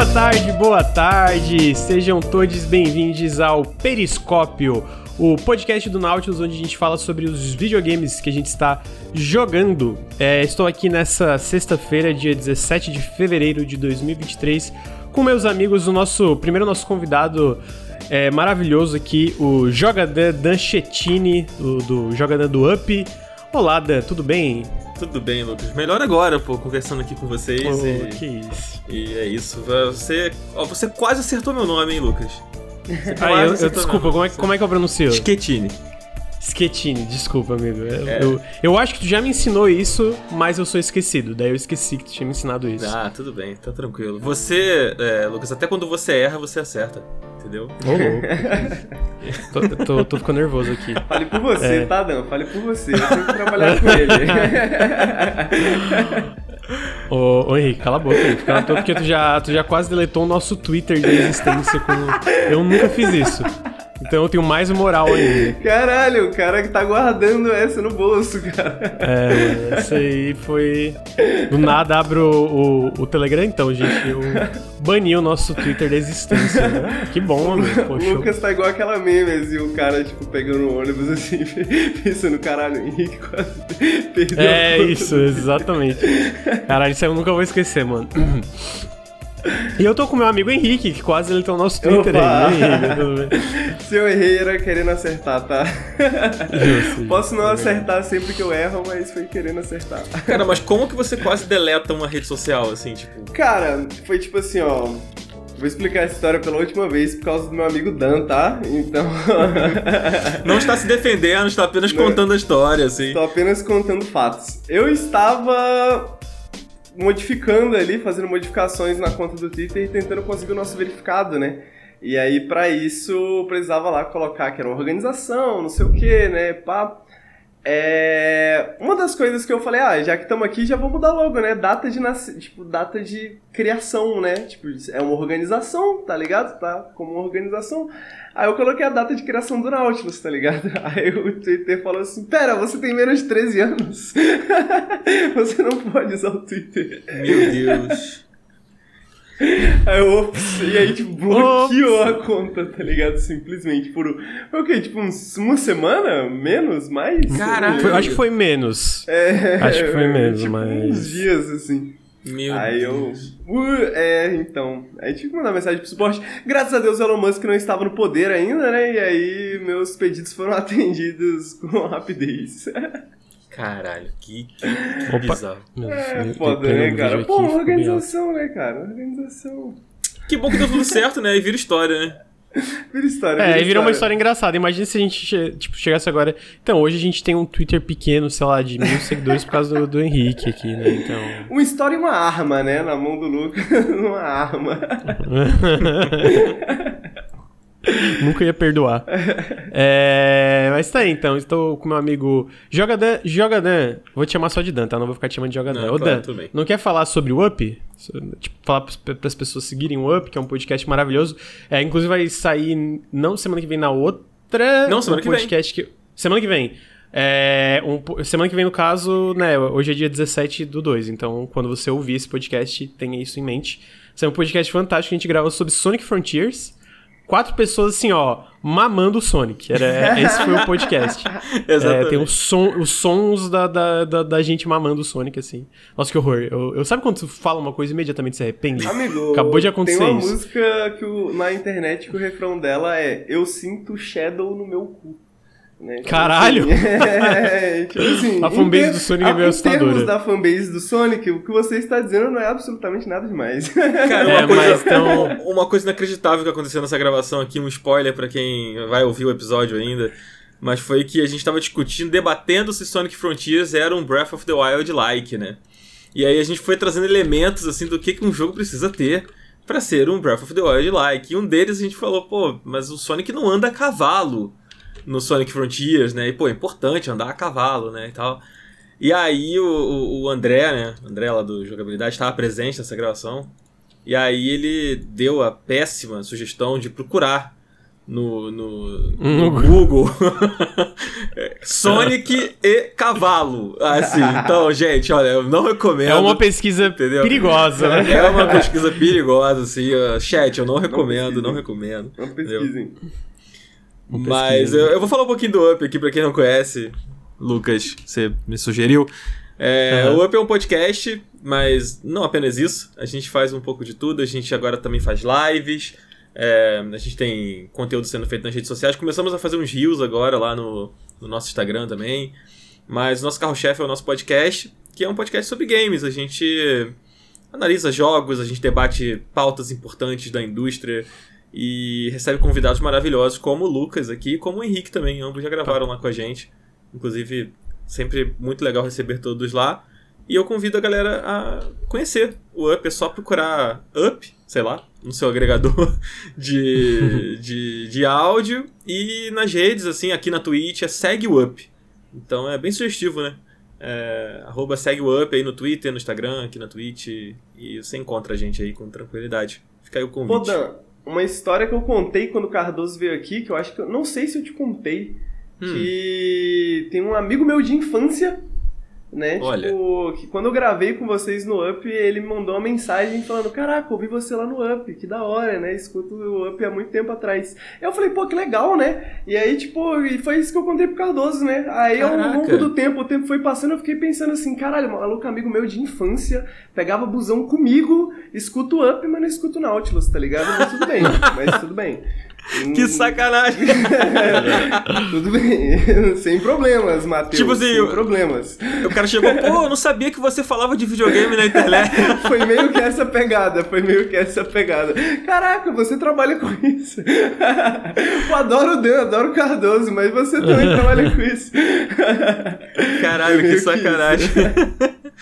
Boa tarde, boa tarde. Sejam todos bem-vindos ao Periscópio, o podcast do Nautilus onde a gente fala sobre os videogames que a gente está jogando. É, estou aqui nessa sexta-feira, dia 17 de fevereiro de 2023, com meus amigos, o nosso primeiro nosso convidado é, maravilhoso aqui, o Jogadan Danchettini, do, do do Up. Olá, Dan, tudo bem? Tudo bem, Lucas. Melhor agora, pô, conversando aqui com vocês. Oh, e... Que isso. E é isso. Você, ó, você quase acertou meu nome, hein, Lucas? Ah, eu, eu, desculpa, como é, como é que eu pronuncio? Schettini. Schettini, desculpa, amigo. Eu, é. eu, eu, acho que tu já me ensinou isso, mas eu sou esquecido. Daí eu esqueci que tu tinha me ensinado isso. Ah, tudo bem, tá tranquilo. Você, é, Lucas, até quando você erra, você acerta. Entendeu? Ô, tô, tô, tô, ficando nervoso aqui. Fale por você, é. tá, Dan? Fale por você. Eu tenho que trabalhar com ele. Ô, ô, Henrique, cala a boca aí. Fica porque tu já, tu já quase deletou o nosso Twitter de existência com. Eu nunca fiz isso. Então eu tenho mais moral ainda. Caralho, o cara que tá guardando essa no bolso, cara. É, essa aí foi. Do nada abro o, o, o Telegram, então, gente. Eu bani o nosso Twitter da existência. Né? Que bom, amigo. Poxa. O Lucas tá igual aquela meme, assim, o cara, tipo, pegando o ônibus assim, pensando, caralho, Henrique quase perdeu. É isso, exatamente. Caralho, isso aí eu nunca vou esquecer, mano. E eu tô com meu amigo Henrique, que quase ele tá no nosso Twitter Opa. aí. Henrique, Se eu errei era querendo acertar, tá? Justo, Posso não acertar sempre que eu erro, mas foi querendo acertar. Cara, mas como que você quase deleta uma rede social, assim, tipo? Cara, foi tipo assim, ó. Vou explicar essa história pela última vez por causa do meu amigo Dan, tá? Então. Não está se defendendo, está apenas Não, contando a história, assim. Estou apenas contando fatos. Eu estava modificando ali, fazendo modificações na conta do Twitter e tentando conseguir o nosso verificado, né? E aí, para isso, precisava lá colocar que era uma organização, não sei o que, né? Pá. É... Uma das coisas que eu falei, ah, já que estamos aqui, já vou mudar logo, né? Data de nasc... tipo, data de criação, né? Tipo, é uma organização, tá ligado? Tá como uma organização. Aí eu coloquei a data de criação do Nautilus, tá ligado? Aí o Twitter falou assim: Pera, você tem menos de 13 anos. você não pode usar o Twitter. Meu Deus. Aí eu, ops, e aí, tipo, bloqueou ops. a conta, tá ligado? Simplesmente por. Foi o quê? Tipo, uns, uma semana? Menos? Mais? Caralho. Acho que foi menos. É. Acho que foi menos, tipo, mas. Uns dias, assim. Meu aí Deus. eu. Uh, é, então. Aí tive que mandar mensagem pro suporte. Graças a Deus o Elon Musk não estava no poder ainda, né? E aí meus pedidos foram atendidos com rapidez. Caralho, que, que, que bizarro. É foda, né, cara? Pô, organização, né, cara? Organização. Que bom que deu tudo certo, né? E vira história, né? vira história. É, e vira uma história engraçada. Imagina se a gente tipo, chegasse agora. Então, hoje a gente tem um Twitter pequeno, sei lá, de mil seguidores por causa do, do Henrique aqui, né? Então. Uma história e uma arma, né? Na mão do Lucas, uma arma. Nunca ia perdoar. É, mas tá aí, então. Estou com meu amigo Jogadan. Jogadan. Vou te chamar só de Dan, tá? Não vou ficar te chamando de Jogadan. Não, Ô, claro, Dan, não quer falar sobre o Up? Tipo, falar para as pessoas seguirem o Up, que é um podcast maravilhoso. É, inclusive vai sair não semana que vem, na outra. Não, semana um que podcast vem. Que... Semana que vem. É, um, semana que vem, no caso, né? Hoje é dia 17 do 2. Então, quando você ouvir esse podcast, tenha isso em mente. Esse é um podcast fantástico que a gente grava sobre Sonic Frontiers quatro pessoas assim, ó, mamando o Sonic. Era, esse foi o podcast. Exatamente. É, tem os, som, os sons da, da, da, da, gente mamando o Sonic, assim. Nossa, que horror. Eu, eu sabe quando tu fala uma coisa e imediatamente se arrepende? Amigo, acabou de acontecer tem uma isso. música que o, na internet que o refrão dela é Eu sinto Shadow no meu cu. Né? Tipo Caralho! Assim, é, tipo assim, a fanbase do Sonic é meio assustadora. Em termos da fanbase do Sonic, o que você está dizendo não é absolutamente nada demais. Cara, uma, é, coisa, então... uma coisa inacreditável que aconteceu nessa gravação aqui, um spoiler para quem vai ouvir o episódio ainda, mas foi que a gente estava discutindo, debatendo se Sonic Frontiers era um Breath of the Wild-like, né? E aí a gente foi trazendo elementos, assim, do que, que um jogo precisa ter para ser um Breath of the Wild-like. E um deles a gente falou, pô, mas o Sonic não anda a cavalo no Sonic Frontiers, né? E, pô, é importante andar a cavalo, né? E tal. E aí o, o André, né? O André lá do Jogabilidade estava presente nessa gravação. E aí ele deu a péssima sugestão de procurar no, no, no Google. Sonic e cavalo. Assim, então, gente, olha, eu não recomendo. É uma pesquisa entendeu? perigosa, né? É uma pesquisa perigosa, assim. Chat, eu não recomendo, não, não recomendo. Não pesquisem. Mas eu, eu, vou falar um pouquinho do Up aqui pra quem não conhece. Lucas, você me sugeriu. É, uhum. O Up é um podcast, mas não apenas isso. A gente faz um pouco de tudo. A gente agora também faz lives. É, a gente tem conteúdo sendo feito nas redes sociais. Começamos a fazer uns rios agora lá no, no nosso Instagram também. Mas o nosso carro-chefe é o nosso podcast, que é um podcast sobre games. A gente analisa jogos, a gente debate pautas importantes da indústria e recebe convidados maravilhosos como o Lucas aqui e como o Henrique também. Ambos já gravaram lá com a gente. Inclusive, sempre muito legal receber todos lá. E eu convido a galera a conhecer o Up. É só procurar Up, sei lá, no seu agregador de, de, de áudio. E nas redes, assim, aqui na Twitch, é segue o Up. Então é bem sugestivo, né? É, arroba segue o Up aí no Twitter, no Instagram, aqui na Twitch. E você encontra a gente aí com tranquilidade. Fica aí o convite. Pô, uma história que eu contei quando o Cardoso veio aqui, que eu acho que... Eu, não sei se eu te contei. Hum. Que tem um amigo meu de infância né? Olha. Tipo, que quando eu gravei com vocês no Up, ele me mandou uma mensagem falando: Caraca, ouvi você lá no Up, que da hora, né? Escuto o Up há muito tempo atrás. Eu falei, pô, que legal, né? E aí, tipo, e foi isso que eu contei pro Cardoso, né? Aí, Caraca. ao longo do tempo, o tempo foi passando, eu fiquei pensando assim: caralho, maluco amigo meu de infância, pegava busão comigo, escuto o Up, mas não escuto o Nautilus, tá ligado? Mas tudo bem, mas tudo bem. Que sacanagem! Tudo bem, sem problemas, Matheus. Tipo assim, sem problemas. O cara chegou, pô, eu não sabia que você falava de videogame na internet. foi meio que essa pegada, foi meio que essa pegada. Caraca, você trabalha com isso. Pô, adoro o Dan, adoro o Cardoso, mas você também trabalha com isso. Caralho, que sacanagem.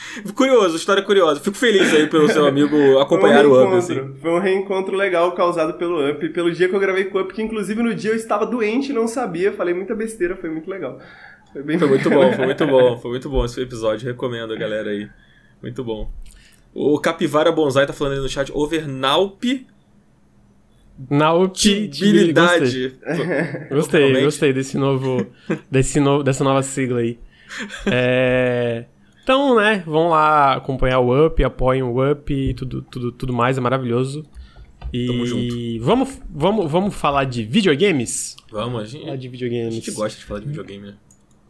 Curioso, história curiosa. Fico feliz aí pelo seu amigo acompanhar um o Up. Assim. Foi um reencontro legal causado pelo Up, pelo dia que eu gravei com o Up, que inclusive no dia eu estava doente e não sabia, falei muita besteira, foi muito legal. Foi, bem foi muito bom, foi muito bom, foi muito bom esse episódio, recomendo a galera aí. Muito bom. O Capivara Bonsai tá falando aí no chat, Overnalp Nautibilidade. Gostei, gostei, gostei desse novo, desse no, dessa nova sigla aí. É... Então, né, vão lá acompanhar o Up, apoiem o Up e tudo, tudo, tudo mais, é maravilhoso. E Tamo junto. Vamos, vamos, vamos falar de videogames? Vamos, a gente, falar de videogames. a gente gosta de falar de videogame, né?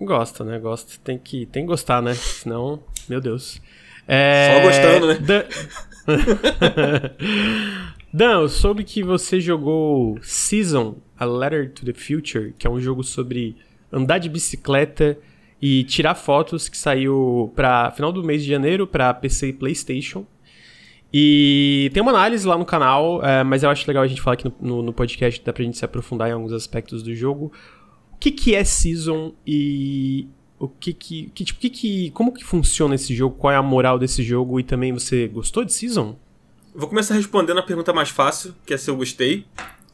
Gosta, né? Gosta. Tem que, tem que gostar, né? Senão, meu Deus. É... Só gostando, né? Dan... Dan, eu soube que você jogou Season, A Letter to the Future, que é um jogo sobre andar de bicicleta e tirar fotos que saiu para final do mês de janeiro para PC e PlayStation. E tem uma análise lá no canal, é, mas eu acho legal a gente falar aqui no, no, no, podcast, dá pra gente se aprofundar em alguns aspectos do jogo. O que, que é Season e o que que, que, tipo, que que. Como que funciona esse jogo? Qual é a moral desse jogo? E também você gostou de Season? Vou começar respondendo a pergunta mais fácil, que é se eu gostei.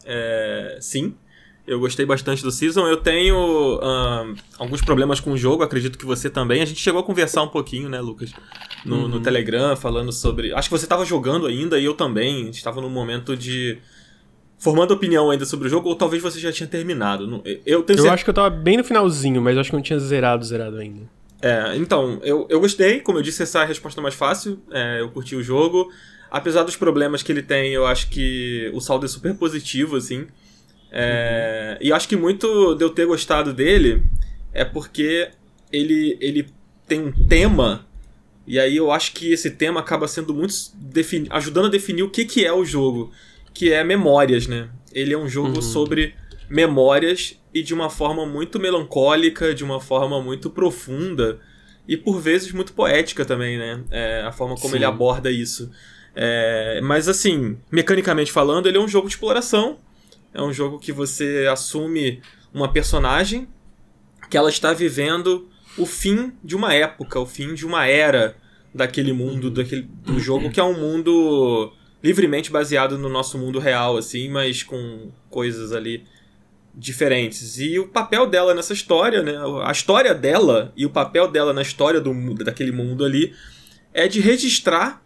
É, sim. Eu gostei bastante do Season. Eu tenho um, alguns problemas com o jogo, acredito que você também. A gente chegou a conversar um pouquinho, né, Lucas? No, uhum. no Telegram, falando sobre. Acho que você estava jogando ainda e eu também. A gente estava num momento de. Formando opinião ainda sobre o jogo, ou talvez você já tinha terminado. Eu, tenho eu acho que eu estava bem no finalzinho, mas acho que não tinha zerado, zerado ainda. É, então, eu, eu gostei, como eu disse, essa é a resposta mais fácil. É, eu curti o jogo. Apesar dos problemas que ele tem, eu acho que o saldo é super positivo, assim. É, uhum. E acho que muito de eu ter gostado dele é porque ele, ele tem um tema, e aí eu acho que esse tema acaba sendo muito. ajudando a definir o que, que é o jogo, que é memórias, né? Ele é um jogo uhum. sobre memórias e de uma forma muito melancólica, de uma forma muito profunda e por vezes muito poética também, né? É, a forma como Sim. ele aborda isso. É, mas assim, mecanicamente falando, ele é um jogo de exploração é um jogo que você assume uma personagem que ela está vivendo o fim de uma época, o fim de uma era daquele mundo, daquele, do jogo, que é um mundo livremente baseado no nosso mundo real, assim, mas com coisas ali diferentes. E o papel dela nessa história, né? A história dela e o papel dela na história do, daquele mundo ali é de registrar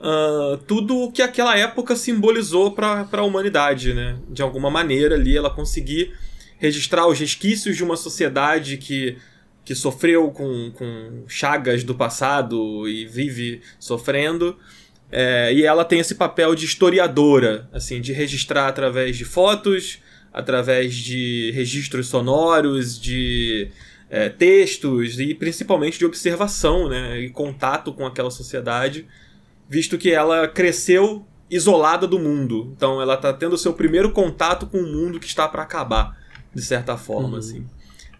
uh, tudo o que aquela época simbolizou para a humanidade, né? De alguma maneira ali ela conseguir registrar os resquícios de uma sociedade que, que sofreu com, com chagas do passado e vive sofrendo. É, e ela tem esse papel de historiadora, assim, de registrar através de fotos, através de registros sonoros, de é, textos e principalmente de observação né, e contato com aquela sociedade, visto que ela cresceu isolada do mundo. Então ela está tendo o seu primeiro contato com o mundo que está para acabar, de certa forma. Uhum. Assim.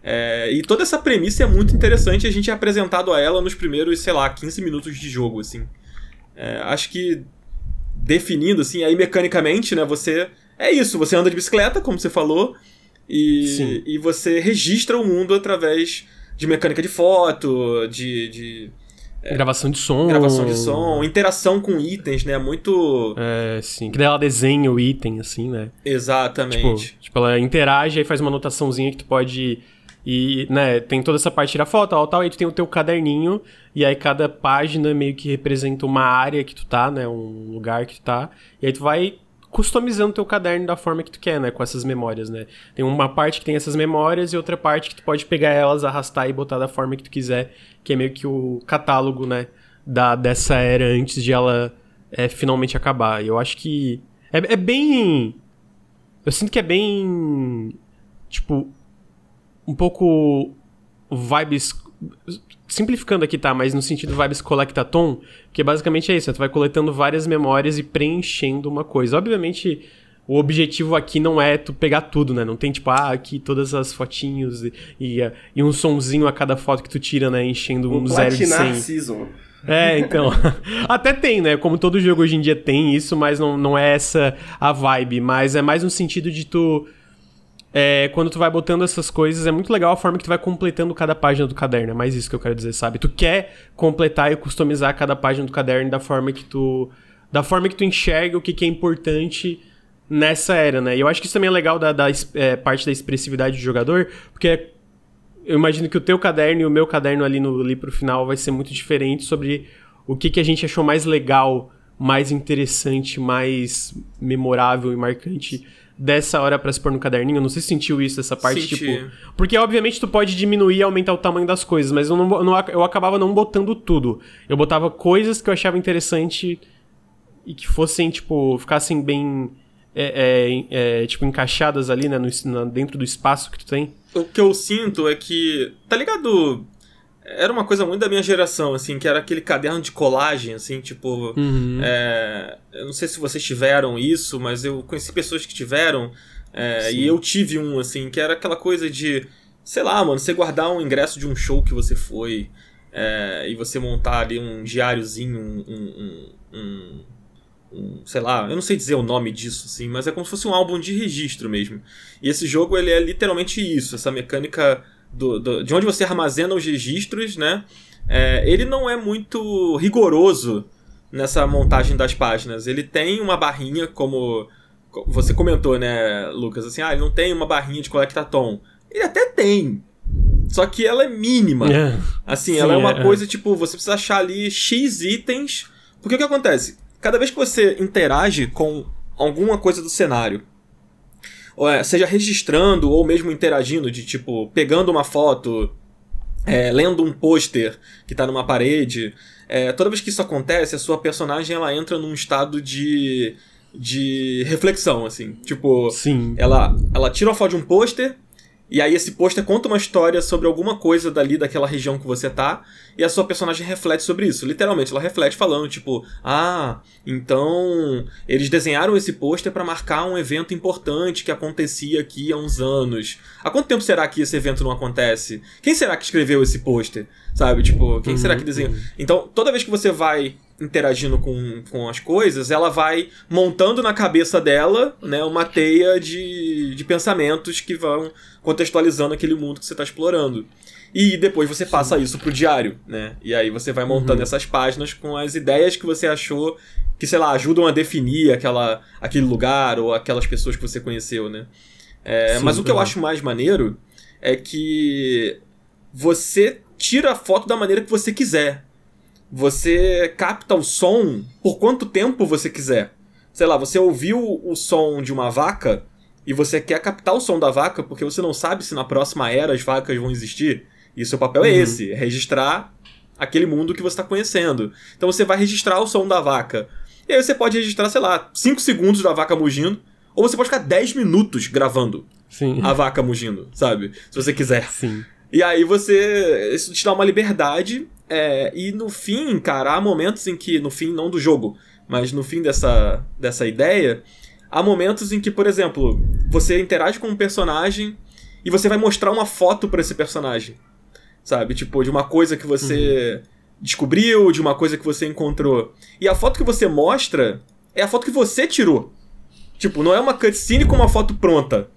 É, e toda essa premissa é muito interessante a gente é apresentado a ela nos primeiros, sei lá, 15 minutos de jogo. assim. É, acho que definindo, assim, aí mecanicamente, né, você. É isso, você anda de bicicleta, como você falou, e, e você registra o mundo através de mecânica de foto, de. de gravação de som. Gravação de som, interação com itens, né? Muito. É, sim. Que daí ela desenha o item, assim, né? Exatamente. Tipo, tipo ela interage e faz uma anotaçãozinha que tu pode. E, né, tem toda essa parte da foto, tal, tal, e tu tem o teu caderninho, e aí cada página meio que representa uma área que tu tá, né, um lugar que tu tá, e aí tu vai customizando teu caderno da forma que tu quer, né? Com essas memórias, né? Tem uma parte que tem essas memórias e outra parte que tu pode pegar elas, arrastar e botar da forma que tu quiser, que é meio que o catálogo, né? Da, dessa era antes de ela é, finalmente acabar. E eu acho que é, é bem. Eu sinto que é bem. Tipo. Um pouco. Vibes simplificando aqui, tá? Mas no sentido vibes collectathon, que basicamente é isso, né? tu vai coletando várias memórias e preenchendo uma coisa. Obviamente, o objetivo aqui não é tu pegar tudo, né? Não tem tipo, ah, aqui todas as fotinhos e, e, e um sonzinho a cada foto que tu tira, né? Enchendo um, um zero de 100. Season. É, então. Até tem, né? Como todo jogo hoje em dia tem isso, mas não, não é essa a vibe. Mas é mais no sentido de tu é, quando tu vai botando essas coisas, é muito legal a forma que tu vai completando cada página do caderno. É mais isso que eu quero dizer, sabe? Tu quer completar e customizar cada página do caderno da forma que tu. Da forma que tu enxerga o que, que é importante nessa era, né? E eu acho que isso também é legal da, da é, parte da expressividade do jogador, porque eu imagino que o teu caderno e o meu caderno ali no ali pro final vai ser muito diferente sobre o que, que a gente achou mais legal, mais interessante, mais memorável e marcante dessa hora para se pôr no caderninho? Não sei se sentiu isso, essa parte, Senti. tipo. Porque, obviamente, tu pode diminuir e aumentar o tamanho das coisas, mas eu, não, não, eu acabava não botando tudo. Eu botava coisas que eu achava interessante e que fossem, tipo, ficassem bem. É, é, é, tipo, encaixadas ali, né, no, na, dentro do espaço que tu tem. O que eu sinto é que. Tá ligado? Era uma coisa muito da minha geração, assim, que era aquele caderno de colagem, assim, tipo. Uhum. É, eu não sei se vocês tiveram isso, mas eu conheci pessoas que tiveram. É, e eu tive um, assim, que era aquela coisa de. Sei lá, mano, você guardar um ingresso de um show que você foi. É, e você montar ali um diáriozinho, um, um, um, um, sei lá, eu não sei dizer o nome disso, assim, mas é como se fosse um álbum de registro mesmo. E esse jogo, ele é literalmente isso, essa mecânica do, do, de onde você armazena os registros, né? É, ele não é muito rigoroso nessa montagem das páginas. Ele tem uma barrinha, como você comentou, né, Lucas? Assim, ah, ele não tem uma barrinha de collectatom. Ele até tem. Só que ela é mínima. É. Assim, Sim, ela é uma é. coisa, tipo, você precisa achar ali X itens. Porque o que acontece? Cada vez que você interage com alguma coisa do cenário, é, seja registrando ou mesmo interagindo, de tipo, pegando uma foto, é, lendo um pôster que está numa parede. É, toda vez que isso acontece, a sua personagem ela entra num estado de, de reflexão, assim. Tipo, Sim. Ela, ela tira uma foto de um pôster, e aí esse pôster conta uma história sobre alguma coisa dali daquela região que você tá, e a sua personagem reflete sobre isso. Literalmente, ela reflete falando, tipo, ah, então eles desenharam esse pôster para marcar um evento importante que acontecia aqui há uns anos. Há quanto tempo será que esse evento não acontece? Quem será que escreveu esse pôster? Sabe, tipo, quem uhum, será que desenhou? Uhum. Então, toda vez que você vai interagindo com, com as coisas, ela vai montando na cabeça dela né, uma teia de, de pensamentos que vão contextualizando aquele mundo que você está explorando. E depois você passa Sim. isso pro diário, né? E aí você vai montando uhum. essas páginas com as ideias que você achou que, sei lá, ajudam a definir aquela, aquele lugar ou aquelas pessoas que você conheceu, né? É, Sim, mas o que eu acho mais maneiro é que você tira a foto da maneira que você quiser. Você capta o som por quanto tempo você quiser. Sei lá, você ouviu o som de uma vaca e você quer captar o som da vaca porque você não sabe se na próxima era as vacas vão existir. E seu papel é uhum. é esse, registrar aquele mundo que você está conhecendo. Então você vai registrar o som da vaca. E aí você pode registrar, sei lá, 5 segundos da vaca mugindo, ou você pode ficar 10 minutos gravando Sim. a vaca mugindo, sabe? Se você quiser. Sim. E aí você. Isso te dá uma liberdade. É, e no fim, cara, há momentos em que. No fim, não do jogo, mas no fim dessa, dessa ideia. Há momentos em que, por exemplo, você interage com um personagem e você vai mostrar uma foto para esse personagem. Sabe? Tipo, de uma coisa que você uhum. descobriu, de uma coisa que você encontrou. E a foto que você mostra é a foto que você tirou. Tipo, não é uma cutscene com uma foto pronta.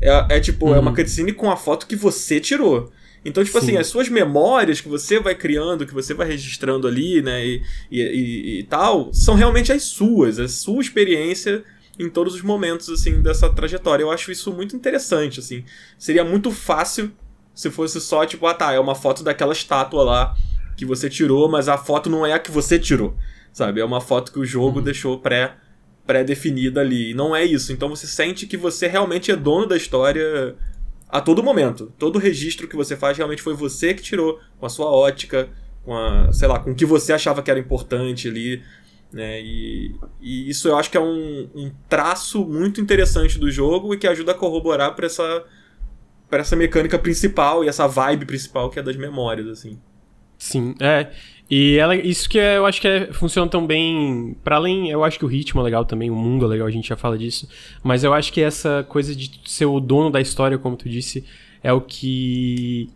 É, é tipo, uhum. é uma uhum. cutscene com a foto que você tirou. Então, tipo assim, Sim. assim, as suas memórias que você vai criando, que você vai registrando ali, né, e, e, e, e, tal, são realmente as suas, a sua experiência em todos os momentos, assim, dessa trajetória. Eu acho isso muito interessante, assim. Seria muito fácil se fosse só, tipo, ah tá, é uma foto daquela estátua lá que você tirou, mas a foto não é a que você tirou, sabe? É uma foto que o jogo uhum. deixou pré pré-definida ali. E não é isso. Então você sente que você realmente é dono da história a todo momento. Todo registro que você faz realmente foi você que tirou, com a sua ótica, com a, sei lá, com o que você achava que era importante ali. Né? E, e isso eu acho que é um, um traço muito interessante do jogo e que ajuda a corroborar para essa, pra essa mecânica principal e essa vibe principal que é das memórias, assim. Sim, é. E ela, isso que é, eu acho que é, funciona tão bem. para além, eu acho que o ritmo é legal também, o mundo é legal, a gente já fala disso. Mas eu acho que essa coisa de ser o dono da história, como tu disse, é o que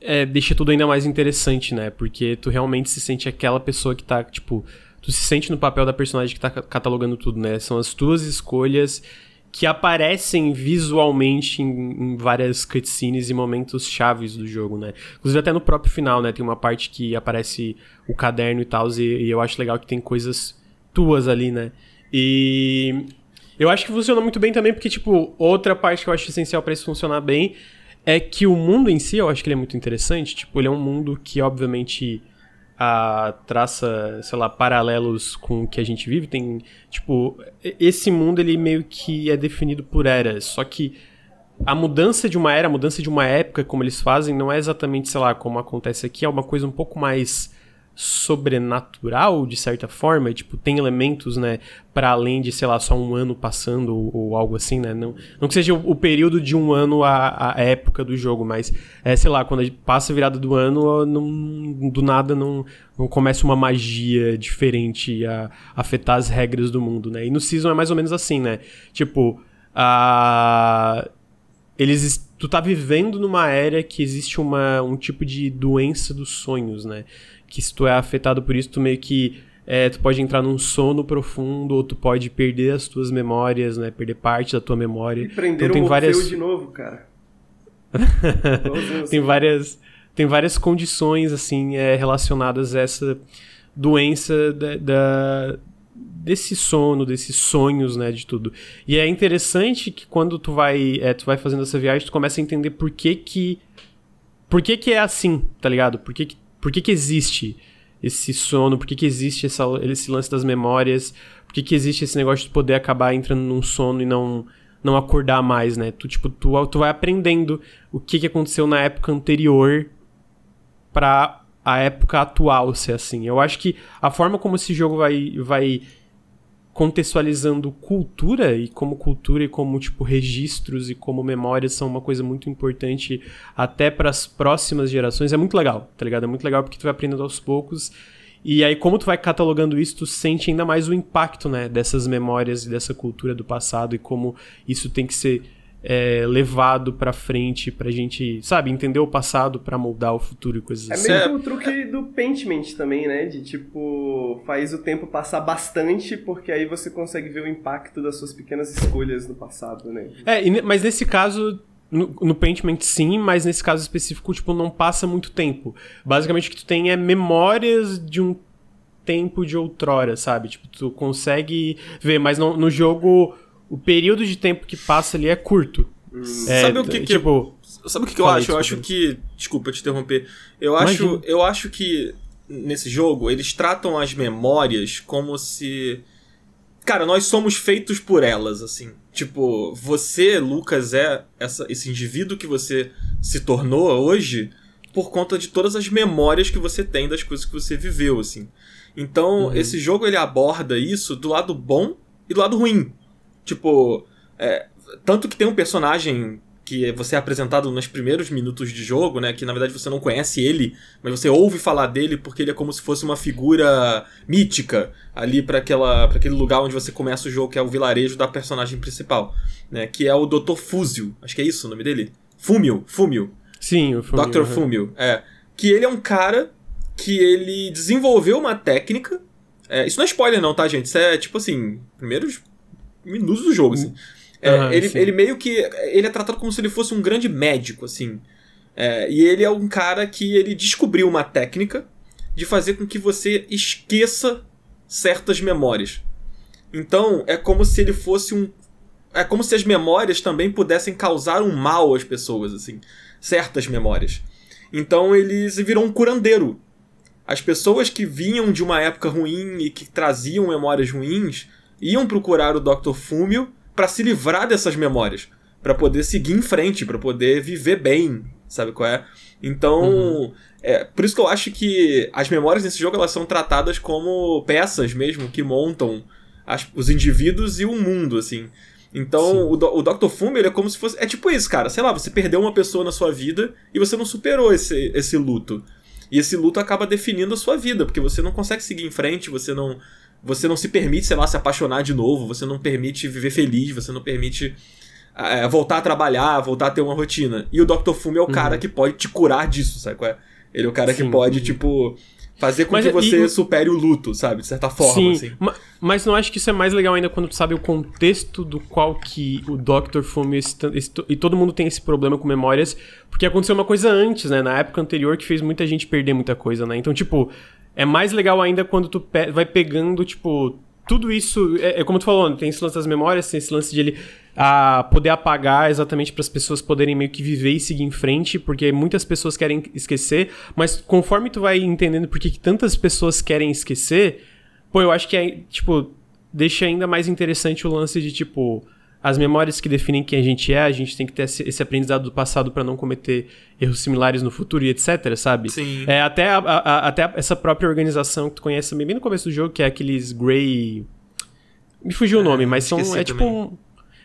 é, deixa tudo ainda mais interessante, né? Porque tu realmente se sente aquela pessoa que tá, tipo. Tu se sente no papel da personagem que tá catalogando tudo, né? São as tuas escolhas que aparecem visualmente em, em, várias cutscenes e momentos chaves do jogo, né? Inclusive até no próprio final, né? Tem uma parte que aparece o caderno e tal, e, e eu acho legal que tem coisas tuas ali, né? E eu acho que funciona muito bem também, porque, tipo, outra parte que eu acho essencial para isso funcionar bem é que o mundo em si, eu acho que ele é muito interessante. Tipo, ele é um mundo que, obviamente, a traça, sei lá, paralelos com o que a gente vive. Tem, tipo, esse mundo ele meio que é definido por eras, só que a mudança de uma era, a mudança de uma época, como eles fazem, não é exatamente, sei lá, como acontece aqui, é uma coisa um pouco mais sobrenatural, de certa forma, tipo, tem elementos, né, para além de, sei lá, só um ano passando ou, ou algo assim, né, não, não que seja o, o, período de um ano a, a época do jogo, mas, é, sei lá, quando passa a virada do ano, não, do nada não, não começa uma magia diferente a, a afetar as regras do mundo, né, e no Season é mais ou menos assim, né, tipo, a... Eles, tu tá vivendo numa era que existe uma, um tipo de doença dos sonhos, né? Que se tu é afetado por isso, tu meio que é, tu pode entrar num sono profundo ou tu pode perder as tuas memórias, né? Perder parte da tua memória. E prender então, tem o várias... de novo, cara. tem várias tem várias condições assim é, relacionadas a essa doença da, da, desse sono, desses sonhos, né, de tudo. E é interessante que quando tu vai é, tu vai fazendo essa viagem, tu começa a entender por que que por que que é assim, tá ligado? Por que que por que, que existe esse sono? Por que, que existe essa, esse lance das memórias? Por que, que existe esse negócio de poder acabar entrando num sono e não não acordar mais, né? Tu, tipo, tu, tu vai aprendendo o que, que aconteceu na época anterior pra a época atual ser assim. Eu acho que a forma como esse jogo vai, vai contextualizando cultura e como cultura e como tipo registros e como memórias são uma coisa muito importante até para as próximas gerações é muito legal, tá ligado? É muito legal porque tu vai aprendendo aos poucos e aí como tu vai catalogando isso, tu sente ainda mais o impacto, né, dessas memórias e dessa cultura do passado e como isso tem que ser é, levado pra frente pra gente, sabe, entender o passado pra moldar o futuro e coisas é assim. É meio o truque do Paintment também, né? De tipo, faz o tempo passar bastante porque aí você consegue ver o impacto das suas pequenas escolhas no passado, né? É, mas nesse caso, no, no Paintment sim, mas nesse caso específico, tipo, não passa muito tempo. Basicamente o que tu tem é memórias de um tempo de outrora, sabe? Tipo, tu consegue ver, mas no jogo o período de tempo que passa ali é curto. Hum. É, sabe o que, que tipo, Sabe o que, que eu acho? Eu acho que. Desculpa te interromper. Eu acho, eu acho que nesse jogo, eles tratam as memórias como se. Cara, nós somos feitos por elas, assim. Tipo, você, Lucas, é essa, esse indivíduo que você se tornou hoje por conta de todas as memórias que você tem das coisas que você viveu, assim. Então, uhum. esse jogo ele aborda isso do lado bom e do lado ruim. Tipo, é, tanto que tem um personagem que você é apresentado nos primeiros minutos de jogo, né? Que na verdade você não conhece ele, mas você ouve falar dele porque ele é como se fosse uma figura mítica ali para aquela para aquele lugar onde você começa o jogo, que é o vilarejo da personagem principal, né? Que é o Dr. Fúzio. Acho que é isso o nome dele. Fúmio, Fúmio. Sim, o Fúmio. Dr. Uhum. Fúmio, é. Que ele é um cara que ele desenvolveu uma técnica. É, isso não é spoiler, não, tá, gente? Isso é tipo assim, primeiros minutos do jogo, assim. É, uhum, ele, ele meio que. Ele é tratado como se ele fosse um grande médico, assim. É, e ele é um cara que ele descobriu uma técnica de fazer com que você esqueça certas memórias. Então, é como se ele fosse um. É como se as memórias também pudessem causar um mal às pessoas, assim. Certas memórias. Então, ele virou um curandeiro. As pessoas que vinham de uma época ruim e que traziam memórias ruins iam procurar o Dr. Fúmio para se livrar dessas memórias, para poder seguir em frente, para poder viver bem, sabe qual é? Então, uhum. é, por isso que eu acho que as memórias nesse jogo elas são tratadas como peças mesmo que montam as, os indivíduos e o mundo, assim. Então, o, o Dr. Fume, ele é como se fosse. É tipo isso, cara. Sei lá, você perdeu uma pessoa na sua vida e você não superou esse, esse luto. E esse luto acaba definindo a sua vida, porque você não consegue seguir em frente, você não você não se permite, sei lá, se apaixonar de novo, você não permite viver feliz, você não permite é, voltar a trabalhar, voltar a ter uma rotina. E o Dr. Fume é o uhum. cara que pode te curar disso, sabe qual é? Ele é o cara Sim. que pode, tipo, fazer com mas, que você e, supere o luto, sabe? De certa forma, sim, assim. Mas, mas não acho que isso é mais legal ainda quando tu sabe o contexto do qual que o Dr. Fume e todo mundo tem esse problema com memórias, porque aconteceu uma coisa antes, né? Na época anterior que fez muita gente perder muita coisa, né? Então, tipo, é mais legal ainda quando tu pe vai pegando, tipo, tudo isso. É, é, como tu falou, tem esse lance das memórias, tem esse lance de ele a poder apagar exatamente para as pessoas poderem meio que viver e seguir em frente, porque muitas pessoas querem esquecer, mas conforme tu vai entendendo por que, que tantas pessoas querem esquecer, pô, eu acho que é, tipo, deixa ainda mais interessante o lance de, tipo, as memórias que definem quem a gente é, a gente tem que ter esse, aprendizado do passado para não cometer erros similares no futuro e etc, sabe? Sim. É, até, a, a, até essa própria organização que tu conhece também bem no começo do jogo, que é aqueles Grey... Me fugiu é, o nome, mas são, é tipo um...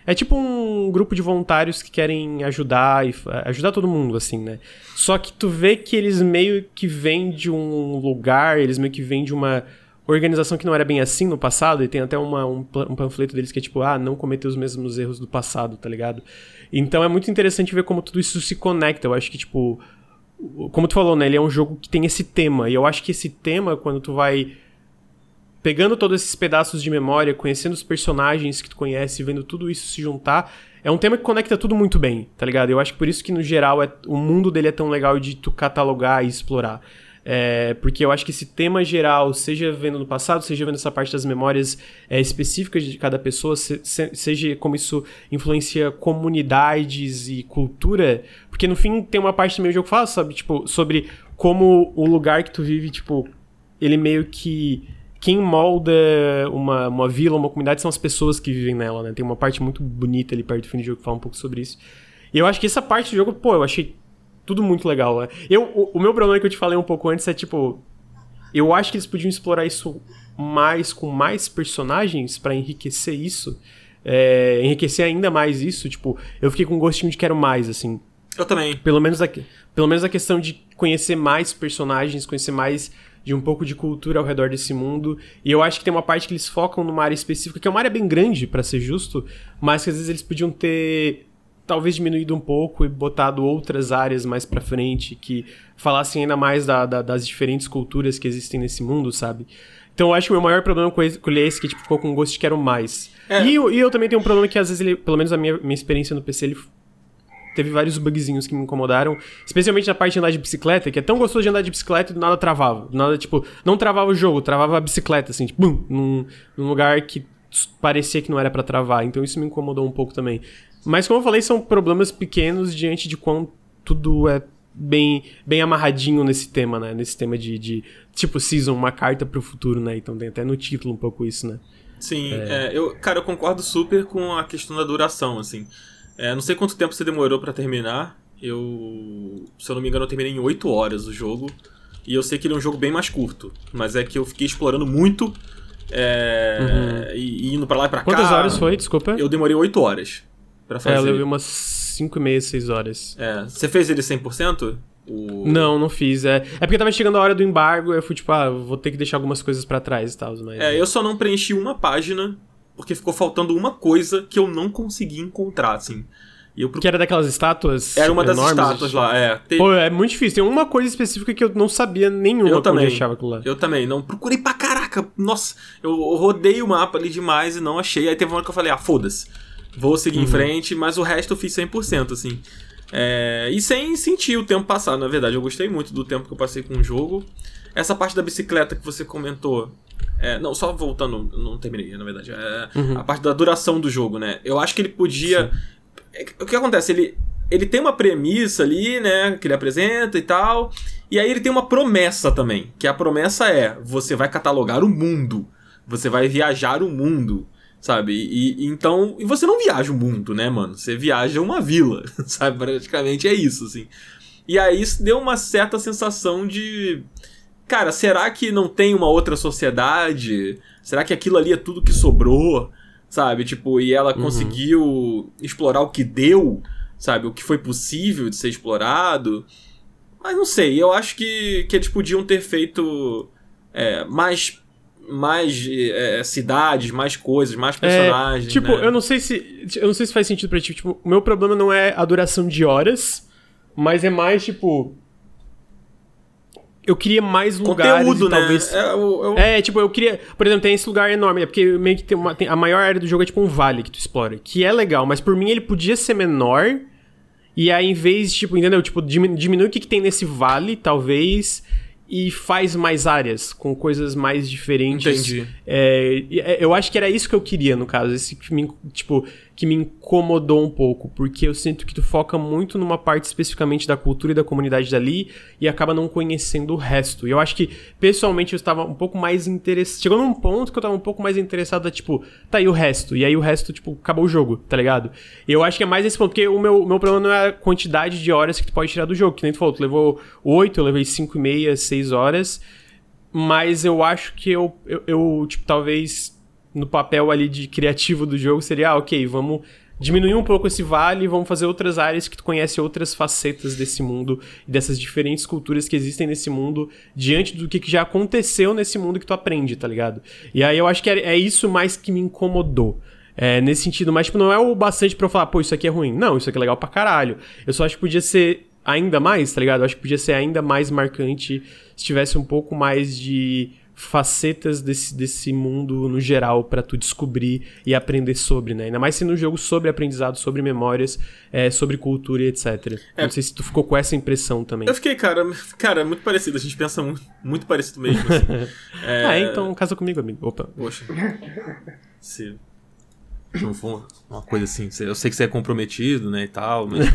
É tipo um grupo de voluntários que querem ajudar e ajudar todo mundo, assim, né? Só que tu vê que eles meio que vêm de um lugar, eles meio que vêm de uma organização que não era bem assim no passado, e tem até uma, um, um, panfleto deles que é tipo, ah, não cometer os mesmos erros do passado, tá ligado? Então é muito interessante ver como tudo isso se conecta. Eu acho que, tipo, como tu falou, né, ele é um jogo que tem esse tema, e eu acho que esse tema, quando tu vai pegando todos esses pedaços de memória, conhecendo os personagens que tu conhece, vendo tudo isso se juntar, é um tema que conecta tudo muito bem, tá ligado? Eu acho que por isso que, no geral, é, o mundo dele é tão legal de tu catalogar e explorar. É, porque eu acho que esse tema geral, seja vendo no passado, seja vendo essa parte das memórias é, específicas de cada pessoa, se, se, seja como isso influencia comunidades e cultura, porque no fim tem uma parte também do jogo que fala, sabe, tipo, sobre como o lugar que tu vive, tipo, ele meio que quem molda uma, uma vila, uma comunidade são as pessoas que vivem nela, né? Tem uma parte muito bonita ali perto do fim do jogo que fala um pouco sobre isso. E eu acho que essa parte do jogo, pô, eu achei tudo muito legal, né? Eu, o, o meu problema que eu te falei um pouco antes é, tipo, eu acho que eles podiam explorar isso mais com mais personagens para enriquecer isso. É, enriquecer ainda mais isso, tipo, eu fiquei com um gostinho de quero mais, assim. Eu também. Pelo menos a, pelo menos a questão de conhecer mais personagens, conhecer mais de um pouco de cultura ao redor desse mundo. E eu acho que tem uma parte que eles focam numa área específica, que é uma área bem grande, para ser justo, mas que às vezes eles podiam ter talvez diminuído um pouco e botado outras áreas mais para frente que falassem ainda mais da, da, das diferentes culturas que existem nesse mundo, sabe? Então eu acho que o meu maior problema com ele é esse que tipo, ficou com gosto de quero mais. É. E, e, eu também tenho um problema que às vezes ele, pelo menos a minha, minha experiência no PC, ele teve vários bugzinhos que me incomodaram, especialmente na parte de andar de bicicleta, que é tão gostoso de andar de bicicleta e do nada travava. Do nada, tipo, não travava o jogo, travava a bicicleta, assim, tipo, bum, num, num lugar que parecia que não era para travar. Então isso me incomodou um pouco também. Mas como eu falei, são problemas pequenos diante de quão tudo é bem, bem amarradinho nesse tema, né? Nesse tema de, de tipo, season, uma carta pro futuro, né? Então tem até no título um pouco isso, né? Sim, é. É, eu, cara, eu concordo super com a questão da duração, assim. É, não sei quanto tempo você demorou para terminar. Eu, se eu não me engano, eu terminei em 8 horas o jogo. E eu sei que ele é um jogo bem mais curto. Mas é que eu fiquei explorando muito. É, uhum. e, e, indo pra lá e pra Quantas cá. Quantas horas foi? Desculpa. Eu demorei 8 horas pra fazer. É, eu levei umas 5 e meia, 6 horas. É. Você fez ele 100%? O... Não, não fiz. É, é porque tava chegando a hora do embargo, eu fui tipo, ah, vou ter que deixar algumas coisas para trás e tal. Mas... É, eu só não preenchi uma página, porque ficou faltando uma coisa que eu não consegui encontrar, assim. Eu Que era daquelas estátuas? Era uma das estátuas lá, é. Tem... Pô, é muito difícil. Tem uma coisa específica que eu não sabia nenhuma eu também. achava aquilo lá. Eu também. Não procurei pra caraca. Nossa, eu rodei o mapa ali demais e não achei. Aí teve uma hora que eu falei, ah, foda-se. Vou seguir uhum. em frente, mas o resto eu fiz 100%, assim. É... E sem sentir o tempo passar, na verdade. Eu gostei muito do tempo que eu passei com o jogo. Essa parte da bicicleta que você comentou, é, não, só voltando, não terminei, na verdade. É, uhum. A parte da duração do jogo, né? Eu acho que ele podia. É, o que acontece? Ele, ele tem uma premissa ali, né? Que ele apresenta e tal. E aí ele tem uma promessa também. Que a promessa é: você vai catalogar o mundo. Você vai viajar o mundo. Sabe? E, e então. E você não viaja o mundo, né, mano? Você viaja uma vila. Sabe? Praticamente é isso, assim. E aí isso deu uma certa sensação de. Cara, será que não tem uma outra sociedade? Será que aquilo ali é tudo que sobrou? sabe? Tipo, e ela uhum. conseguiu explorar o que deu, sabe? O que foi possível de ser explorado. Mas não sei, eu acho que, que eles podiam ter feito é, mais mais é, cidades, mais coisas, mais é, personagens. É, tipo, né? eu não sei se. Eu não sei se faz sentido pra ti. Tipo, o meu problema não é a duração de horas, mas é mais, tipo eu queria mais lugares. Conteúdo, né? Talvez... É, eu, eu... é, tipo, eu queria. Por exemplo, tem esse lugar enorme. É porque meio que tem, uma, tem a maior área do jogo é tipo um vale que tu explora. Que é legal, mas por mim ele podia ser menor. E aí, em vez, tipo, entendeu? Tipo, diminui o que, que tem nesse vale, talvez e faz mais áreas com coisas mais diferentes. Entendi. É, é, eu acho que era isso que eu queria, no caso. Esse tipo, que me incomodou um pouco, porque eu sinto que tu foca muito numa parte especificamente da cultura e da comunidade dali e acaba não conhecendo o resto. E eu acho que, pessoalmente, eu estava um pouco mais interessado. Chegou num ponto que eu estava um pouco mais interessado a, tipo, tá aí o resto. E aí o resto, tipo, acabou o jogo, tá ligado? E eu acho que é mais esse ponto, porque o meu, meu problema não é a quantidade de horas que tu pode tirar do jogo, que nem tu falou, tu levou 8, eu levei 5 e meia, 6 horas. Mas eu acho que eu, eu, eu tipo, talvez no papel ali de criativo do jogo seria, ah, ok, vamos diminuir um pouco esse vale e vamos fazer outras áreas que tu conhece outras facetas desse mundo e dessas diferentes culturas que existem nesse mundo diante do que, já aconteceu nesse mundo que tu aprende, tá ligado? E aí eu acho que é, é isso mais que me incomodou. É, nesse sentido, mas tipo, não é o bastante pra eu falar, pô, isso aqui é ruim. Não, isso aqui é legal pra caralho. Eu só acho que podia ser ainda mais, tá ligado? Eu acho que podia ser ainda mais marcante se tivesse um pouco mais de facetas desse, desse mundo no geral para tu descobrir e aprender sobre, né? Ainda mais sendo um jogo sobre aprendizado, sobre memórias, é, sobre cultura e etc. É. Não sei se tu ficou com essa impressão também. Eu fiquei, cara, cara, muito parecido. A gente pensa muito, muito parecido mesmo. Assim. é... Ah, então casa comigo, amigo. Opa. Poxa. Se não for uma coisa assim, eu sei que você é comprometido, né, e tal, mas...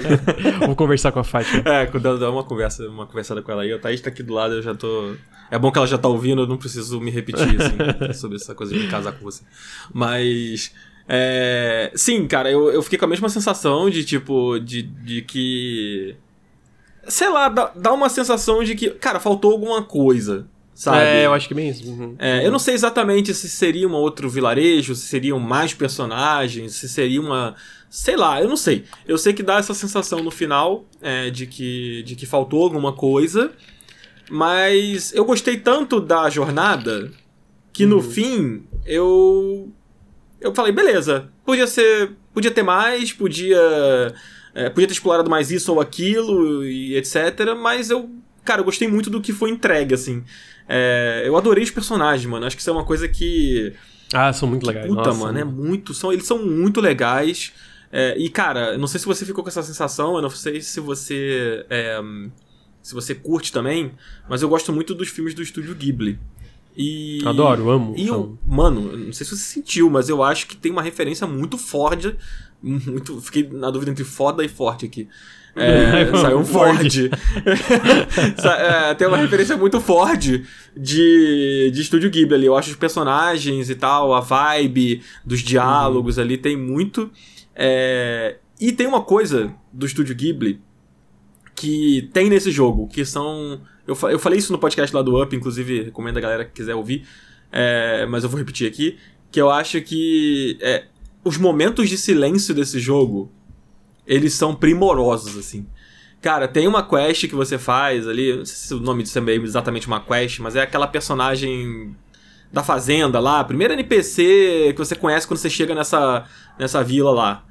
Vou conversar com a Fátima. É, quando dá uma conversa, uma conversada com ela aí, a Thaís tá aqui do lado, eu já tô... É bom que ela já tá ouvindo, eu não preciso me repetir, assim, sobre essa coisa de me casar com você. Mas... É... Sim, cara, eu, eu fiquei com a mesma sensação de, tipo, de, de que... Sei lá, dá, dá uma sensação de que, cara, faltou alguma coisa, Sabe? É, eu acho que é bem isso. Uhum. É, eu não sei exatamente se seria um outro vilarejo, se seriam mais personagens, se seria uma. Sei lá, eu não sei. Eu sei que dá essa sensação no final é, de, que, de que faltou alguma coisa. Mas eu gostei tanto da jornada que uhum. no fim eu. Eu falei, beleza, podia ser. Podia ter mais, podia. É, podia ter explorado mais isso ou aquilo e etc. Mas eu. Cara, eu gostei muito do que foi entregue, assim. É, eu adorei os personagens, mano. Acho que isso é uma coisa que. Ah, são muito legais. Puta, Nossa, mano, é muito. São, eles são muito legais. É, e, cara, não sei se você ficou com essa sensação, eu não sei se você. É, se você curte também, mas eu gosto muito dos filmes do estúdio Ghibli. E, Adoro, amo. E eu, mano, não sei se você sentiu, mas eu acho que tem uma referência muito forte. Muito, fiquei na dúvida entre foda e forte aqui. É, saiu um Ford. é, tem uma referência muito forte de, de Estúdio Ghibli ali. Eu acho os personagens e tal, a vibe dos diálogos uhum. ali, tem muito. É, e tem uma coisa do Estúdio Ghibli que tem nesse jogo, que são. Eu, eu falei isso no podcast lá do Up, inclusive recomendo a galera que quiser ouvir, é, mas eu vou repetir aqui. Que eu acho que é, os momentos de silêncio desse jogo eles são primorosos, assim. Cara, tem uma quest que você faz ali, não sei se o nome disso é exatamente uma quest, mas é aquela personagem da fazenda lá, a primeira NPC que você conhece quando você chega nessa, nessa vila lá.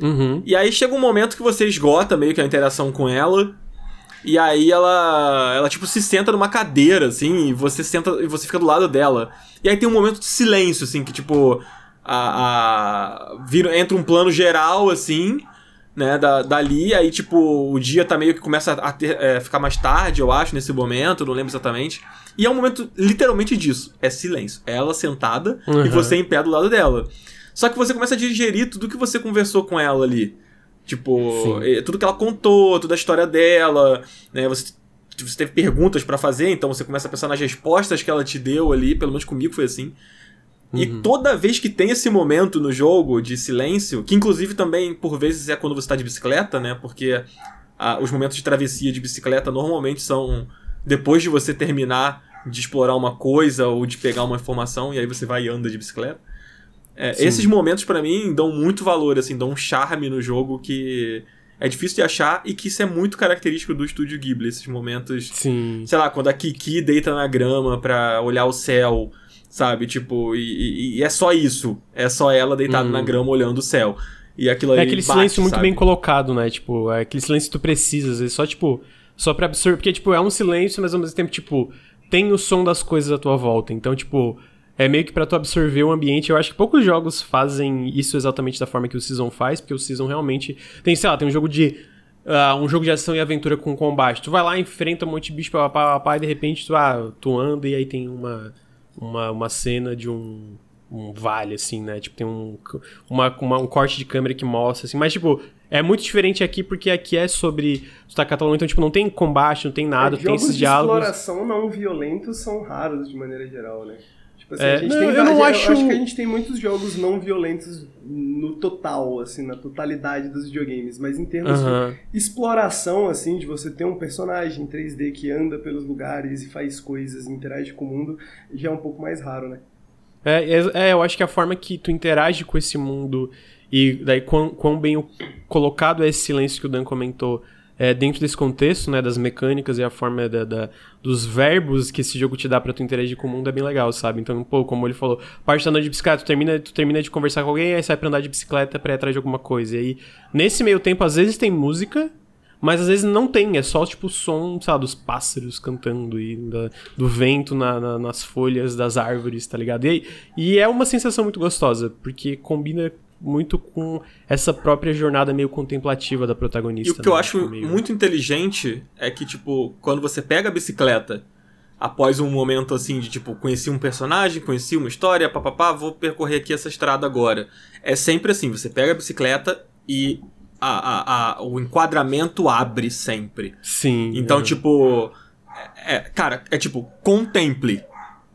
Uhum. E aí chega um momento que você esgota meio que a interação com ela. E aí ela, ela tipo se senta numa cadeira assim, e você senta e você fica do lado dela. E aí tem um momento de silêncio assim, que tipo a, a vira, entra um plano geral assim, né, da, dali, aí, tipo, o dia tá meio que começa a ter, é, ficar mais tarde, eu acho, nesse momento, não lembro exatamente. E é um momento literalmente disso. É silêncio. É ela sentada uhum. e você em pé do lado dela. Só que você começa a digerir tudo que você conversou com ela ali. Tipo, Sim. tudo que ela contou, toda a história dela, né? Você, você teve perguntas para fazer, então você começa a pensar nas respostas que ela te deu ali, pelo menos comigo foi assim. Uhum. E toda vez que tem esse momento no jogo de silêncio, que inclusive também por vezes é quando você está de bicicleta, né? Porque ah, os momentos de travessia de bicicleta normalmente são depois de você terminar de explorar uma coisa ou de pegar uma informação e aí você vai e anda de bicicleta. É, esses momentos para mim dão muito valor, assim, dão um charme no jogo que é difícil de achar e que isso é muito característico do estúdio Ghibli, esses momentos. Sim. Sei lá, quando a Kiki deita na grama pra olhar o céu sabe? Tipo, e, e, é só isso. É só ela deitada na uhum. grama olhando o céu. E aquilo. É aquele bate, silêncio muito sabe? bem colocado, né? Tipo, é aquele silêncio que tu precisa, às vezes, só, tipo, só pra absorver. Porque, tipo, é um silêncio, mas ao mesmo tempo, tipo, tem o som das coisas à tua volta. Então, tipo, é meio que para tu absorver o ambiente. Eu acho que poucos jogos fazem isso exatamente da forma que o Season faz, porque o Season realmente. Tem, sei lá, tem um jogo de. Uh, um jogo de ação e aventura com combate. Tu vai lá, enfrenta um monte de bicho, papapá, e de repente tu, ah, tu anda e aí tem uma uma, uma cena de um, um vale, assim, né? Tipo, tem um, uma, uma, um corte de câmera que mostra, assim. Mas, tipo, é muito diferente aqui porque aqui é sobre. Tu tá catalogando, então, tipo, não tem combate, não tem nada, é, tem esses diálogos. exploração não violentos são raros de maneira geral, né? Tipo assim, é, não, tem, eu não acho... Eu acho que a gente tem muitos jogos não violentos no total, assim, na totalidade dos videogames, mas em termos de exploração, assim, de você ter um personagem 3D que anda pelos lugares e faz coisas, interage com o mundo, já é um pouco mais raro, né? É, é, é eu acho que a forma que tu interage com esse mundo e daí quão, quão bem colocado é esse silêncio que o Dan comentou é, dentro desse contexto, né, das mecânicas e a forma da, da, dos verbos que esse jogo te dá para tu interagir com o mundo é bem legal, sabe? Então, pô, como ele falou, parte da andando de bicicleta, tu termina, tu termina de conversar com alguém, aí sai pra andar de bicicleta pra ir atrás de alguma coisa. E aí, nesse meio tempo, às vezes tem música, mas às vezes não tem, é só tipo o som, sabe, dos pássaros cantando e da, do vento na, na, nas folhas das árvores, tá ligado? E, e é uma sensação muito gostosa, porque combina muito com essa própria jornada meio contemplativa da protagonista. E o que né? eu acho meio... muito inteligente é que, tipo, quando você pega a bicicleta após um momento assim de tipo, conheci um personagem, conheci uma história, papapá, vou percorrer aqui essa estrada agora. É sempre assim, você pega a bicicleta e a, a, a o enquadramento abre sempre. Sim. Então, é. tipo. É, cara, é tipo, contemple.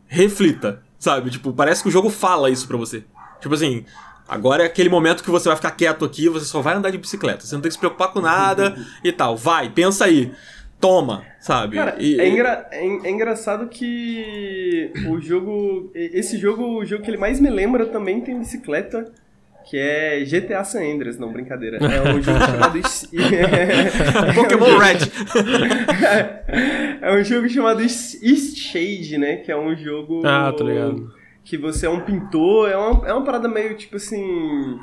Reflita. Sabe? Tipo, parece que o jogo fala isso pra você. Tipo assim, Agora é aquele momento que você vai ficar quieto aqui, você só vai andar de bicicleta. Você não tem que se preocupar com nada e tal. Vai, pensa aí. Toma, sabe? Cara, e, é, engra é, é, engraçado que o jogo. Esse jogo, o jogo que ele mais me lembra também tem bicicleta. Que é GTA San Andreas, não, brincadeira. É um jogo chamado. Pokémon Red! é um jogo chamado East Shade, né? Que é um jogo. Ah, tô ligado que você é um pintor, é uma, é uma parada meio tipo assim,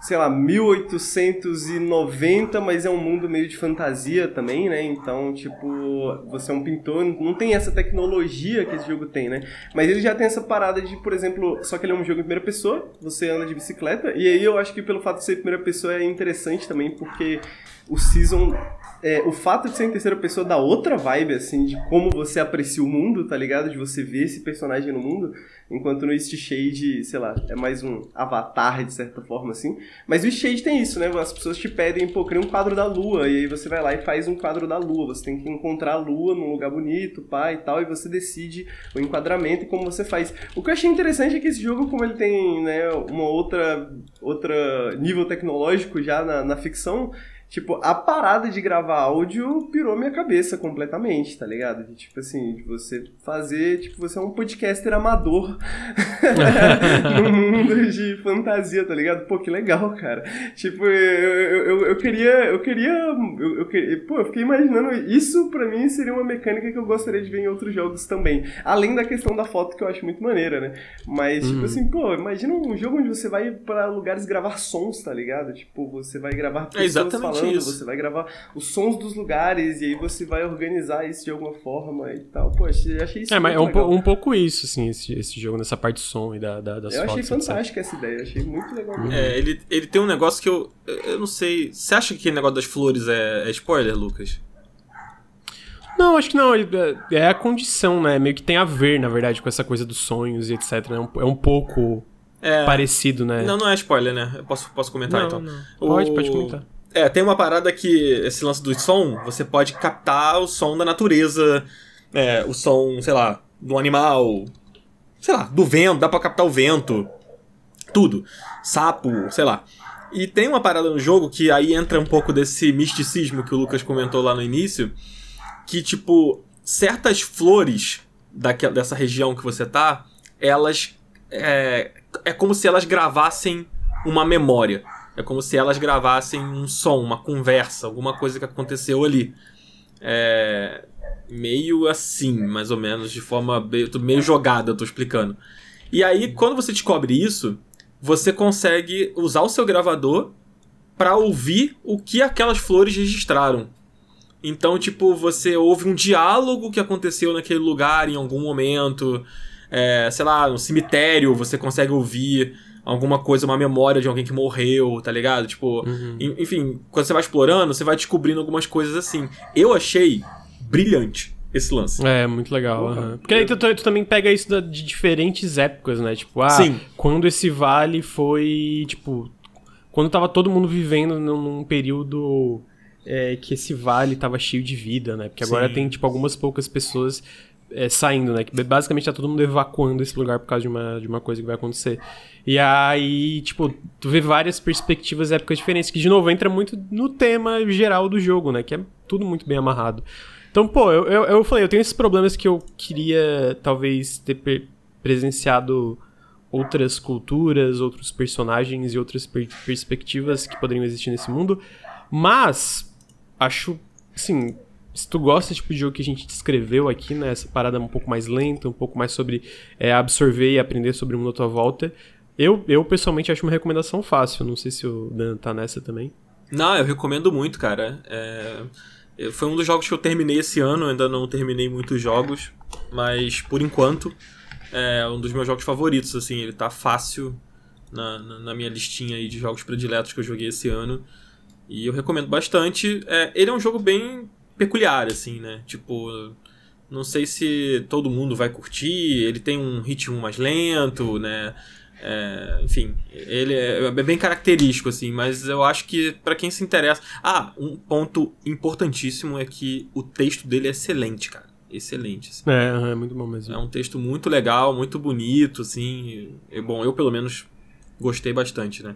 sei lá, 1890, mas é um mundo meio de fantasia também, né? Então, tipo, você é um pintor, não tem essa tecnologia que esse jogo tem, né? Mas ele já tem essa parada de, por exemplo, só que ele é um jogo em primeira pessoa, você anda de bicicleta, e aí eu acho que pelo fato de ser primeira pessoa é interessante também, porque o Season é, o fato de ser em terceira pessoa dá outra vibe, assim, de como você aprecia o mundo, tá ligado? De você ver esse personagem no mundo. Enquanto no East Shade, sei lá, é mais um avatar de certa forma, assim. Mas o East Shade tem isso, né? As pessoas te pedem, pô, cria um quadro da lua. E aí você vai lá e faz um quadro da lua. Você tem que encontrar a lua num lugar bonito, pá e tal. E você decide o enquadramento e como você faz. O que eu achei interessante é que esse jogo, como ele tem, né, uma outra, outra nível tecnológico já na, na ficção Tipo, a parada de gravar áudio pirou minha cabeça completamente, tá ligado? De, tipo assim, de você fazer, tipo, você é um podcaster amador no mundo de fantasia, tá ligado? Pô, que legal, cara. Tipo, eu, eu, eu queria, eu queria, eu, eu queria, pô, eu fiquei imaginando, isso pra mim seria uma mecânica que eu gostaria de ver em outros jogos também. Além da questão da foto, que eu acho muito maneira, né? Mas, tipo uhum. assim, pô, imagina um jogo onde você vai para lugares gravar sons, tá ligado? Tipo, você vai gravar pessoas é exatamente falando, isso. você vai gravar os sons dos lugares e aí você vai organizar isso de alguma forma e tal. Pô, achei, achei isso É, mas é um, um, pouco isso, assim, esse, esse jogo, nessa parte de som e da, da, das eu fotos. Eu achei fantástica essa ideia, achei muito legal. É, ele, ele tem um negócio que eu. Eu não sei. Você acha que o negócio das flores é, é spoiler, Lucas? Não, acho que não. É, é a condição, né? Meio que tem a ver, na verdade, com essa coisa dos sonhos e etc. Né? É um pouco é... parecido, né? Não, não é spoiler, né? Eu posso, posso comentar não, então. Não. Pode, o... pode comentar. É, tem uma parada que esse lance do som, você pode captar o som da natureza, é, o som, sei lá, do animal, sei lá, do vento, dá pra captar o vento, tudo. Sapo, sei lá. E tem uma parada no jogo que aí entra um pouco desse misticismo que o Lucas comentou lá no início, que tipo, certas flores daquela, dessa região que você tá, elas é, é como se elas gravassem uma memória. É como se elas gravassem um som, uma conversa, alguma coisa que aconteceu ali. É. Meio assim, mais ou menos, de forma meio, meio jogada, eu tô explicando. E aí, quando você descobre isso, você consegue usar o seu gravador para ouvir o que aquelas flores registraram. Então, tipo, você ouve um diálogo que aconteceu naquele lugar em algum momento é, sei lá, no cemitério você consegue ouvir alguma coisa, uma memória de alguém que morreu, tá ligado? Tipo, uhum. enfim, quando você vai explorando, você vai descobrindo algumas coisas assim. Eu achei brilhante esse lance. É, muito legal. Uhum. Porque aí tu, tu, também pega isso de diferentes épocas, né? Tipo, ah, Sim. quando esse vale foi, tipo, quando tava todo mundo vivendo num, num período é, que esse vale tava cheio de vida, né? Porque agora Sim. tem, tipo, algumas poucas pessoas é, saindo, né? Que basicamente tá todo mundo evacuando esse lugar por causa de uma, de uma coisa que vai acontecer. E aí, tipo, tu vê várias perspectivas épocas diferentes, que de novo entra muito no tema geral do jogo, né? Que é tudo muito bem amarrado. Então, pô, eu, eu, eu falei, eu tenho esses problemas que eu queria talvez ter presenciado outras culturas, outros personagens e outras per perspectivas que poderiam existir nesse mundo, mas acho, assim, se tu gosta tipo de jogo que a gente descreveu aqui, né, essa parada um pouco mais lenta, um pouco mais sobre é, absorver e aprender sobre o mundo à tua volta, eu, eu pessoalmente acho uma recomendação fácil. Não sei se o Dan tá nessa também. Não, eu recomendo muito, cara. É... Foi um dos jogos que eu terminei esse ano, ainda não terminei muitos jogos, mas por enquanto é um dos meus jogos favoritos, assim, ele tá fácil na, na, na minha listinha aí de jogos prediletos que eu joguei esse ano. E eu recomendo bastante. É, ele é um jogo bem peculiar, assim, né? Tipo, não sei se todo mundo vai curtir, ele tem um ritmo mais lento, né? É, enfim, ele é, é, bem característico, assim, mas eu acho que para quem se interessa. Ah, um ponto importantíssimo é que o texto dele é excelente, cara. Excelente. Assim. É, é muito bom mesmo. É um texto muito legal, muito bonito, assim. E, bom, eu pelo menos gostei bastante, né?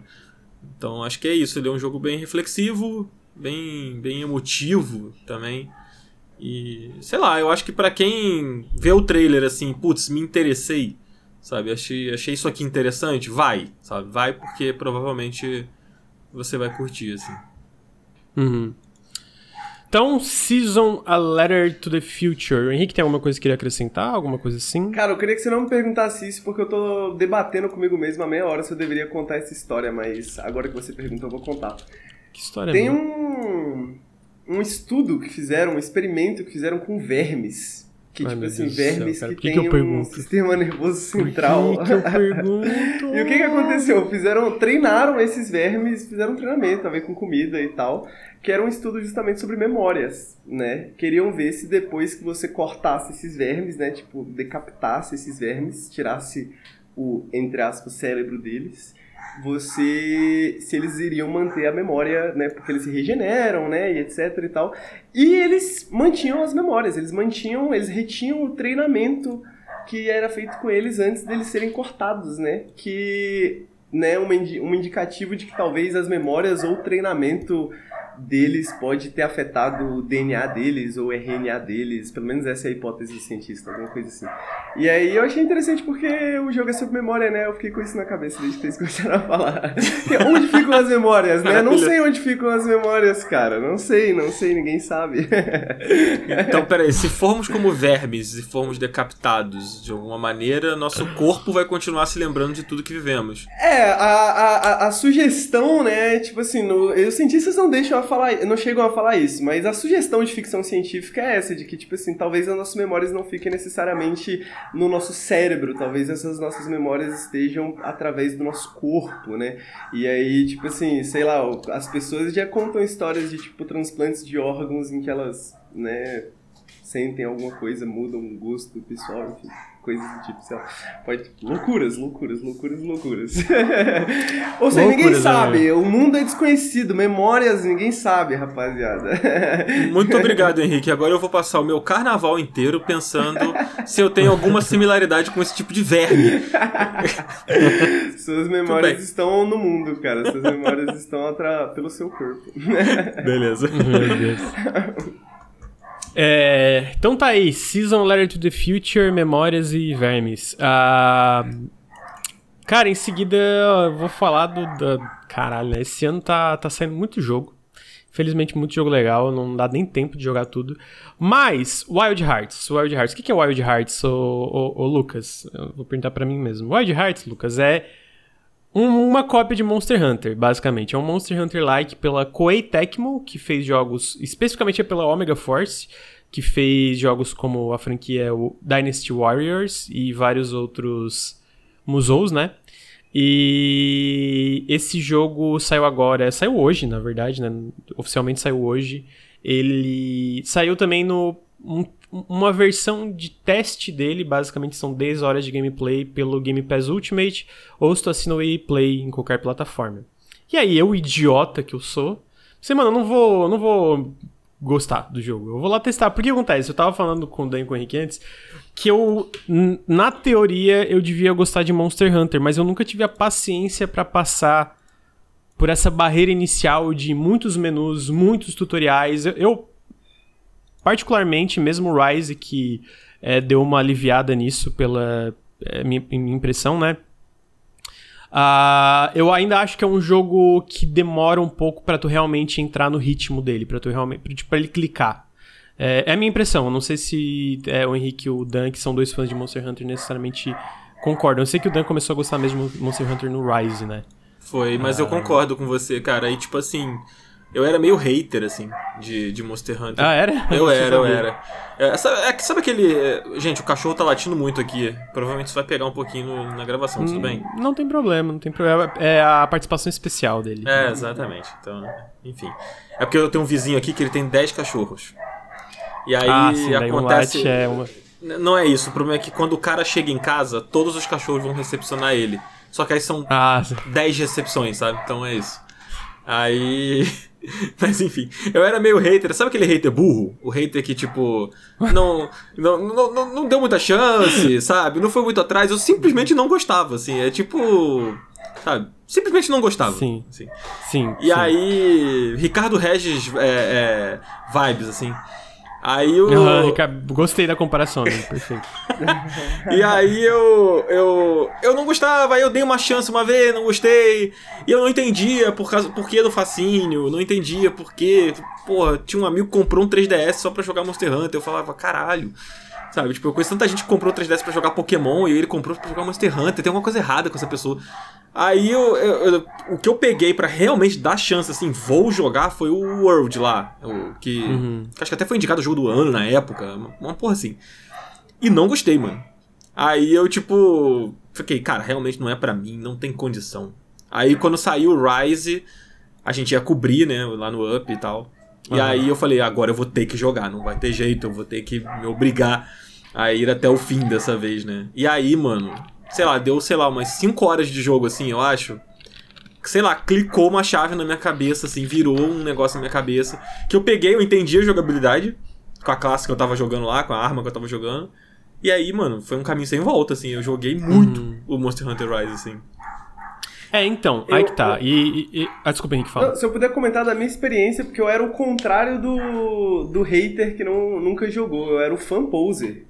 Então acho que é isso. Ele é um jogo bem reflexivo, bem, bem emotivo também. E sei lá, eu acho que para quem vê o trailer assim, putz, me interessei, sabe? Achei, achei isso aqui interessante, vai, sabe? Vai porque provavelmente você vai curtir assim. Uhum. Então, Season A Letter to the Future. O Henrique tem alguma coisa que queria acrescentar? Alguma coisa assim? Cara, eu queria que você não me perguntasse isso, porque eu tô debatendo comigo mesmo há meia hora se eu deveria contar essa história, mas agora que você perguntou, eu vou contar. Que história Tem um, um estudo que fizeram, um experimento que fizeram com vermes. Que, Ai, tipo assim, Deus céu, vermes cara, que que tem que eu um sistema nervoso central. Por que, que eu pergunto? E o que que aconteceu? Fizeram, treinaram esses vermes, fizeram um treinamento a ver com comida e tal, que era um estudo justamente sobre memórias, né? Queriam ver se depois que você cortasse esses vermes, né, tipo, decapitasse esses vermes, tirasse o, entre aspas, cérebro deles, você, se eles iriam manter a memória, né, porque eles se regeneram, né, e etc e tal. E eles mantinham as memórias, eles mantinham, eles retinham o treinamento que era feito com eles antes deles serem cortados, né? Que né, um, um indicativo de que talvez as memórias ou o treinamento deles pode ter afetado o DNA deles ou o RNA deles, pelo menos essa é a hipótese do cientista, alguma coisa assim. E aí eu achei interessante porque o jogo é sobre memória, né? Eu fiquei com isso na cabeça desde que eles começaram a falar. Onde ficam as memórias, né? Não sei onde ficam as memórias, cara. Não sei, não sei, ninguém sabe. Então, peraí, se formos como vermes e formos decapitados de alguma maneira, nosso corpo vai continuar se lembrando de tudo que vivemos. É, a, a, a, a sugestão, né, tipo assim, no, os cientistas não deixam falar, não chegam a falar isso, mas a sugestão de ficção científica é essa, de que, tipo assim, talvez as nossas memórias não fiquem necessariamente no nosso cérebro, talvez essas nossas memórias estejam através do nosso corpo, né, e aí, tipo assim, sei lá, as pessoas já contam histórias de, tipo, transplantes de órgãos em que elas, né, sentem alguma coisa, mudam o gosto pessoal, enfim, coisas do tipo, sei lá. Pode... Loucuras, loucuras, loucuras, loucuras. Ou seja, ninguém Loucuras, sabe, o mundo é desconhecido, memórias ninguém sabe, rapaziada. Muito obrigado, Henrique. Agora eu vou passar o meu carnaval inteiro pensando se eu tenho alguma similaridade com esse tipo de verme. Suas memórias estão no mundo, cara. Suas memórias estão atra... pelo seu corpo. Beleza. Meu Deus. É, então tá aí, Season Letter to the Future, Memórias e Vermes. Ah, cara, em seguida eu vou falar do. Da, caralho, né? Esse ano tá, tá saindo muito jogo. Infelizmente, muito jogo legal, não dá nem tempo de jogar tudo. Mas, Wild Hearts. Wild Hearts. O que é Wild Hearts, ô, ô, ô, Lucas? Eu vou perguntar pra mim mesmo. Wild Hearts, Lucas, é um- uma cópia de Monster Hunter, basicamente. É um Monster Hunter-like pela Koei Tecmo, que fez jogos, especificamente é pela Omega Force, que fez jogos como a franquia Dynasty Warriors e vários outros Musous, né? E esse jogo saiu agora, saiu hoje, na verdade, né? Oficialmente saiu hoje. Ele saiu também no um- uma versão de teste dele, basicamente são 10 horas de gameplay pelo Game Pass Ultimate, ou se tu assina o EA Play em qualquer plataforma. E aí, eu, idiota que eu sou, você, mano, eu não vou, não vou gostar do jogo. Eu vou lá testar. Porque acontece, eu tava falando com o Dan com o Henrique antes, que eu, na teoria, eu devia gostar de Monster Hunter, mas eu nunca tive a paciência pra passar por essa barreira inicial de muitos menus, muitos tutoriais. Eu, eu, particularmente, mesmo o Rise, que é, deu uma aliviada nisso pela é, minha, minha impressão, né? Ah, eu ainda acho que é um jogo que demora um pouco pra tu realmente entrar no ritmo dele, pra tu realmente, pra, tipo, pra ele clicar. É, é a minha impressão. Eu não sei se é, o Henrique e o Dan, que são dois fãs de Monster Hunter, necessariamente concordam. Eu sei que o Dan começou a gostar mesmo de Monster Hunter no Rise, né? Foi, mas eu concordo com você, cara. E tipo assim, eu era meio hater, assim, de, de Monster Hunter. Ah, era? Eu era, eu era. É, sabe, é que- sabe aquele. é, Gente, o cachorro tá latindo muito aqui. Provavelmente isso vai pegar um pouquinho no- na gravação, tudo bem? Hum, Não tem problema, não tem problema. É a participação especial dele. É, exatamente. Então, enfim. É porque eu tenho um vizinho aqui que ele tem 10 cachorros. E aí ah, sim, um acontece. late é uma... Não é isso, o problema é que quando o cara chega em casa, todos os cachorros vão recepcionar ele. Só que aí são Ah, sim. 10 recepções, sabe? Então é isso. Aí. Mas enfim, eu era meio hater. Sabe aquele hater burro? O hater que, tipo, não, não, não, não, deu muita chance, sabe? Não foi muito atrás. Eu simplesmente não gostava, assim. É tipo. Sabe? Simplesmente não gostava. Sim. assim. sim. E sim. aí. Ricardo Regis é, é, vibes, assim. Aí o. Ricardo, gostei da comparação, né? perfeito. E aí eu, eu. Eu não gostava, aí eu dei uma chance uma vez, não gostei. E eu não entendia por causa por que do fascínio, não entendia por quê. Porra, tinha um amigo que comprou um 3DS só pra jogar Monster Hunter. Eu falava, caralho. Sabe, tipo, eu conheço tanta gente que comprou um 3DS pra jogar Pokémon e ele comprou pra jogar Monster Hunter. Tem alguma coisa errada com essa pessoa. Aí eu, eu- eu- o que eu peguei pra realmente dar chance, assim, vou jogar, foi o World lá. O, que, Uhum. que acho que até foi indicado o jogo do ano na época. Uma, uma porra assim. e não gostei, mano. Aí eu, tipo, fiquei, cara, realmente não é para mim, não tem condição. Aí quando saiu o Rise, a gente ia cobrir, né, lá no Up e tal. E uhum. aí eu falei, agora eu vou ter que jogar, não vai ter jeito, eu vou ter que me obrigar a ir até o fim dessa vez, né? E aí, mano, sei lá, deu, sei lá, umas 5 horas de jogo, assim, eu acho. Sei lá, clicou uma chave na minha cabeça, assim, virou um negócio na minha cabeça. Que eu peguei, eu entendi a jogabilidade com a classe que eu tava jogando lá, com a arma que eu tava jogando. E aí, mano, foi um caminho sem volta, assim. Eu joguei muito uhum. o Monster Hunter Rise, assim. É, então, eu, aí que tá. E, e, Ah, desculpa, Henrique, fala. Se eu puder comentar da minha experiência, porque eu era o contrário do, do hater que não, nunca jogou. Eu era o fan poser.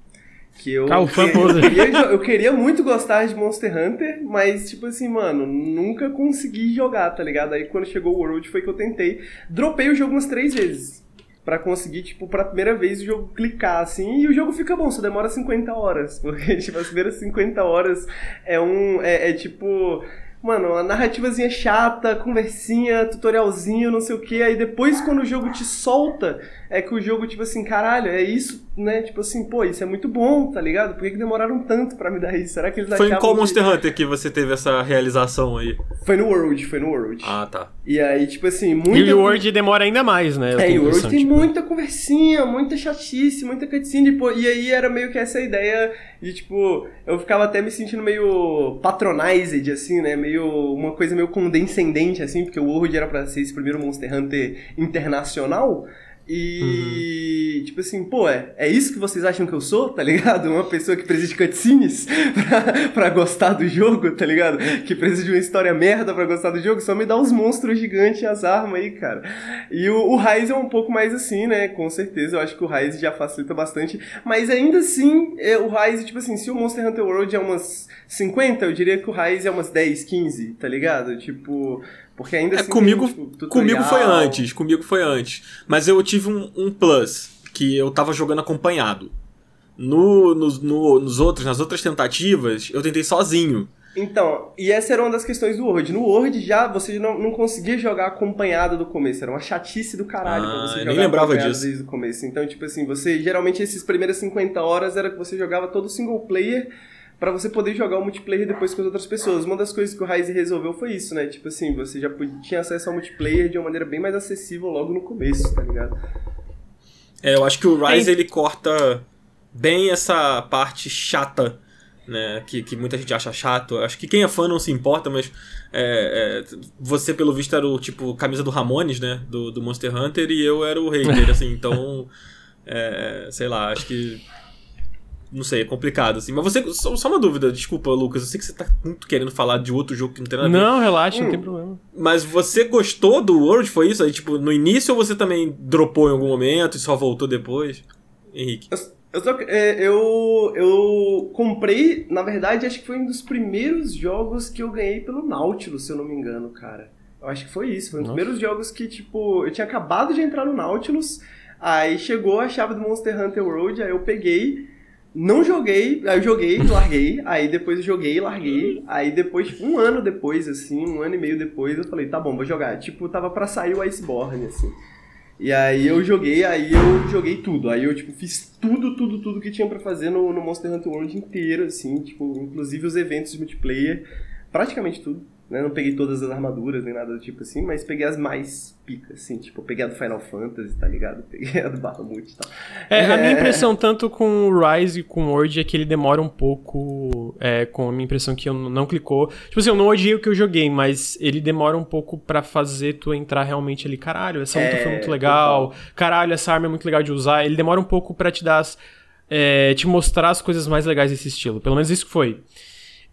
Que eu, ah, o fan poser. Eu, eu queria muito gostar de Monster Hunter, mas, tipo assim, mano, nunca consegui jogar, tá ligado? Aí quando chegou o World foi que eu tentei. Dropei o jogo umas três vezes para conseguir, tipo, pra primeira vez o jogo clicar, assim, e o jogo fica bom, só demora 50 horas, porque, tipo, as primeiras 50 horas é um, é, é tipo, mano, uma narrativazinha chata, conversinha, tutorialzinho, não sei o que, aí depois quando o jogo te solta, é que o jogo, tipo assim, caralho, é isso, né? Tipo assim, pô, isso é muito bom, tá ligado? Por que, que demoraram tanto pra me dar isso? Será que eles Foi em qual Monster Hunter que você teve essa realização aí? Foi no World, foi no World. Ah, tá. E aí, tipo assim, muita... E o World demora ainda mais, né? É, e o World tem tipo... muita conversinha, muita chatice, muita cutscene, pô, e aí era meio que essa ideia de, tipo, eu ficava até me sentindo meio patronized, assim, né? Meio, uma coisa meio condescendente, assim, porque o World era pra ser esse primeiro Monster Hunter internacional, e, uhum. tipo assim, pô, é, é isso que vocês acham que eu sou, tá ligado? Uma pessoa que precisa de cutscenes pra, pra gostar do jogo, tá ligado? Que precisa de uma história merda pra gostar do jogo, só me dá uns monstros gigantes e as armas aí, cara. E o, o Rise é um pouco mais assim, né? Com certeza, eu acho que o Rise já facilita bastante. Mas ainda assim, é, o Rise, tipo assim, se o Monster Hunter World é umas 50, eu diria que o Rise é umas 10, 15, tá ligado? Tipo, porque ainda é, assim. Comigo, tem, tipo, comigo foi antes, comigo foi antes. Mas eu tive um, um plus, que eu tava jogando acompanhado. No, no, no, nos outros, nas outras tentativas, eu tentei sozinho. Então, e essa era uma das questões do Word. No Word já você não, não conseguia jogar acompanhado do começo, era uma chatice do caralho ah, pra você jogar nem lembrava disso. desde o começo. Então, tipo assim, você geralmente esses primeiras 50 horas era que você jogava todo single player para você poder jogar o multiplayer depois com as outras pessoas. Uma das coisas que o Rise resolveu foi isso, né? Tipo assim, você já podia, tinha acesso ao multiplayer de uma maneira bem mais acessível logo no começo, tá ligado? É, eu acho que o Rise ele corta bem essa parte chata, né? Que, que muita gente acha chato. Acho que quem é fã não se importa, mas é, é, você, pelo visto, era o tipo camisa do Ramones, né? Do, do Monster Hunter, e eu era o hater, assim, então. É, sei lá, acho que não sei, é complicado, assim. Mas você. Só, só, uma dúvida, desculpa, Lucas. Eu sei que você tá muito querendo falar de outro jogo que não tem nada a ver. Não, relaxa, hum, não tem problema. Mas você gostou do World? Foi isso? Aí, tipo, no início ou você também dropou em algum momento e só voltou depois? Henrique. Eu, eu, só, é, eu, eu comprei, na verdade, acho que foi um dos primeiros jogos que eu ganhei pelo Nautilus, se eu não me engano, cara. Eu acho que foi isso. Foi um dos primeiros jogos que, tipo, eu tinha acabado de entrar no Nautilus. Aí chegou a chave do Monster Hunter World, aí eu peguei não joguei, aí eu joguei, larguei, aí depois eu joguei, larguei, aí depois, um ano depois, assim, um ano e meio depois, eu falei, tá bom, vou jogar. Tipo, tava pra sair o Iceborne, assim. E aí eu joguei, aí eu joguei tudo. Aí eu, tipo, fiz tudo, tudo, tudo que tinha para fazer no, no Monster Hunter World inteiro, assim, tipo, inclusive os eventos de multiplayer, praticamente tudo. Né? Não peguei todas as armaduras nem nada do tipo assim, mas peguei as mais picas, assim. Tipo, peguei a do Final Fantasy, tá ligado? Peguei a do Bahamut e tal. É, é, a minha impressão tanto com o Rise e com o Word é que ele demora um pouco. É, com a minha impressão que eu não clicou. Tipo assim, eu não odiei o que eu joguei, mas ele demora um pouco para fazer tu entrar realmente ali. Caralho, essa luta é, foi muito legal. Total. Caralho, essa arma é muito legal de usar. Ele demora um pouco para te dar. As, é, te mostrar as coisas mais legais desse estilo. Pelo menos isso que foi.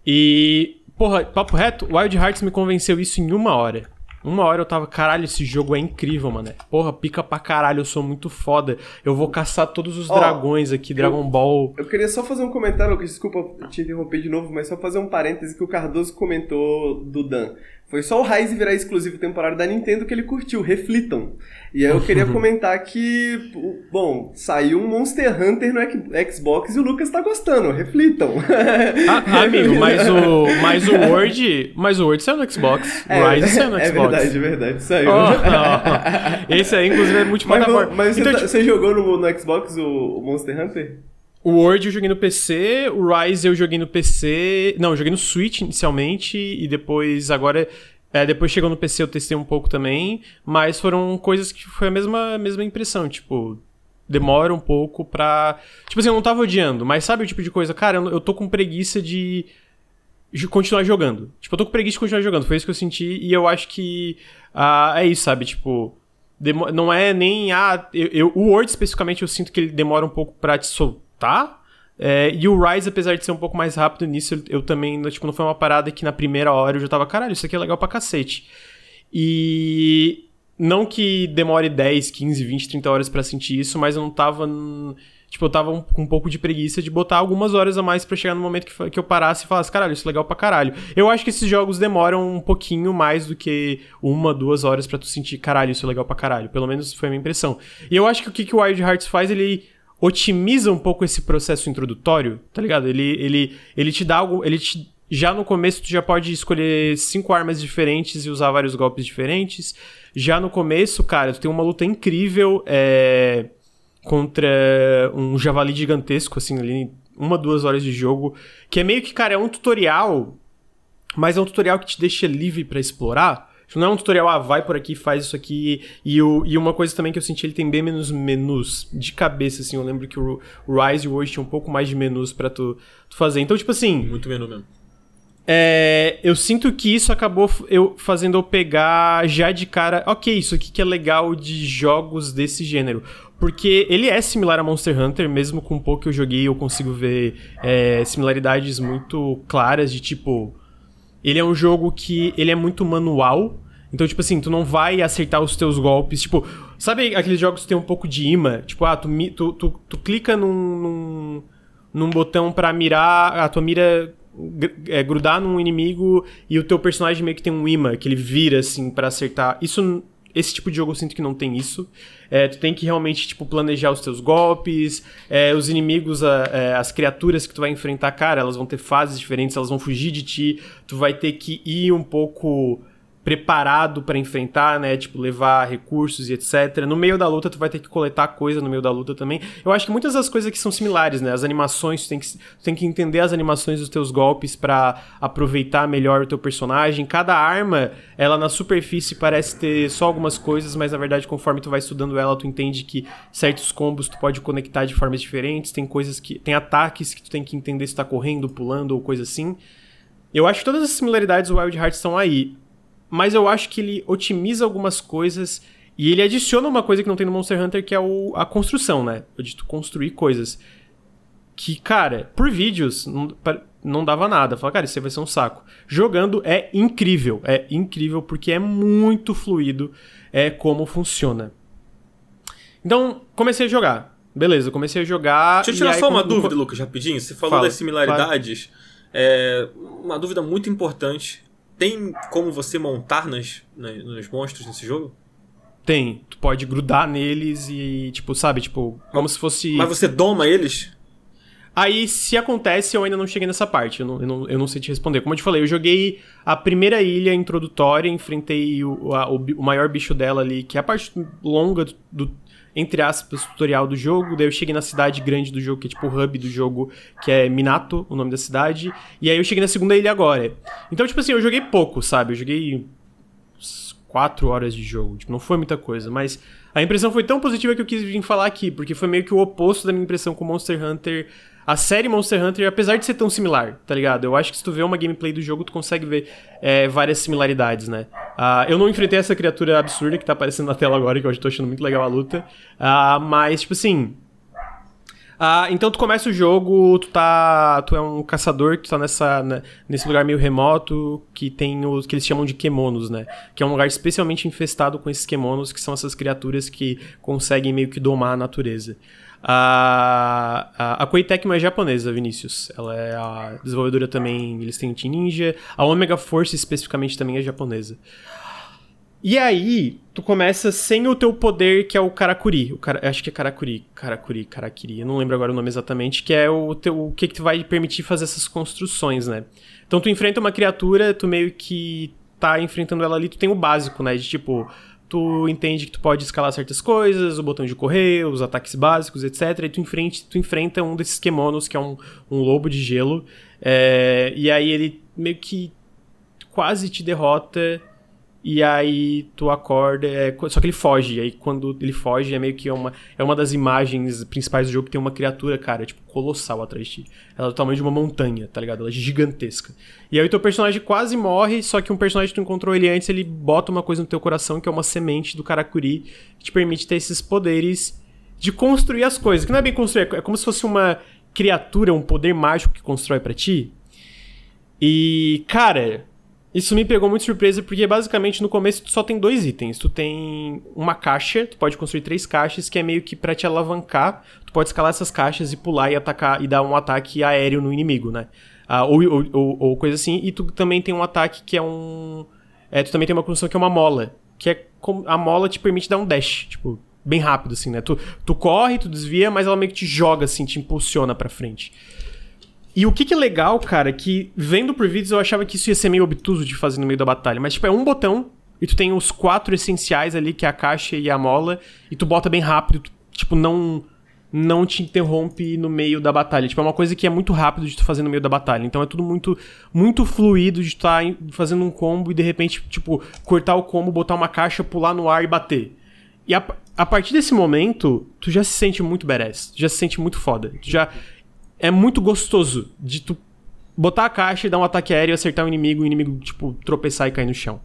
E Porra, papo reto, Wild Hearts me convenceu isso em uma hora. Uma hora eu tava, caralho, esse jogo é incrível, mano. Porra, pica pra caralho, eu sou muito foda. Eu vou caçar todos os oh, dragões aqui, Dragon Ball. Eu queria só fazer um comentário, desculpa te interromper de novo, mas só fazer um parêntese que o Cardoso comentou do Dan. Foi só o Rise virar exclusivo temporário da Nintendo que ele curtiu, reflitam. E aí eu queria comentar que, bom, saiu um Monster Hunter no Xbox e o Lucas tá gostando, reflitam. Ah, amigo, mas o, mas o Word, mas o Word saiu no Xbox, o é, Rise saiu no é Xbox. É verdade, é verdade, saiu. Oh, oh. Esse aí, inclusive, é multiplataforma. Mas, mas então, você, tá, você, jogou no, no Xbox o, o Monster Hunter? O Word eu joguei no PC, o Rise eu joguei no PC. Não, eu joguei no Switch inicialmente e depois agora. É, depois chegou no PC eu testei um pouco também, mas foram coisas que foi a mesma, mesma impressão, tipo, demora um pouco pra. Tipo assim, eu não tava odiando, mas sabe o tipo de coisa? Cara, eu, eu tô com preguiça de continuar jogando. Tipo, eu tô com preguiça de continuar jogando. Foi isso que eu senti e eu acho que. Uh, é isso, sabe? Tipo. Não é nem. Ah, eu, eu, o Word especificamente eu sinto que ele demora um pouco pra te soltar. É, e o Rise, apesar de ser um pouco mais rápido nisso, eu, também. Tipo, não foi uma parada que na primeira hora eu já tava, caralho, isso aqui é legal pra cacete. E. Não que demore 10, 15, 20, 30 horas para sentir isso, mas eu não tava. Tipo, eu tava com um pouco de preguiça de botar algumas horas a mais para chegar no momento que, que eu parasse e falasse, caralho, isso é legal pra caralho. Eu acho que esses jogos demoram um pouquinho mais do que uma, duas horas para tu sentir, caralho, isso é legal pra caralho. Pelo menos foi a minha impressão. E eu acho que o que, que o Wild Hearts faz, ele otimiza um pouco esse processo introdutório, tá ligado? Ele, ele, ele te dá algo. Ele te, já no começo tu já pode escolher cinco armas diferentes e usar vários golpes diferentes. Já no começo, cara, tu tem uma luta incrível. É contra um javali gigantesco, assim, ali, uma, duas horas de jogo, que é meio que, cara, é um tutorial, mas é um tutorial que te deixa livre para explorar. Não é um tutorial, ah, vai por aqui, faz isso aqui. E, o, e uma coisa também que eu senti, ele tem bem menos menus de cabeça, assim. Eu lembro que o, Rise e o World tinha um pouco mais de menus para tu, tu, fazer. Então, tipo assim. Muito menu mesmo. É, eu sinto que isso acabou eu fazendo eu pegar já de cara, ok, isso aqui que é legal de jogos desse gênero. Porque ele é similar a Monster Hunter, mesmo com pouco que eu joguei, eu consigo ver é, similaridades muito claras de tipo. Ele é um jogo que ele é muito manual. Então, tipo assim, tu não vai acertar os teus golpes. Tipo, sabe aqueles jogos que tem um pouco de imã? Tipo, ah, tu, tu, tu, tu clica num, num, num botão para mirar, a tua mira é, grudar num inimigo e o teu personagem meio que tem um imã que ele vira assim para acertar. Isso esse tipo de jogo eu sinto que não tem isso. É, tu tem que realmente, tipo, planejar os teus golpes. É, os inimigos, a, é, as criaturas que tu vai enfrentar, cara, elas vão ter fases diferentes, elas vão fugir de ti. Tu vai ter que ir um pouco preparado para enfrentar, né? Tipo, levar recursos e etc. No meio da luta, tu vai ter que coletar coisa no meio da luta também. Eu acho que muitas das coisas aqui são similares, né? As animações, tu tem que, tu tem que entender as animações dos teus golpes para aproveitar melhor o teu personagem. Cada arma, ela na superfície parece ter só algumas coisas, mas na verdade, conforme tu vai estudando ela, tu entende que certos combos tu pode conectar de formas diferentes. Tem coisas que. Tem ataques que tu tem que entender se tá correndo, pulando ou coisa assim. Eu acho que todas as similaridades do Wild Hearts estão aí mas eu acho que ele otimiza algumas coisas e ele adiciona uma coisa que não tem no Monster Hunter, que é o, a construção, né? Eu dito construir coisas. Que, cara, por vídeos não, não dava nada. Fala, cara, isso vai ser um saco. Jogando é incrível. É incrível porque é muito fluido é como funciona. Então, comecei a jogar. Beleza, comecei a jogar. Deixa eu tirar só uma dúvida, Lucas, rapidinho. Você falou Fala, das similaridades. Claro. É, uma dúvida muito importante tem como você montar nas, nas, nos monstros nesse jogo? Tem. Tu pode grudar neles e, tipo, sabe, tipo, como se fosse. Mas você doma eles? Aí, se acontece, eu ainda não cheguei nessa parte. Eu não, eu não, eu não sei te responder. Como eu te falei, eu joguei a primeira ilha introdutória, enfrentei o, a, o, o, maior bicho dela ali, que é a parte longa do, do entre aspas, tutorial do jogo. Daí eu cheguei na cidade grande do jogo, que é tipo o hub do jogo, que é Minato, o nome da cidade. E aí eu cheguei na segunda ilha agora. Então, tipo assim, eu joguei pouco, sabe? Eu joguei 4 horas de jogo. Tipo, não foi muita coisa, mas a impressão foi tão positiva que eu quis vir falar aqui, porque foi meio que o oposto da minha impressão com Monster Hunter a série Monster Hunter, apesar de ser tão similar, tá ligado? Eu acho que se tu vê uma gameplay do jogo, tu consegue ver é, várias similaridades, né? Uh, eu não enfrentei essa criatura absurda que tá aparecendo na tela agora, que eu tô achando muito legal a luta. Uh, mas, tipo assim. Uh, então tu começa o jogo, tu tá. Tu é um caçador que tá nessa, né, nesse lugar meio remoto que tem os que eles chamam de kemonos, né? Que é um lugar especialmente infestado com esses kemonos, que são essas criaturas que conseguem meio que domar a natureza. A, a, a é japonesa, Vinícius. Ela é a desenvolvedora também, eles têm Team Ninja. A Omega Force especificamente também é japonesa. E aí, tu começa sem o teu poder, que é o Karakuri. O cara, acho que é Karakuri, Karakuri, Karakiri, eu não lembro agora o nome exatamente, que é o, teu, o que, que tu vai permitir fazer essas construções, né? Então tu enfrenta uma criatura, tu meio que tá enfrentando ela ali, tu tem o básico, né? De tipo, tu entende que tu pode escalar certas coisas, o botão de correr, os ataques básicos, etc. E tu enfrenta, tu enfrenta um desses Kemonos, que é um, um lobo de gelo. É, e aí ele meio que quase te derrota e aí tu acorda, é, só que ele foge, e aí quando ele foge é meio que uma, é uma das imagens principais do jogo que tem uma criatura, cara, tipo, colossal atrás de ti. Ela é do tamanho de uma montanha, tá ligado? Ela é gigantesca. E aí o teu personagem quase morre, só que um personagem que tu encontrou ele antes, ele bota uma coisa no teu coração que é uma semente do Karakuri, que te permite ter esses poderes de construir as coisas, que não é bem construir, é como se fosse uma criatura, um poder mágico que constrói para ti. E, cara, isso me pegou muito surpresa porque basicamente no começo tu só tem dois itens. Tu tem uma caixa, tu pode construir três caixas que é meio que para te alavancar. Tu pode escalar essas caixas e pular e atacar e dar um ataque aéreo no inimigo, né? Ah, ou, ou, ou, ou, coisa assim. E tu também tem um ataque que é um. É, tu também tem uma construção que é uma mola. Que é como. A mola te permite dar um dash, tipo, bem rápido, assim, né? Tu, tu corre, tu desvia, mas ela meio que te joga, assim, te impulsiona pra frente. E o que, que é legal, cara, é que vendo por vídeos eu achava que isso ia ser meio obtuso de fazer no meio da batalha. Mas, tipo, é um botão e tu tem os quatro essenciais ali, que é a caixa e a mola, e tu bota bem rápido, tu, tipo, não não te interrompe no meio da batalha. Tipo, é uma coisa que é muito rápido de tu fazer no meio da batalha. Então é tudo muito muito fluido de estar tá fazendo um combo e de repente, tipo, cortar o combo, botar uma caixa, pular no ar e bater. E a, a partir desse momento, tu já se sente muito badass, já se sente muito foda. Tu já é muito gostoso de tu botar a caixa e dar um ataque aéreo e acertar o inimigo, o inimigo, tipo, tropeçar e cair no chão.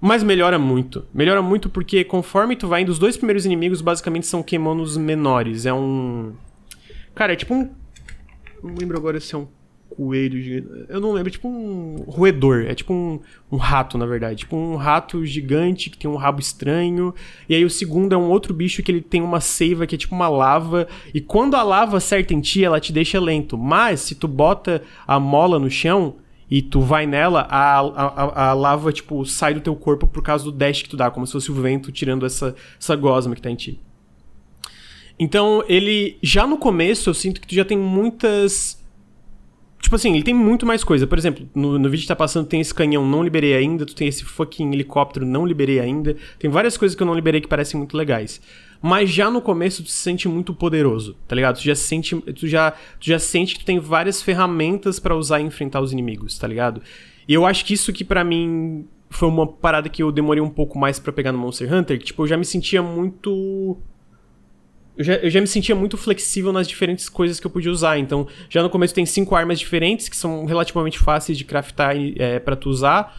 Mas melhora muito. Melhora muito porque conforme tu vai indo, os dois primeiros inimigos basicamente são Kemonos menores. É um. Cara, é tipo um. Não lembro agora se é um coelho gigante. Eu não lembro, é tipo um roedor. É tipo um, um rato, na verdade. Tipo um rato gigante que tem um rabo estranho. E aí o segundo é um outro bicho que ele tem uma seiva que é tipo uma lava. E quando a lava acerta em ti, ela te deixa lento. Mas se tu bota a mola no chão e tu vai nela, a, a, a, lava, tipo, sai do teu corpo por causa do dash que tu dá, como se fosse o vento tirando essa, essa gosma que tá em ti. Então, ele. Já no começo, eu sinto que tu já tem muitas Tipo assim, ele tem muito mais coisa. Por exemplo, no, no vídeo que tá passando tem esse canhão, não liberei ainda. Tu tem esse fucking helicóptero, não liberei ainda. Tem várias coisas que eu não liberei que parecem muito legais. Mas já no começo tu se sente muito poderoso, tá ligado? Tu já sente, tu já, tu já sente que tu tem várias ferramentas para usar e enfrentar os inimigos, tá ligado? E eu acho que isso que para mim foi uma parada que eu demorei um pouco mais para pegar no Monster Hunter, que tipo, eu já me sentia muito eu já, eu já me sentia muito flexível nas diferentes coisas que eu podia usar. Então, já no começo tem cinco armas diferentes que são relativamente fáceis de craftar é, para tu usar.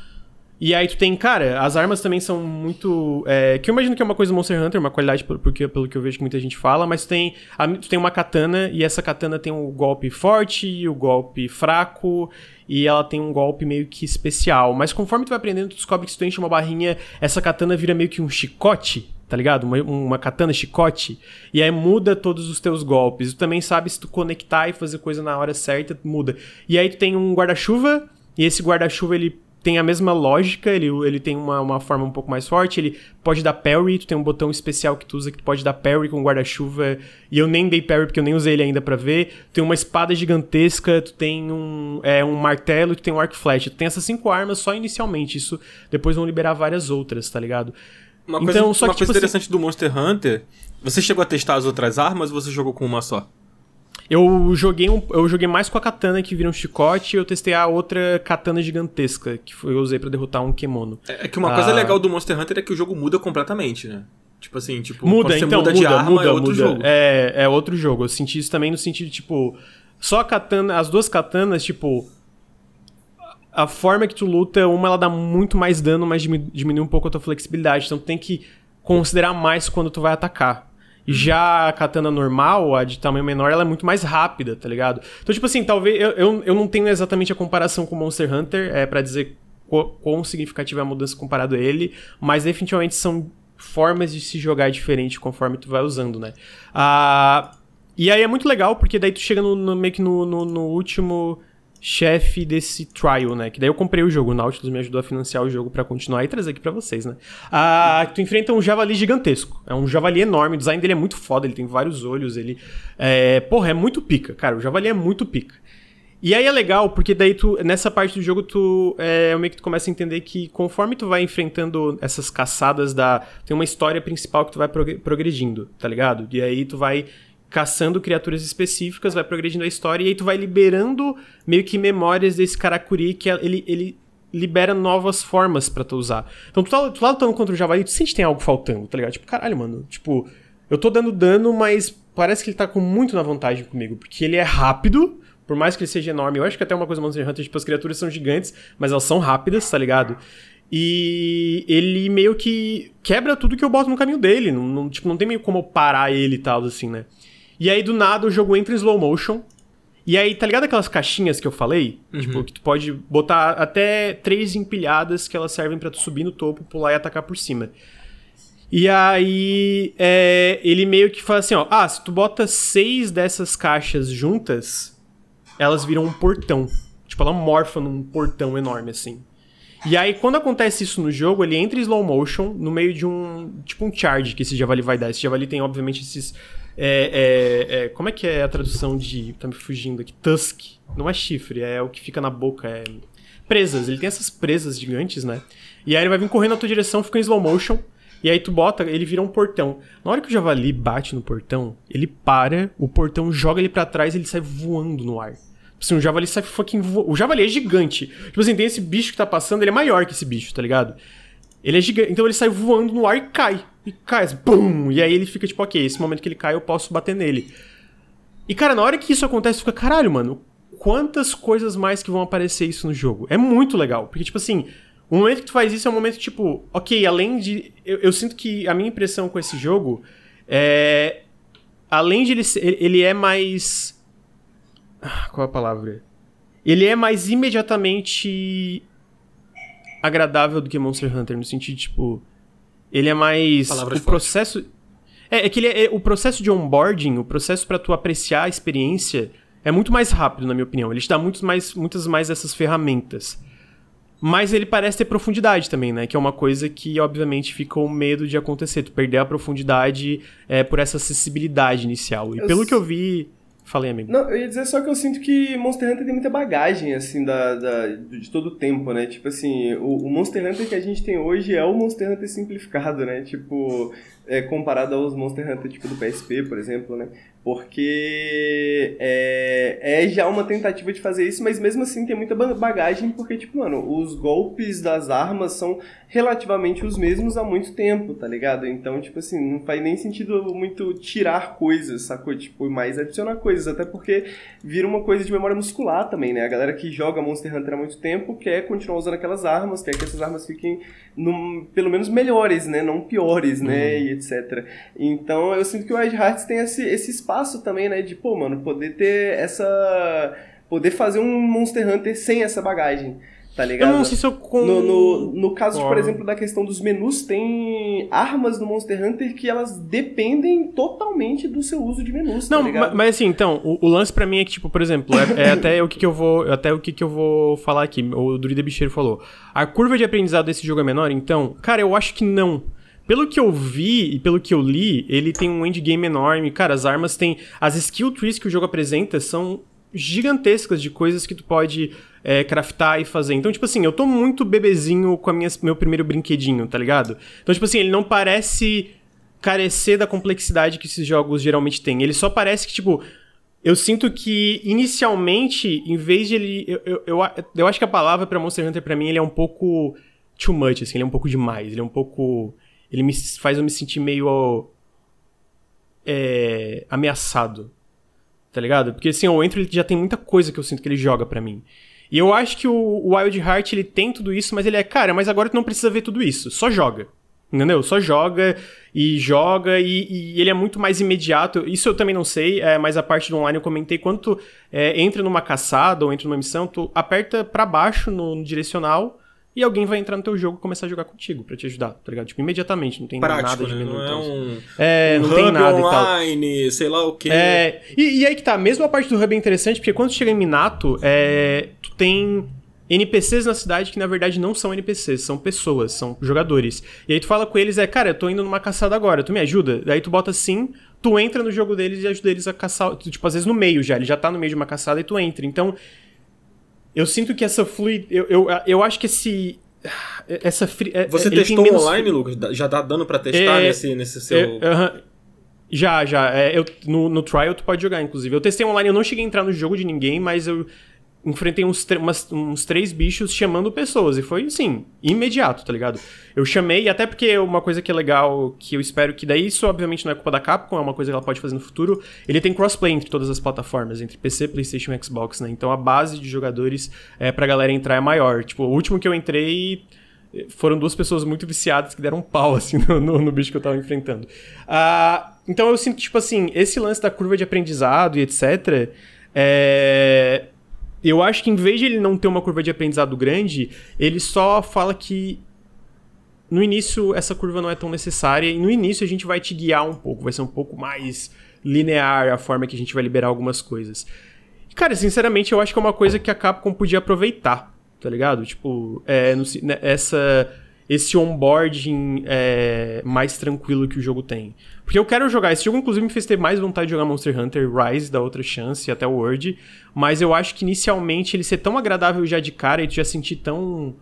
E aí tu tem, cara, as armas também são muito. É, que eu imagino que é uma coisa Monster Hunter, uma qualidade porque, pelo que eu vejo que muita gente fala, mas tem, a, tu tem uma katana e essa katana tem um golpe forte, o um golpe fraco, e ela tem um golpe meio que especial. Mas conforme tu vai aprendendo, tu descobre que se tu enche uma barrinha, essa katana vira meio que um chicote tá ligado? Uma, uma katana chicote. E aí muda todos os teus golpes. Tu também sabe se tu conectar e fazer coisa na hora certa, muda. E aí tu tem um guarda-chuva, e esse guarda-chuva ele tem a mesma lógica, ele, ele tem uma, uma forma um pouco mais forte, ele pode dar parry, tu tem um botão especial que tu usa que tu pode dar parry com guarda-chuva, e eu nem dei parry porque eu nem usei ele ainda para ver. Tu tem uma espada gigantesca, tu tem um, é, um martelo, tu tem um arco flecha. Tu tem essas cinco armas só inicialmente, isso depois vão liberar várias outras, tá ligado? Uma coisa, então, só uma que, coisa tipo, interessante assim, do Monster Hunter, você chegou a testar as outras armas ou você jogou com uma só? Eu joguei, um, eu joguei mais com a katana que vira um chicote e eu testei a outra katana gigantesca que eu usei para derrotar um kemono. É, é que uma ah, coisa legal do Monster Hunter é que o jogo muda completamente, né? Tipo assim, tipo, muda, então, muda, de muda, arma muda, é outro muda. jogo. É, é outro jogo. Eu senti isso também no sentido, tipo, só a katana, as duas katanas, tipo, a forma que tu luta, uma ela dá muito mais dano, mas diminui um pouco a tua flexibilidade. Então tu tem que considerar mais quando tu vai atacar. E já a katana normal, a de tamanho menor, ela é muito mais rápida, tá ligado? Então, tipo assim, talvez. Eu, eu, eu não tenho exatamente a comparação com Monster Hunter, é para dizer quão, quão significativa é a mudança comparado a ele, mas definitivamente são formas de se jogar diferente conforme tu vai usando, né? Ah, e aí é muito legal, porque daí tu chega no, no meio que no, no, no último chefe desse trial, né? Que daí eu comprei o jogo, o Nautilus me ajudou a financiar o jogo para continuar e trazer aqui para vocês, né? Ah, tu enfrenta um javali gigantesco. É um javali enorme, o design dele é muito foda, ele tem vários olhos, ele... É, porra, é muito pica, cara, o javali é muito pica. E aí é legal, porque daí tu, nessa parte do jogo, tu é, meio que tu começa a entender que conforme tu vai enfrentando essas caçadas da. Tem uma história principal que tu vai progredindo, tá ligado? E aí tu vai caçando criaturas específicas, vai progredindo a história, e aí tu vai liberando meio que memórias desse Karakuri que ele, ele libera novas formas para tu usar. Então tu tá, tu tá lutando contra o Javali, tu sente que tem algo faltando, tá ligado? Tipo, caralho, mano, tipo, eu tô dando dano, mas parece que ele tá com muito na vantagem comigo, porque ele é rápido, por mais que ele seja enorme, eu acho que até uma coisa Monster Hunter, tipo, as criaturas são gigantes, mas elas são rápidas, tá ligado? E ele meio que quebra tudo que eu boto no caminho dele. Não, não, tipo, não tem meio como parar ele e tal, assim, né? E aí, do nada, o jogo entra em slow motion. E aí, tá ligado aquelas caixinhas que eu falei? Uhum. Tipo, que tu pode botar até três empilhadas que elas servem para tu subir no topo, pular e atacar por cima. E aí, é, ele meio que fala assim, ó, ah, se tu bota seis dessas caixas juntas, elas viram um portão. Tipo, ela morfa num portão enorme, assim. E aí, quando acontece isso no jogo, ele entra em slow motion no meio de um. Tipo um charge que esse javali vai dar. Esse javali tem, obviamente, esses. É, é, é, como é que é a tradução de. Tá me fugindo aqui. Tusk. Não é chifre, é o que fica na boca. É. Presas. Ele tem essas presas gigantes, né? E aí ele vai vir correndo na tua direção, fica em slow motion. E aí tu bota, ele vira um portão. Na hora que o javali bate no portão, ele para, o portão joga ele para trás e ele sai voando no ar. Assim, o javali sai fucking vo... O javali é gigante. Tipo assim, tem esse bicho que tá passando, ele é maior que esse bicho, tá ligado? Ele é gigante. Então ele sai voando no ar e cai. E cai, assim, pum! E aí ele fica tipo, ok, esse momento que ele cai eu posso bater nele. E cara, na hora que isso acontece, fica, caralho, mano, quantas coisas mais que vão aparecer isso no jogo? É muito legal. Porque, tipo assim, o momento que tu faz isso é um momento, tipo, ok, além de. Eu, eu sinto que a minha impressão com esse jogo é. Além de ele ser. Ele é mais ah, qual é a palavra? Ele é mais imediatamente agradável do que Monster Hunter, no sentido, tipo. Ele é mais. Palavras o processo. É, é que ele é, é, o processo de onboarding, o processo para tu apreciar a experiência, é muito mais rápido, na minha opinião. Ele te dá muito mais, muitas mais dessas ferramentas. Mas ele parece ter profundidade também, né? Que é uma coisa que, obviamente, fica o medo de acontecer. Tu perder a profundidade é, por essa acessibilidade inicial. E eu pelo que eu vi Falei, amigo. Não, eu ia dizer só que eu sinto que Monster Hunter tem muita bagagem, assim, da, da de todo o tempo, né? Tipo assim, o, o, Monster Hunter que a gente tem hoje é o Monster Hunter simplificado, né? Tipo, é, comparado aos Monster Hunter tipo do PSP, por exemplo, né? Porque é, é já uma tentativa de fazer isso, mas mesmo assim tem muita bagagem, porque, tipo, mano, os golpes das armas são relativamente os mesmos há muito tempo, tá ligado? Então, tipo assim, não faz nem sentido muito tirar coisas, sacou? Tipo, mais adicionar coisas, até porque vira uma coisa de memória muscular também, né? A galera que joga Monster Hunter há muito tempo quer continuar usando aquelas armas, quer que essas armas fiquem, no, pelo menos, melhores, né? Não piores, né? Uhum. E etc. Então, eu sinto que o Wild Hearts tem esse, esse espaço espaço também, né? De, pô, mano, poder ter essa. Poder fazer um Monster Hunter sem essa bagagem. Tá ligado? Eu não sei se eu com... no, no, no caso, por exemplo, da questão dos menus, tem armas no Monster Hunter que elas dependem totalmente do seu uso de menus. Tá não, mas, mas assim, então, o, o, lance para mim é que, tipo, por exemplo, é, é até o que, que eu vou. Até o que, que eu vou falar aqui. O Druida Bicheiro falou. A curva de aprendizado desse jogo é menor, então, cara, eu acho que não. Pelo que eu vi e pelo que eu li, ele tem um endgame enorme. Cara, as armas têm. As skill trees que o jogo apresenta são gigantescas de coisas que tu pode é, craftar e fazer. Então, tipo assim, eu tô muito bebezinho com a minha, meu primeiro brinquedinho, tá ligado? Então, tipo assim, ele não parece carecer da complexidade que esses jogos geralmente têm. Ele só parece que, tipo. Eu sinto que, inicialmente, em vez de ele. Eu, eu, eu, eu acho que a palavra pra Monster Hunter, pra mim, ele é um pouco. Too much, assim, ele é um pouco demais. Ele é um pouco ele me faz eu me sentir meio é, ameaçado. Tá ligado? Porque assim, o ele já tem muita coisa que eu sinto que ele joga para mim. E eu acho que o Wild Heart ele tem tudo isso, mas ele é, cara, mas agora tu não precisa ver tudo isso, só joga. Entendeu? Só joga e joga e, e, ele é muito mais imediato. Isso eu também não sei, é, mas a parte do online eu comentei. Quando tu é, entra numa caçada ou entra numa missão, tu aperta para baixo no, no direcional e alguém vai entrar no teu jogo e começar a jogar contigo para te ajudar, tá ligado? Tipo, imediatamente, não tem Prático, nada de né? menu. Não é um, é, um não tem nada online, e tal. sei lá o quê. É, e, e, aí que tá, mesmo a parte do hub é interessante, porque quando tu chega em Minato, é, tu tem NPCs na cidade que na verdade não são NPCs, são pessoas, são jogadores. E aí tu fala com eles, é, cara, eu tô indo numa caçada agora, tu me ajuda? Daí tu bota sim, tu entra no jogo deles e ajuda eles a caçar, tipo, às vezes no meio já, ele já tá no meio de uma caçada e tu entra. Então, eu sinto que essa fluidez. Eu, eu, eu acho que esse. Essa fri... É, Você testou menos... online, Lucas? Já tá dando pra testar é, nesse, nesse seu. É, uh -huh. Já, já. É, eu, no, no trial tu pode jogar, inclusive. Eu testei online, eu não cheguei a entrar no jogo de ninguém, mas eu enfrentei uns, umas, uns três bichos chamando pessoas. E foi, assim, imediato, tá ligado? Eu chamei, até porque uma coisa que é legal, que eu espero que daí isso obviamente não é culpa da Capcom, é uma coisa que ela pode fazer no futuro. Ele tem crossplay entre todas as plataformas, entre PC, PlayStation e Xbox, né? Então a base de jogadores é, pra galera entrar é maior. Tipo, o último que eu entrei foram duas pessoas muito viciadas que deram um pau, assim, no, no, no bicho que eu tava enfrentando. Uh, então eu sinto, tipo assim, esse lance da curva de aprendizado e etc. É eu acho que em vez de ele não ter uma curva de aprendizado grande, ele só fala que no início essa curva não é tão necessária e no início a gente vai te guiar um pouco, vai ser um pouco mais linear a forma que a gente vai liberar algumas coisas. E, cara, sinceramente, eu acho que é uma coisa que a Capcom podia aproveitar, tá ligado? Tipo, é, no, né, essa esse onboarding é, mais tranquilo que o jogo tem. Porque eu quero jogar. Esse jogo, inclusive, me fez ter mais vontade de jogar Monster Hunter Rise, da outra chance, até o World. Mas eu acho que inicialmente ele ser tão agradável já de cara e tu já sentir tão.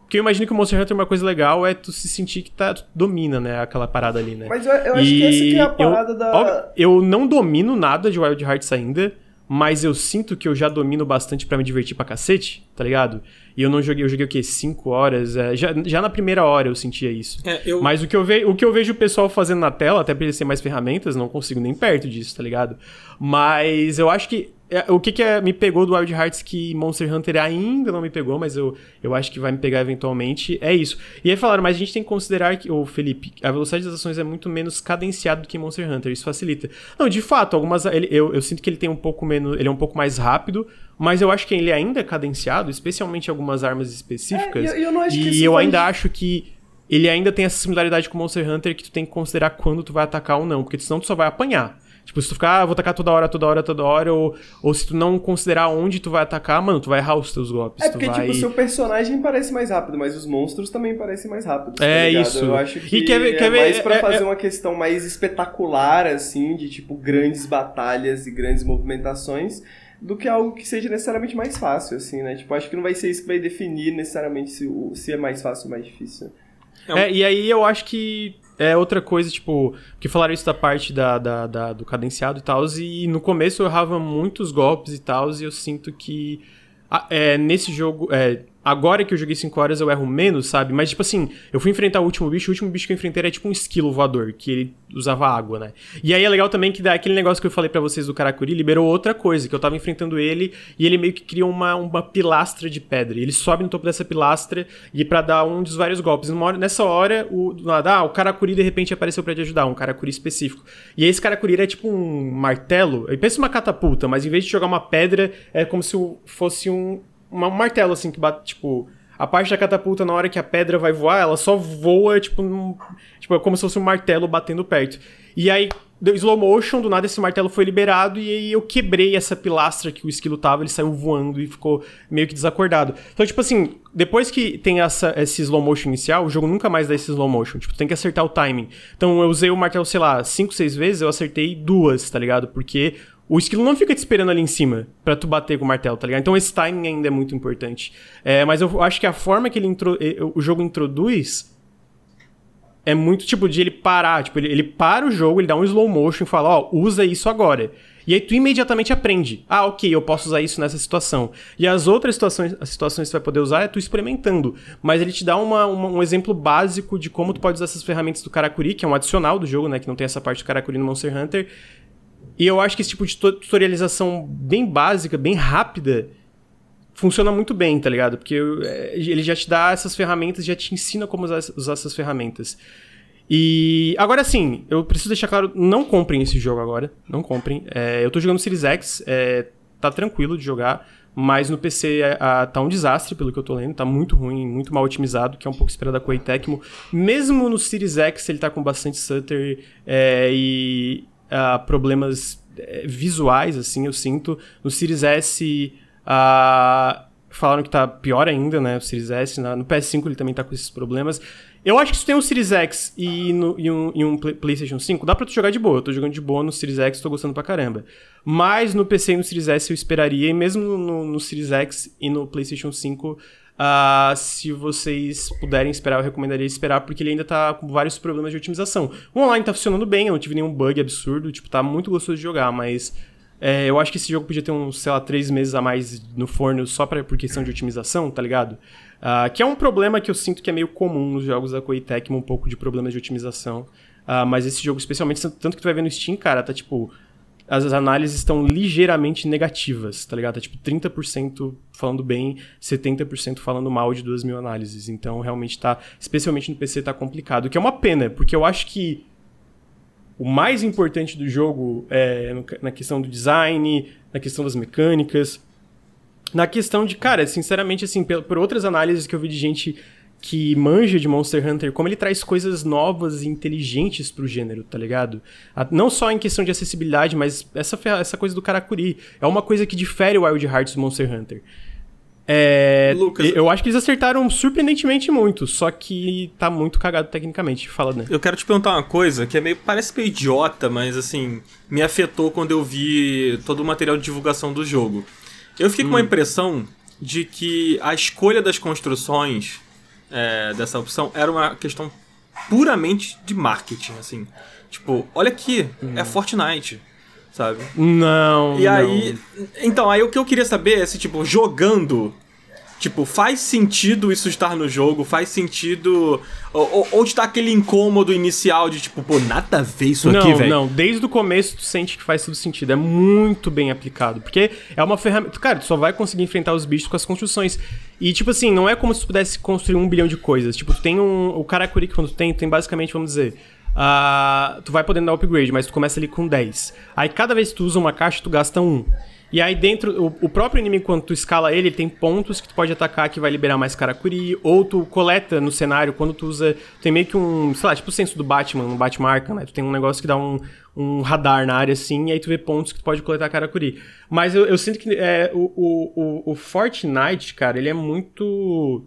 Porque eu imagino que o Monster Hunter, uma coisa legal é tu se sentir que tá, tu domina, né? Aquela parada ali, né? Mas eu, eu acho que essa que é a parada eu, da. Ó, eu não domino nada de Wild Hearts ainda mas eu sinto que eu já domino bastante para me divertir pra cacete, tá ligado? E eu não joguei, eu joguei o quê? 5 horas? É, já, já na primeira hora eu sentia isso. É, eu... Mas o que, eu ve, o que eu vejo o pessoal fazendo na tela, até pra ele ter mais ferramentas, não consigo nem perto disso, tá ligado? Mas eu acho que é, o que, que é, me pegou do Wild Hearts que Monster Hunter ainda não me pegou, mas eu, eu acho que vai me pegar eventualmente, é isso. E aí falaram, mas a gente tem que considerar que, o Felipe, a velocidade das ações é muito menos cadenciada do que Monster Hunter, isso facilita. Não, de fato, algumas. Ele, eu, eu sinto que ele tem um pouco menos. Ele é um pouco mais rápido, mas eu acho que ele ainda é cadenciado, especialmente algumas armas específicas. É, eu, eu e eu ainda acho que ele ainda tem essa similaridade com Monster Hunter que tu tem que considerar quando tu vai atacar ou não, porque senão tu só vai apanhar. Tipo, se tu ficar, ah, vou atacar toda hora, toda hora, toda hora, ou, ou se tu não considerar onde tu vai atacar, mano, tu vai errar os teus golpes. É porque, vai... tipo, o seu personagem parece mais rápido, mas os monstros também parecem mais rápidos. Tá é isso. Eu acho que e quer ver, quer é ver, mais pra é, fazer é... uma questão mais espetacular, assim, de, tipo, grandes batalhas e grandes movimentações do que algo que seja necessariamente mais fácil, assim, né? Tipo, acho que não vai ser isso que vai definir necessariamente se, se é mais fácil ou mais difícil. É, e aí eu acho que é outra coisa, tipo, que falaram isso da parte da, da, da do cadenciado e tal, e no começo eu errava muitos golpes e tal, e eu sinto que é, nesse jogo, é, Agora que eu joguei 5 horas eu erro menos, sabe? Mas, tipo assim, eu fui enfrentar o último bicho, o último bicho que eu enfrentei era tipo um esquilo voador, que ele usava água, né? E aí é legal também que daquele negócio que eu falei para vocês do Karakuri liberou outra coisa, que eu tava enfrentando ele e ele meio que cria uma, uma pilastra de pedra. Ele sobe no topo dessa pilastra e para dar um dos vários golpes. Hora, nessa hora, o, nada, ah, o Karakuri de repente apareceu para te ajudar, um Karakuri específico. E esse Karakuri é tipo um martelo, pensa uma catapulta, mas em vez de jogar uma pedra, é como se fosse um um martelo, assim, que bate, tipo. A parte da catapulta, na hora que a pedra vai voar, ela só voa, tipo, num, tipo, é como se fosse um martelo batendo perto. E aí, slow motion, do nada esse martelo foi liberado e aí eu quebrei essa pilastra que o esquilo tava, ele saiu voando e ficou meio que desacordado. Então, tipo assim, depois que tem essa, esse slow motion inicial, o jogo nunca mais dá esse slow motion. Tipo, tem que acertar o timing. Então, eu usei o martelo, sei lá, 5, 6 vezes, eu acertei duas, tá ligado? Porque o esquilo não fica te esperando ali em cima para tu bater com o martelo, tá ligado? Então esse timing ainda é muito importante. É, mas eu acho que a forma que ele intro, o jogo introduz é muito tipo de ele parar, tipo, ele, ele para o jogo, ele dá um slow motion e fala, ó, oh, usa isso agora. E aí tu imediatamente aprende. Ah, ok, eu posso usar isso nessa situação. E as outras situações, as situações que tu vai poder usar é tu experimentando. Mas ele te dá uma, uma, um exemplo básico de como tu pode usar essas ferramentas do Karakuri, que é um adicional do jogo, né? Que não tem essa parte do Karakuri no Monster Hunter. E eu acho que esse tipo de tutorialização bem básica, bem rápida, funciona muito bem, tá ligado? Porque é, ele já te dá essas ferramentas, já te ensina como usar, essas ferramentas. E agora sim, eu preciso deixar claro, não comprem esse jogo agora, não comprem. É, eu tô jogando Series X, é, tá tranquilo de jogar, mas no PC tá um desastre, pelo que eu tô lendo, tá muito ruim, muito mal otimizado, que é um pouco esperado da Koei Tecmo. Mesmo no Series X ele tá com bastante stutter é, e uh, problemas uh, visuais, assim, eu sinto. No Series S, uh, falaram que tá pior ainda, né? O Series S. Na, no PS5 ele também tá com esses problemas. Eu acho que se tem um Series X e, no, e, um, e um PlayStation 5, dá pra tu jogar de boa. Eu tô jogando de boa no Series X, tô gostando pra caramba. Mas no PC e no Series S eu esperaria, e mesmo no, no Series X e no PlayStation 5, uh, se vocês puderem esperar, eu recomendaria esperar, porque ele ainda tá com vários problemas de otimização. O online tá funcionando bem, eu não tive nenhum bug absurdo, tipo, tá muito gostoso de jogar, mas é, eu acho que esse jogo podia ter uns, sei lá, três meses a mais no forno só pra, por questão de otimização, tá ligado? Uh, que é um problema que eu sinto que é meio comum nos jogos da Koei Tecmo, um pouco de problemas de otimização. Uh, mas esse jogo, especialmente, tanto que tu vai ver no Steam, cara, tá tipo. As análises estão ligeiramente negativas, tá ligado? Tá tipo 30% falando bem, 70% falando mal de duas mil análises. Então realmente tá, especialmente no PC, tá complicado. O que é uma pena, porque eu acho que o mais importante do jogo é na questão do design, na questão das mecânicas, na questão de, cara, sinceramente, assim, por, outras análises que eu vi de gente que manja de Monster Hunter, como ele traz coisas novas e inteligentes pro gênero, tá ligado? Não só em questão de acessibilidade, mas essa, essa coisa do Karakuri. É uma coisa que difere o Wild Hearts do Monster Hunter. É, Lucas, eu acho que eles acertaram surpreendentemente muito, só que tá muito cagado tecnicamente, fala, né? Eu quero te perguntar uma coisa que é meio parece meio idiota, mas assim, me afetou quando eu vi todo o material de divulgação do jogo. Eu fiquei hum. com uma impressão de que a escolha das construções é, dessa opção era uma questão puramente de marketing, assim. Tipo, olha aqui, hum. é Fortnite, sabe? Não. E aí. Então, aí o que eu queria saber é se, tipo, jogando Tipo, faz sentido isso estar no jogo, faz sentido. Ou, ou dá aquele incômodo inicial de tipo, pô, nada a ver isso não, aqui, velho. Não, desde o começo tu sente que faz todo sentido. É muito bem aplicado. Porque é uma ferramenta. Cara, tu só vai conseguir enfrentar os bichos com as construções. E, tipo assim, não é como se tu pudesse construir um bilhão de coisas. Tipo, tu tem um. O Karakuri que quando tu tem, tu tem basicamente, vamos dizer. Uh, tu vai podendo dar upgrade, mas tu começa ali com 10. Aí cada vez que tu usa uma caixa, tu gasta um. E aí dentro, o, o, próprio inimigo, quando tu escala ele, ele tem pontos que tu pode atacar que vai liberar mais Karakuri, ou tu coleta no cenário, quando tu usa, tem meio que um, sei lá, tipo o senso do Batman, no Batman Arkham, né? Tu tem um negócio que dá um, um radar na área assim, e aí tu vê pontos que tu pode coletar Karakuri. Mas eu, eu sinto que é, o, o, o, o Fortnite, cara, ele é muito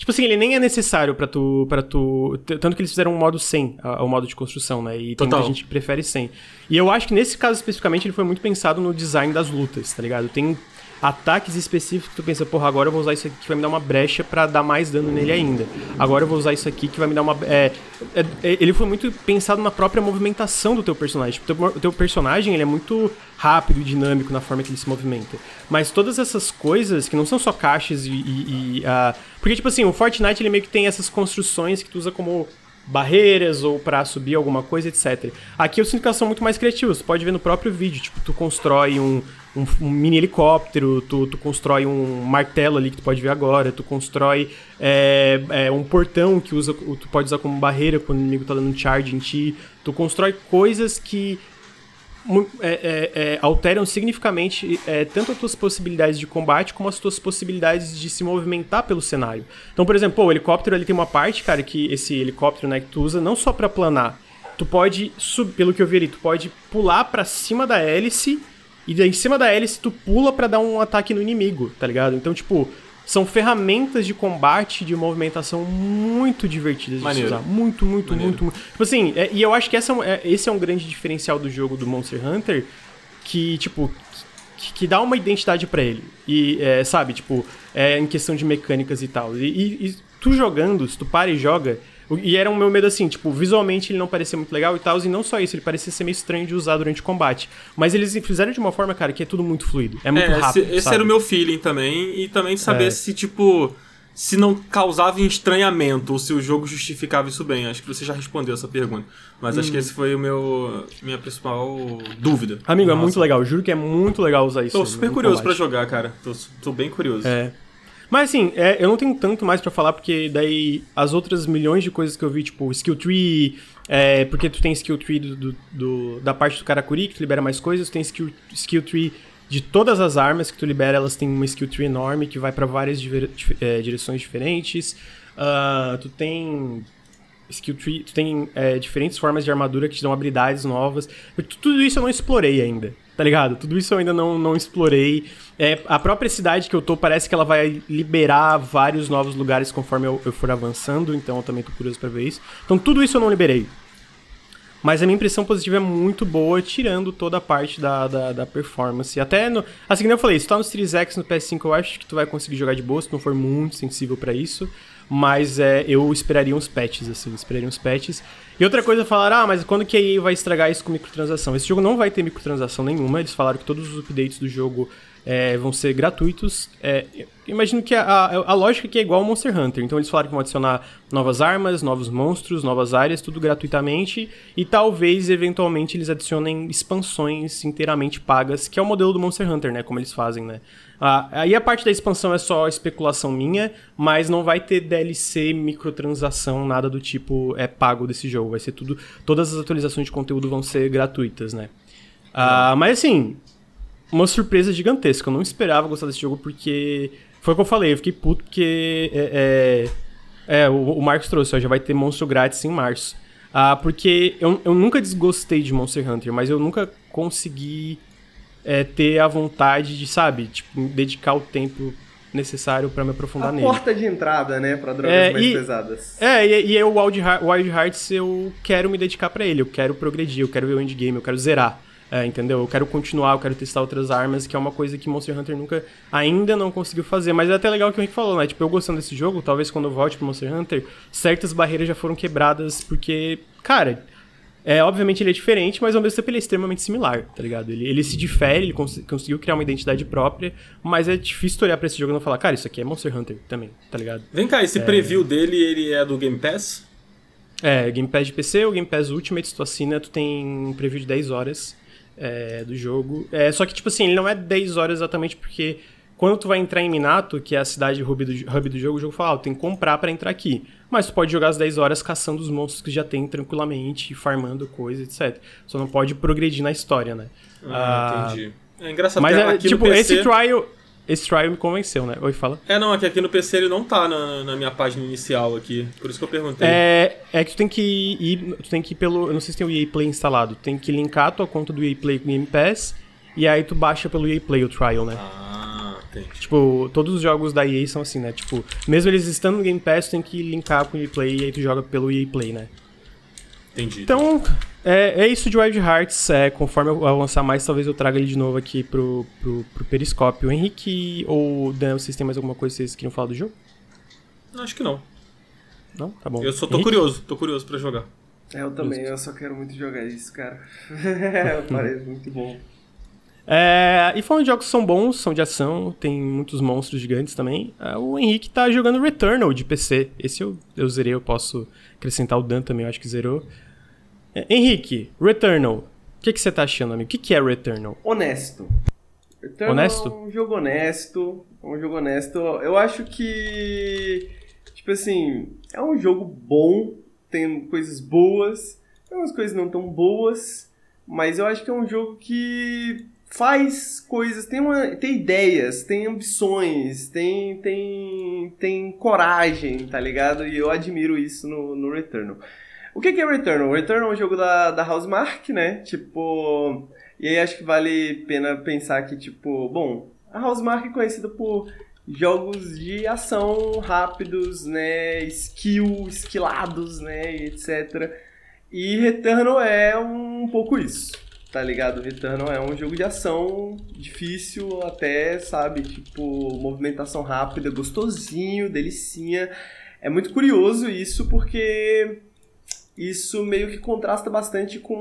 Tipo assim, ele nem é necessário para tu, para tu. Tanto que eles fizeram um modo 100, o modo de construção, né? E tem Total. muita gente que prefere 100. E eu acho que nesse caso especificamente ele foi muito pensado no design das lutas, tá ligado? Tem ataques específicos que tu pensa, porra, agora eu vou usar isso aqui que vai me dar uma brecha para dar mais dano nele ainda. Agora eu vou usar isso aqui que vai me dar uma. É, é, é ele foi muito pensado na própria movimentação do teu personagem. Tipo, o teu, teu personagem ele é muito rápido e dinâmico na forma que ele se movimenta. Mas todas essas coisas, que não são só caixas e. e, e uh, porque, tipo assim, o Fortnite ele meio que tem essas construções que tu usa como barreiras ou para subir alguma coisa, etc. Aqui eu sinto que elas são muito mais criativas. Você pode ver no próprio vídeo, tipo, tu constrói um, um, um, mini helicóptero, tu, tu constrói um martelo ali que tu pode ver agora, tu constrói é, é, um portão que usa, tu pode usar como barreira quando o inimigo tá dando um charge em ti, tu constrói coisas que é, é, é, alteram significativamente é, tanto as tuas possibilidades de combate como as tuas possibilidades de se movimentar pelo cenário. Então, por exemplo, pô, o helicóptero ele tem uma parte, cara, que esse helicóptero né, que tu usa não só para planar, tu pode, pelo que eu vi ali, tu pode pular para cima da hélice e daí em cima da hélice tu pula para dar um ataque no inimigo, tá ligado? Então, tipo, são ferramentas de combate de movimentação muito divertidas de usar. Muito, muito, Maneiro. muito, muito. Tipo assim, é, e eu acho que essa, é, esse é um grande diferencial do jogo do Monster Hunter, que, tipo, que, que dá uma identidade para ele. E, é, sabe, tipo, é em questão de mecânicas e tal. E, e, e tu jogando, se tu para e joga, e era um meu medo assim, tipo, visualmente ele não parecia muito legal e tal, e não só isso, ele parecia ser meio estranho de usar durante o combate. Mas eles fizeram de uma forma, cara, que é tudo muito fluido. É muito é, rápido. Esse, esse era o meu feeling também, e também saber é. se, tipo se não causava estranhamento ou se o jogo justificava isso bem. Acho que você já respondeu essa pergunta. Mas hum. acho que hum. esse foi o meu minha principal dúvida. Amigo, Nossa. é muito legal. Juro que é muito legal usar isso. Tô super curioso para jogar, cara. Tô, tô bem curioso. É. Mas assim, é, eu não tenho tanto mais para falar, porque daí as outras milhões de coisas que eu vi, tipo, skill tree, é, porque tu tem skill tree do, do, da parte do Karakuri, que tu libera mais coisas, tu tem skill, skill tree de todas as armas que tu libera, elas têm uma skill tree enorme que vai para várias diver, é, direções diferentes. Uh, tu tem skill tree, tu tem é, diferentes formas de armadura que te dão habilidades novas. Tudo isso eu não explorei ainda tá ligado? Tudo isso eu ainda não, não explorei. É, a própria cidade que eu tô parece que ela vai liberar vários novos lugares conforme eu, eu for avançando, então eu também tô curioso para ver isso. Então tudo isso eu não liberei. Mas a minha impressão positiva é muito boa, tirando toda a parte da, da, da performance. Até no. Assim que eu falei, se tá no Series X no PS5, eu acho que tu vai conseguir jogar de boa, se não for muito sensível para isso. Mas é, eu esperaria uns patches, assim, esperaria uns patches. E outra coisa, falar, ah, mas quando que a EA vai estragar isso com microtransação? Esse jogo não vai ter microtransação nenhuma, eles falaram que todos os updates do jogo é, vão ser gratuitos. É, imagino que a, a, a, lógica aqui é igual ao Monster Hunter. Então eles falaram que vão adicionar novas armas, novos monstros, novas áreas, tudo gratuitamente. E talvez, eventualmente, eles adicionem expansões inteiramente pagas, que é o modelo do Monster Hunter, né? Como eles fazem, né? Ah, aí a parte da expansão é só especulação minha, mas não vai ter DLC, microtransação, nada do tipo é pago desse jogo. Vai ser tudo. Todas as atualizações de conteúdo vão ser gratuitas, né? Ah, mas assim, uma surpresa gigantesca. Eu não esperava gostar desse jogo porque. Foi o que eu falei, eu fiquei puto porque. É, é, é o, o, Marcos trouxe, ó, já vai ter monstro grátis em março. Ah, porque eu, eu nunca desgostei de Monster Hunter, mas eu nunca consegui é, ter a vontade de, sabe, tipo, dedicar o tempo necessário para me aprofundar a nele. porta de entrada, né, para drogas é, mais e, pesadas. É, e, e o Wild, Wild Hearts eu quero me dedicar para ele, eu quero progredir, eu quero ver o endgame, eu quero zerar. É, entendeu? Eu quero continuar, eu quero testar outras armas, que é uma coisa que Monster Hunter nunca ainda não conseguiu fazer. Mas é até legal o que o Henrique falou, né? Tipo, eu gostando desse jogo, talvez quando eu volte pro Monster Hunter, certas barreiras já foram quebradas, porque, cara, é, obviamente ele é diferente, mas ao mesmo tempo ele é extremamente similar, tá ligado? Ele, ele se difere, ele cons conseguiu criar uma identidade própria, mas é difícil olhar pra esse jogo e não falar, cara, isso aqui é Monster Hunter também, tá ligado? Vem cá, esse é... preview dele, ele é do Game Pass? É, Game Pass de PC, o Game Pass Ultimate, se tu assina, tu tem um preview de 10 horas é, do jogo. É, só que, tipo assim, ele não é 10 horas exatamente porque quando tu vai entrar em Minato, que é a cidade hub do, hub do jogo, o jogo fala, ah, tem que comprar para entrar aqui. Mas tu pode jogar as 10 horas caçando os monstros que já tem tranquilamente, farmando coisa, etc. Só não pode progredir na história, né? Ah, ah entendi. É engraçado mas é, tipo, PC... esse trial esse trial me convenceu, né? Oi, fala. É, não, é que aqui no PC ele não tá na, na, minha página inicial aqui. Por isso que eu perguntei. É, é que tu tem que ir. Tu tem que ir pelo. Eu não sei se tem o EA Play instalado. Tu tem que linkar a tua conta do EA Play com o Game Pass. E aí tu baixa pelo EA Play o trial, né? Ah, entendi. Tipo, todos os jogos da EA são assim, né? Tipo, mesmo eles estando no Game Pass, tu tem que linkar com o EA Play e aí tu joga pelo EA Play, né? Entendi. Então, é, é isso de Wild Hearts. É, conforme eu lançar mais, talvez eu traga ele de novo aqui pro, pro, pro Periscópio. Henrique ou Dan, vocês têm mais alguma coisa que vocês queriam falar do jogo? Acho que não. Não? Tá bom. Eu só tô Henrique? curioso, tô curioso pra jogar. É, eu também, eu só quero muito jogar isso, cara. Parece muito bom. É, e falando de jogos que são bons, são de ação, tem muitos monstros gigantes também. É, o Henrique tá jogando Returnal de PC. Esse eu, eu zerei, eu posso acrescentar o Dan também, eu acho que zerou. É, Henrique, Returnal. O que, que você tá achando, amigo? O que, que é Returnal? Honesto. Returnal honesto? É um jogo honesto. É um jogo honesto. Eu acho que. Tipo assim, é um jogo bom, tem coisas boas, tem umas coisas não tão boas, mas eu acho que é um jogo que faz coisas, tem, uma, tem ideias, tem ambições, tem, tem, tem coragem, tá ligado? E eu admiro isso no, no Returnal. O que é Returnal? Returnal é um jogo da, da Housemark, né? Tipo. E aí acho que vale pena pensar que, tipo, bom, a Housemark é conhecida por jogos de ação rápidos, né? Skill, esquilados, né? etc. E Returnal é um pouco isso, tá ligado? Returnal é um jogo de ação difícil até, sabe? Tipo, movimentação rápida, gostosinho, delicinha. É muito curioso isso porque isso meio que contrasta bastante com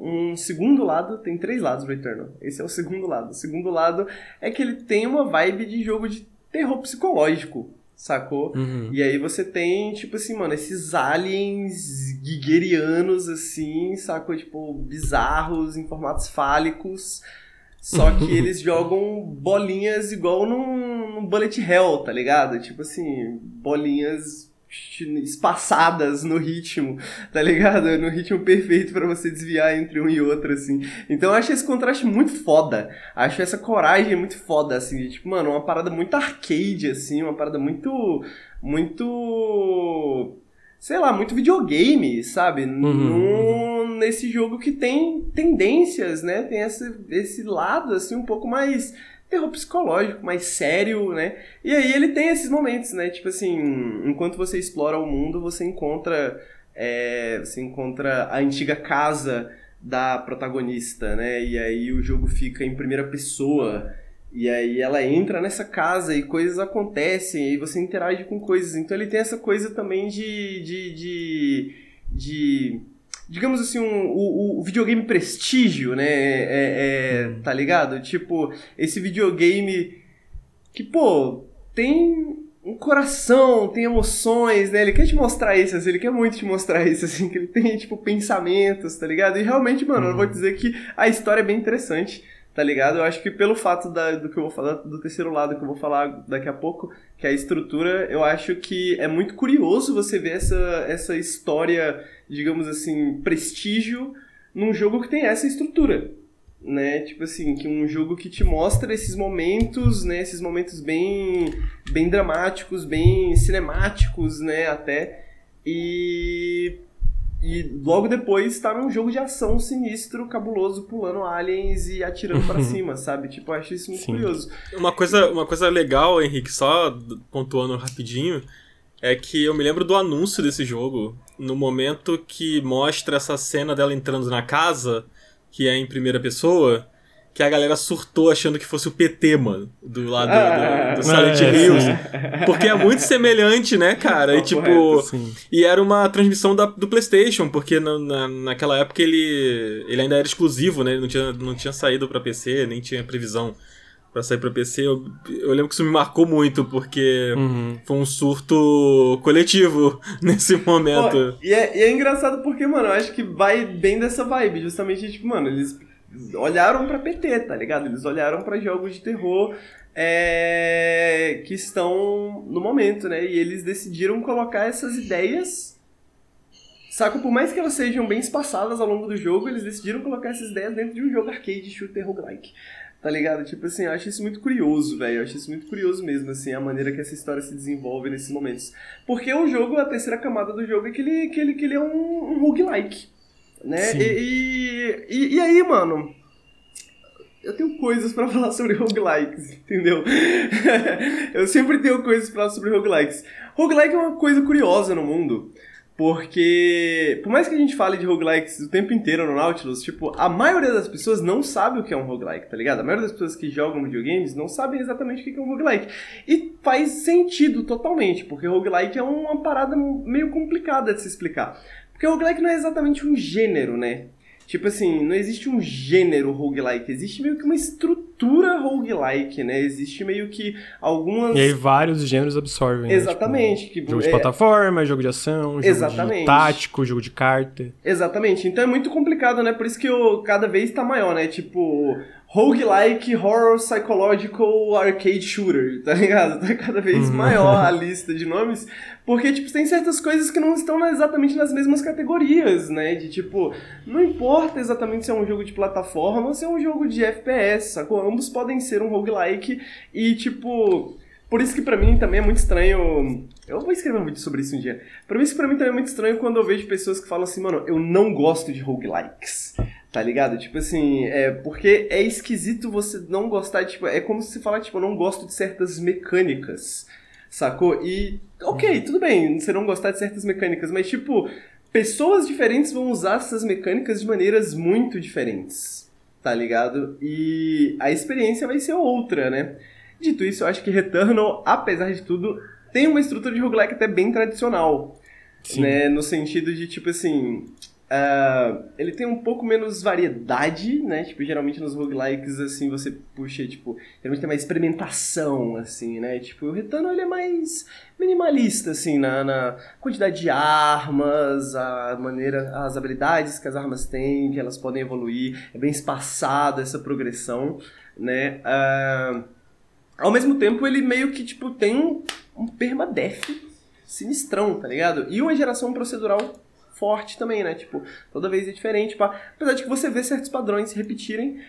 um segundo lado. Tem três lados do Returnal. Esse é o segundo lado. O segundo lado é que ele tem uma vibe de jogo de terror psicológico, sacou? Uhum. E aí você tem, tipo assim, mano, esses aliens guiguerianos, assim, sacou? Tipo, bizarros, em formatos fálicos. Só que eles jogam bolinhas igual num, num Bullet Hell, tá ligado? Tipo assim, bolinhas espaçadas no ritmo, tá ligado? No ritmo perfeito para você desviar entre um e outro, assim. Então eu acho esse contraste muito foda. Acho essa coragem muito foda, assim. Tipo, mano, uma parada muito arcade, assim, uma parada muito. Muito. Sei lá, muito videogame, sabe? Uhum. Num, nesse jogo que tem tendências, né? Tem esse, esse lado, assim, um pouco mais terror psicológico, mais sério, né? E aí ele tem esses momentos, né? Tipo assim, enquanto você explora o mundo, você encontra, é, você encontra a antiga casa da protagonista, né? E aí o jogo fica em primeira pessoa. E aí ela entra nessa casa e coisas acontecem, e você interage com coisas. Então ele tem essa coisa também de. de, de, de digamos assim, um, o, o videogame prestígio, né? É, é, tá ligado? Tipo, esse videogame que, pô, tem um coração, tem emoções, né? Ele quer te mostrar isso, assim, ele quer muito te mostrar isso, assim, que ele tem, tipo, pensamentos, tá ligado? E realmente, mano, eu vou uhum. dizer que a história é bem interessante tá ligado? Eu acho que pelo fato da, do que eu vou falar, do terceiro lado que eu vou falar daqui a pouco, que é a estrutura, eu acho que é muito curioso você ver essa, essa história, digamos assim, prestígio num jogo que tem essa estrutura. Né? Tipo assim, que um jogo que te mostra esses momentos, né? Esses momentos bem, bem dramáticos, bem cinemáticos, né? Até. E e logo depois tá num jogo de ação sinistro, cabuloso, pulando aliens e atirando para cima, sabe? Tipo, eu acho isso muito Sim. curioso. Uma coisa, uma coisa legal, Henrique, só pontuando rapidinho, é que eu me lembro do anúncio desse jogo, no momento que mostra essa cena dela entrando na casa, que é em primeira pessoa, que a galera surtou achando que fosse o PT, mano, do lado ah, do, do, Silent é, Hills. Porque é muito semelhante, né, cara? E tipo. Correto, e era uma transmissão da, do PlayStation, porque na, na, naquela época ele, ele ainda era exclusivo, né? Ele não tinha, não tinha saído pra PC, nem tinha previsão para sair pra PC. Eu, eu lembro que isso me marcou muito, porque uhum. foi um surto coletivo nesse momento. Pô, e, é, e é engraçado porque, mano, eu acho que vai bem dessa vibe. Justamente, tipo, mano, eles olharam para PT, tá ligado? Eles olharam para jogos de terror é, que estão no momento, né? E eles decidiram colocar essas ideias. Saca? Por mais que elas sejam bem espaçadas ao longo do jogo, eles decidiram colocar essas ideias dentro de um jogo arcade shooter roguelike. Tá ligado? Tipo assim, eu acho isso muito curioso, velho. Eu acho isso muito curioso mesmo, assim, a maneira que essa história se desenvolve nesses momentos. Porque o jogo, a terceira camada do jogo é que ele, que ele, que ele é um, um roguelike né? E, e, e, aí, mano, eu tenho coisas para falar sobre roguelikes, entendeu? eu sempre tenho coisas para falar sobre roguelikes. Roguelike é uma coisa curiosa no mundo, porque por mais que a gente fale de roguelikes o tempo inteiro no Nautilus, tipo, a maioria das pessoas não sabe o que é um roguelike, tá ligado? A maioria das pessoas que jogam videogames não sabem exatamente o que é um roguelike. E faz sentido totalmente, porque roguelike é uma parada meio complicada de se explicar. Porque roguelike não é exatamente um gênero, né? Tipo assim, não existe um gênero roguelike, existe meio que uma estrutura roguelike, né? Existe meio que algumas. E aí vários gêneros absorvem. Exatamente. Né? Tipo, jogo de é... plataforma, jogo de ação, jogo Exatamente. de tático, jogo de carta. Exatamente. Então é muito complicado, né? Por isso que eu, cada vez tá maior, né? Tipo, roguelike horror psychological arcade shooter, tá ligado? Tá cada vez uhum. maior a lista de nomes, porque, tipo, tem certas coisas que não estão exatamente nas mesmas categorias, né? De, tipo, não importa exatamente se é um jogo de plataforma ou se é um jogo de FPS, sacou? Ambos podem ser um roguelike e, tipo... Por isso que pra mim também é muito estranho... Eu vou escrever um vídeo sobre isso um dia. Por isso que pra mim também é muito estranho quando eu vejo pessoas que falam assim, mano, eu não gosto de roguelikes. Tá ligado? Tipo assim, é porque é esquisito você não gostar, tipo, é como se falar, tipo, eu não gosto de certas mecânicas, sacou? E, ok, uhum. tudo bem, você não gostar de certas mecânicas, mas, tipo, pessoas diferentes vão usar essas mecânicas de maneiras muito diferentes, tá ligado? E a experiência vai ser outra, né? Dito isso, eu acho que Returnal, apesar de tudo, tem uma estrutura de roguelike até bem tradicional, Sim. né? No sentido de, tipo assim, Uh, ele tem um pouco menos variedade, né? Tipo, geralmente nos roguelikes, assim, você puxa, tipo, geralmente tem mais experimentação, assim, né? Tipo, o Retano, ele é mais minimalista, assim, na, na, quantidade de armas, a maneira, as habilidades que as armas têm, que elas podem evoluir. É bem espaçada essa progressão, né? Uh, ao mesmo tempo, ele meio que, tipo, tem um, um permadeath sinistrão, tá ligado? E uma geração procedural forte também, né? Tipo, toda vez é diferente, pá. apesar de que você vê certos padrões se repetirem.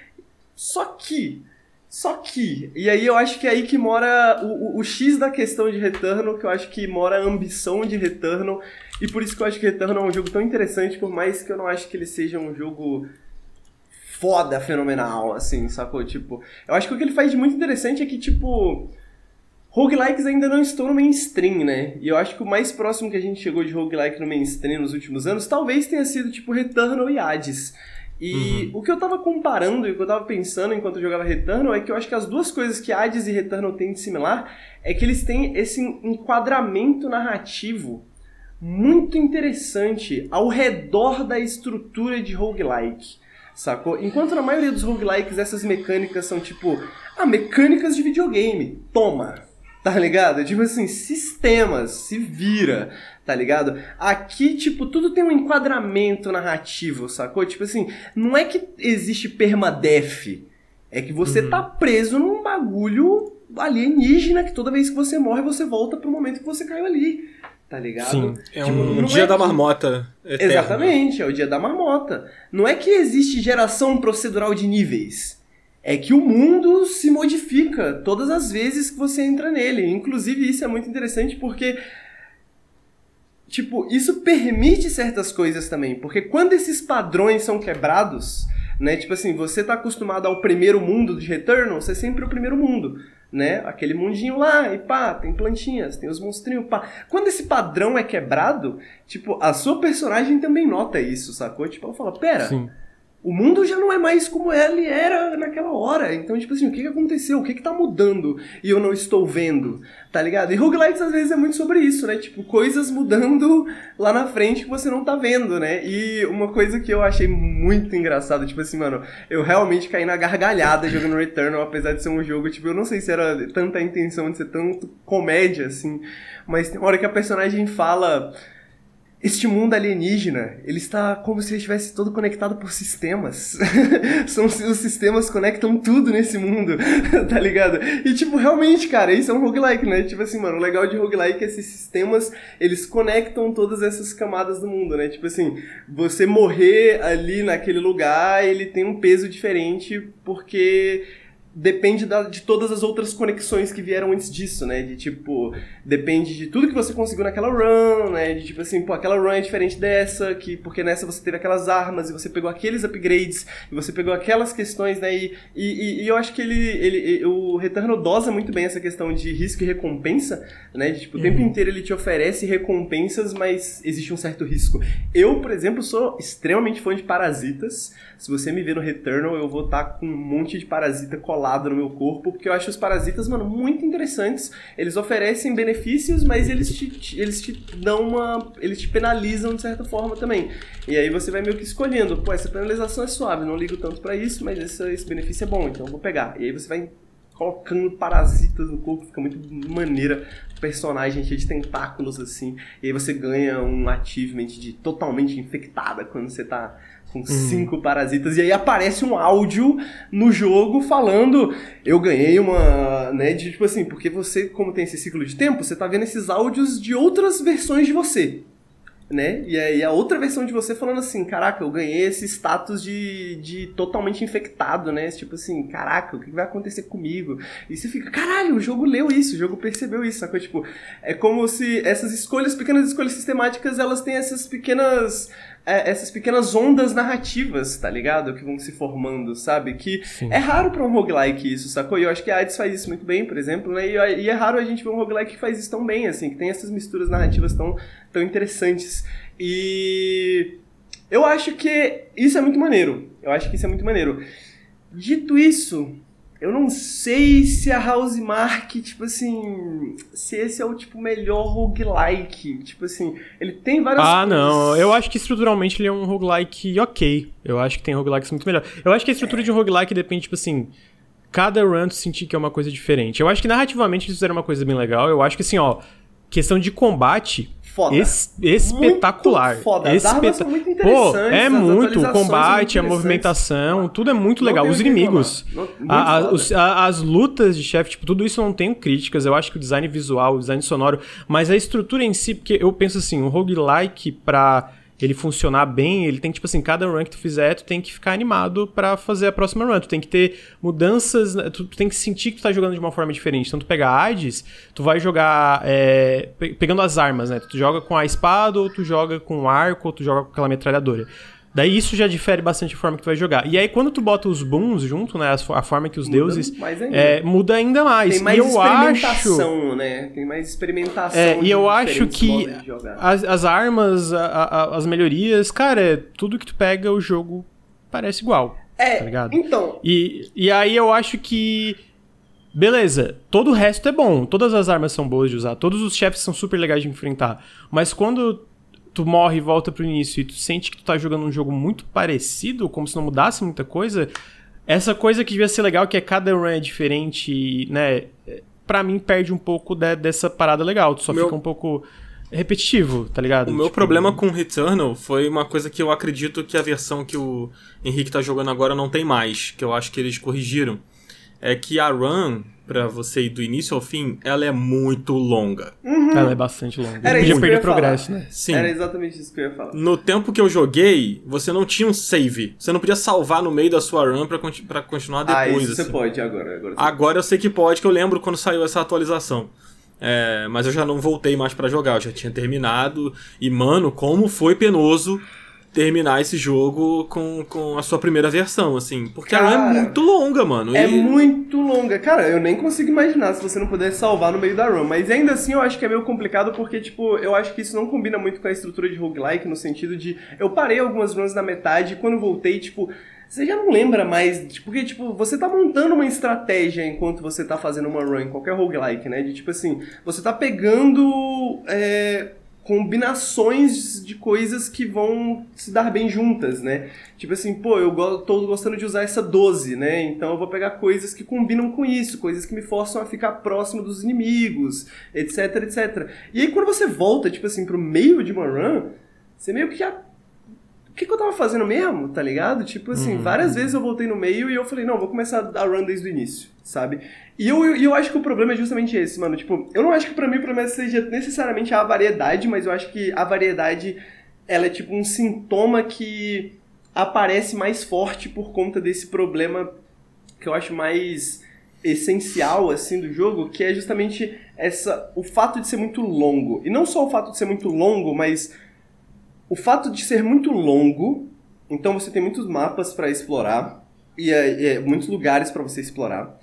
Só que, Só que, e aí eu acho que é aí que mora o, o, o X da questão de Returnal, que eu acho que mora a ambição de Returnal, e por isso que eu acho que Returnal é um jogo tão interessante, por mais que eu não acho que ele seja um jogo foda, fenomenal, assim, sacou? Tipo, eu acho que o que ele faz de muito interessante é que, tipo, roguelikes ainda não estão no mainstream, né? E eu acho que o mais próximo que a gente chegou de roguelike no mainstream nos últimos anos talvez tenha sido, tipo, Returnal e Hades. E uhum. o que eu tava comparando e o que eu tava pensando enquanto eu jogava Returnal é que eu acho que as duas coisas que Hades e Returnal têm de similar é que eles têm esse enquadramento narrativo muito interessante ao redor da estrutura de roguelike. Sacou? Enquanto na maioria dos roguelikes essas mecânicas são tipo, ah, mecânicas de videogame. Toma, tá ligado? Tipo assim, sistemas, se vira tá ligado? Aqui, tipo, tudo tem um enquadramento narrativo, sacou? Tipo assim, não é que existe permadeath, é que você uhum. tá preso num bagulho alienígena que toda vez que você morre você volta pro momento que você caiu ali. Tá ligado? Sim, é tipo, um dia é da marmota. Eterno. Exatamente, é o dia da marmota. Não é que existe geração procedural de níveis é que o mundo se modifica todas as vezes que você entra nele. Inclusive, isso é muito interessante porque tipo, isso permite certas coisas também, porque quando esses padrões são quebrados, né, tipo assim, você tá acostumado ao primeiro mundo de Returnal, você é sempre o primeiro mundo, né, aquele mundinho lá, e pá, tem plantinhas, tem os monstrinhos, pá. Quando esse padrão é quebrado, tipo, a sua personagem também nota isso, sacou? Tipo, ela fala, pera... Sim o mundo já não é mais como ele era naquela hora. Então, tipo assim, o que, que aconteceu? O que, que tá mudando e eu não estou vendo? Tá ligado? E roguelikes às vezes é muito sobre isso, né? Tipo, coisas mudando lá na frente que você não tá vendo, né? E uma coisa que eu achei muito engraçada, tipo assim, mano, eu realmente caí na gargalhada jogando Returnal, apesar de ser um jogo, tipo, eu não sei se era tanta intenção de ser tanto comédia, assim, mas tem uma hora que a personagem fala este mundo alienígena, ele está como se ele estivesse todo conectado por sistemas. São os sistemas conectam tudo nesse mundo, tá ligado? E tipo, realmente, cara, isso é um roguelike, né? Tipo assim, mano, o legal de roguelike é esses sistemas, eles conectam todas essas camadas do mundo, né? Tipo assim, você morrer ali naquele lugar, ele tem um peso diferente porque depende da, de todas as outras conexões que vieram antes disso, né? De tipo, depende de tudo que você conseguiu naquela run, né? De tipo assim, pô, aquela run é diferente dessa, que porque nessa você teve aquelas armas e você pegou aqueles upgrades e você pegou aquelas questões, né? E, e, e eu acho que ele, ele, o Returnal dosa muito bem essa questão de risco e recompensa, né? De, tipo, o tempo uhum. inteiro ele te oferece recompensas, mas existe um certo risco. Eu, por exemplo, sou extremamente fã de parasitas. Se você me ver no Returnal, eu vou estar tá com um monte de parasita colado no meu corpo, porque eu acho os parasitas, mano, muito interessantes. Eles oferecem benefícios, mas eles te, eles te dão uma. Eles te penalizam de certa forma também. E aí você vai meio que escolhendo, pô, essa penalização é suave, não ligo tanto para isso, mas esse, esse benefício é bom, então vou pegar. E aí você vai colocando parasitas no corpo, fica muito maneira. Personagem cheio de tentáculos assim. E aí você ganha um achievement de totalmente infectada quando você tá com uhum. cinco parasitas, e aí aparece um áudio no jogo falando, eu ganhei uma, né, de tipo assim, porque você, como tem esse ciclo de tempo, você tá vendo esses áudios de outras versões de você né? E aí a outra versão de você falando assim, caraca, eu ganhei esse status de, de totalmente infectado, né? Tipo assim, caraca, o que vai acontecer comigo? E você fica, caralho, o jogo leu isso, o jogo percebeu isso, sacou? Tipo, é como se essas escolhas, pequenas escolhas sistemáticas, elas têm essas pequenas é, essas pequenas ondas narrativas, tá ligado? Que vão se formando, sabe? Que Sim. é raro pra um roguelike isso, sacou? E eu acho que a Hades faz isso muito bem, por exemplo, né? E, e, é raro a gente ver um roguelike que faz isso tão bem, assim, que tem essas misturas narrativas tão, tão interessantes. E eu acho que isso é muito maneiro. Eu acho que isso é muito maneiro. Dito isso, eu não sei se a House Mark, tipo assim, se esse é o tipo melhor roguelike. Tipo assim, ele tem várias Ah, coisas. não. Eu acho que estruturalmente ele é um roguelike ok. Eu acho que tem roguelikes muito melhor. Eu acho que a estrutura é. de um roguelike depende, tipo assim, cada run tu sentir que é uma coisa diferente. Eu acho que narrativamente eles fizeram uma coisa bem legal. Eu acho que assim, ó, questão de combate, foda. Es, espetacular. Muito foda. As Espeta... são muito interessantes. Pô, é muito. O combate, a movimentação, tudo é muito legal. Os inimigos, a, a, os, a, as lutas de chefe, tipo, tudo isso eu não tenho críticas. Eu acho que o design visual, o design sonoro, mas a estrutura em si, porque eu penso assim, um roguelike pra ele funcionar bem, ele tem tipo assim, cada run que tu fizer, tu tem que ficar animado para fazer a próxima run. Tu tem que ter mudanças, né, tu, tu, tem que sentir que tu tá jogando de uma forma diferente. Então, tu pegar Hades, tu vai jogar é, pegando as armas, né? Tu joga com a espada, ou tu joga com o arco, ou tu joga com aquela metralhadora. Daí isso já difere bastante a forma que tu vai jogar. E aí quando tu bota os booms junto, né, a forma que os muda deuses é, muda ainda mais. Tem mais e eu experimentação, acho, né? Tem mais experimentação. É, e eu acho que as, as, armas, a, a, as melhorias, cara, tudo que tu pega o jogo parece igual. É, tá ligado? então. E, e aí eu acho que Beleza, todo o resto é bom, todas as armas são boas de usar, todos os chefes são super legais de enfrentar, mas quando tu morre e volta pro início e tu sente que tu tá jogando um jogo muito parecido, como se não mudasse muita coisa, essa coisa que devia ser legal, que é cada run é diferente, né? Pra mim perde um pouco de, dessa parada legal. Tu só meu... fica um pouco repetitivo, tá ligado? O meu tipo... problema com Returnal foi uma coisa que eu acredito que a versão que o Henrique tá jogando agora não tem mais, que eu acho que eles corrigiram. É que a run para você ir do início ao fim, ela é muito longa. Uhum. Ela é bastante longa. Era podia perder progresso, né? Sim. Era exatamente isso que eu ia falar. No tempo que eu joguei, você não tinha um save. Você não podia salvar no meio da sua run pra, pra continuar depois. Ah, isso assim. você pode agora. Agora, agora eu sei que pode, que eu lembro quando saiu essa atualização. É, mas eu já não voltei mais para jogar, eu já tinha terminado. E, mano, como foi penoso terminar esse jogo com, com a sua primeira versão, assim. Porque Cara, ela é muito longa, mano. É e... muito longa. Cara, eu nem consigo imaginar se você não pudesse salvar no meio da run. Mas ainda assim eu acho que é meio complicado porque, tipo, eu acho que isso não combina muito com a estrutura de roguelike, no sentido de. Eu parei algumas runs na metade e quando voltei, tipo. Você já não lembra mais, porque, tipo, você tá montando uma estratégia enquanto você tá fazendo uma run, qualquer roguelike, né? De, tipo assim, você tá pegando é, combinações de coisas que vão se dar bem juntas, né? Tipo assim, pô, eu tô gostando de usar essa 12, né? Então eu vou pegar coisas que combinam com isso, coisas que me forçam a ficar próximo dos inimigos, etc, etc. E aí quando você volta, tipo assim, pro meio de uma run, você meio que já o que, que, eu tava fazendo mesmo, tá ligado? Tipo assim, uhum. várias vezes eu voltei no meio e eu falei, não, vou começar a run desde o início, sabe? E eu, eu, eu acho que o problema é justamente esse, mano. Tipo, eu não acho que para mim o problema seja necessariamente a variedade, mas eu acho que a variedade, ela é tipo um sintoma que aparece mais forte por conta desse problema que eu acho mais essencial assim do jogo, que é justamente essa o fato de ser muito longo. E não só o fato de ser muito longo, mas o fato de ser muito longo, então você tem muitos mapas para explorar e é, é, muitos lugares para você explorar.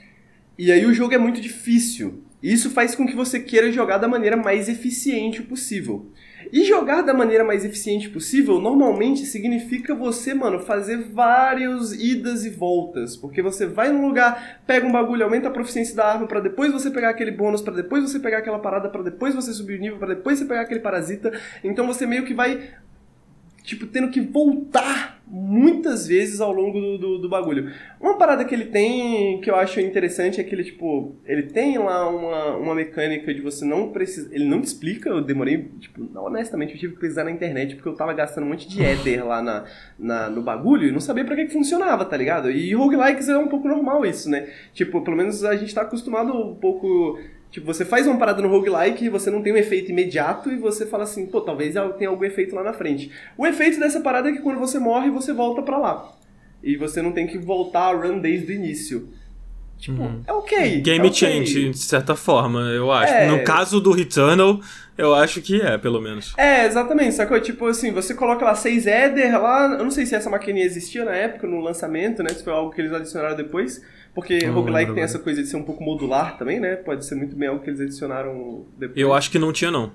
E aí o jogo é muito difícil. E isso faz com que você queira jogar da maneira mais eficiente possível. E jogar da maneira mais eficiente possível normalmente significa você, mano, fazer várias idas e voltas. Porque você vai num lugar, pega um bagulho, aumenta a proficiência da arma para depois você pegar aquele bônus, para depois você pegar aquela parada, para depois você subir o nível, para depois você pegar aquele parasita. Então você meio que vai tipo, tendo que voltar muitas vezes ao longo do, do, do, bagulho. Uma parada que ele tem, que eu acho interessante, é que ele, tipo, ele tem lá uma, uma mecânica de você não precisar... Ele não te explica, eu demorei, tipo, honestamente, eu tive que pesquisar na internet, porque eu tava gastando um monte de Ether lá na, na, no bagulho e não sabia pra que, que funcionava, tá ligado? E roguelikes é um pouco normal isso, né? Tipo, pelo menos a gente tá acostumado um pouco Tipo, você faz uma parada no roguelike e você não tem um efeito imediato e você fala assim, pô, talvez tenha algum efeito lá na frente. O efeito dessa parada é que quando você morre, você volta para lá. E você não tem que voltar a run desde o início. Tipo, uhum. é ok. Game é okay. change, de certa forma, eu acho. É... No caso do Returnal, eu acho que é, pelo menos. É, exatamente, sacou? Tipo assim, você coloca lá 6 Eder lá, eu não sei se essa maquininha existia na época, no lançamento, né? Se foi algo que eles adicionaram depois. Porque não, roguelike tem essa coisa de ser um pouco modular também, né? Pode ser muito bem algo que eles adicionaram depois. Eu acho que não tinha, não.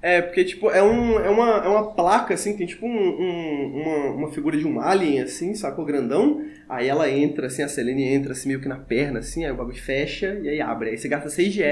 É, porque, tipo, é, um, é, uma, é uma placa, assim, tem tipo um, um, uma, uma figura de um alien, assim, sacou? Grandão. Aí ela entra, assim, a Selene entra, assim, meio que na perna, assim, aí o bagulho fecha e aí abre. Aí você gasta 6 de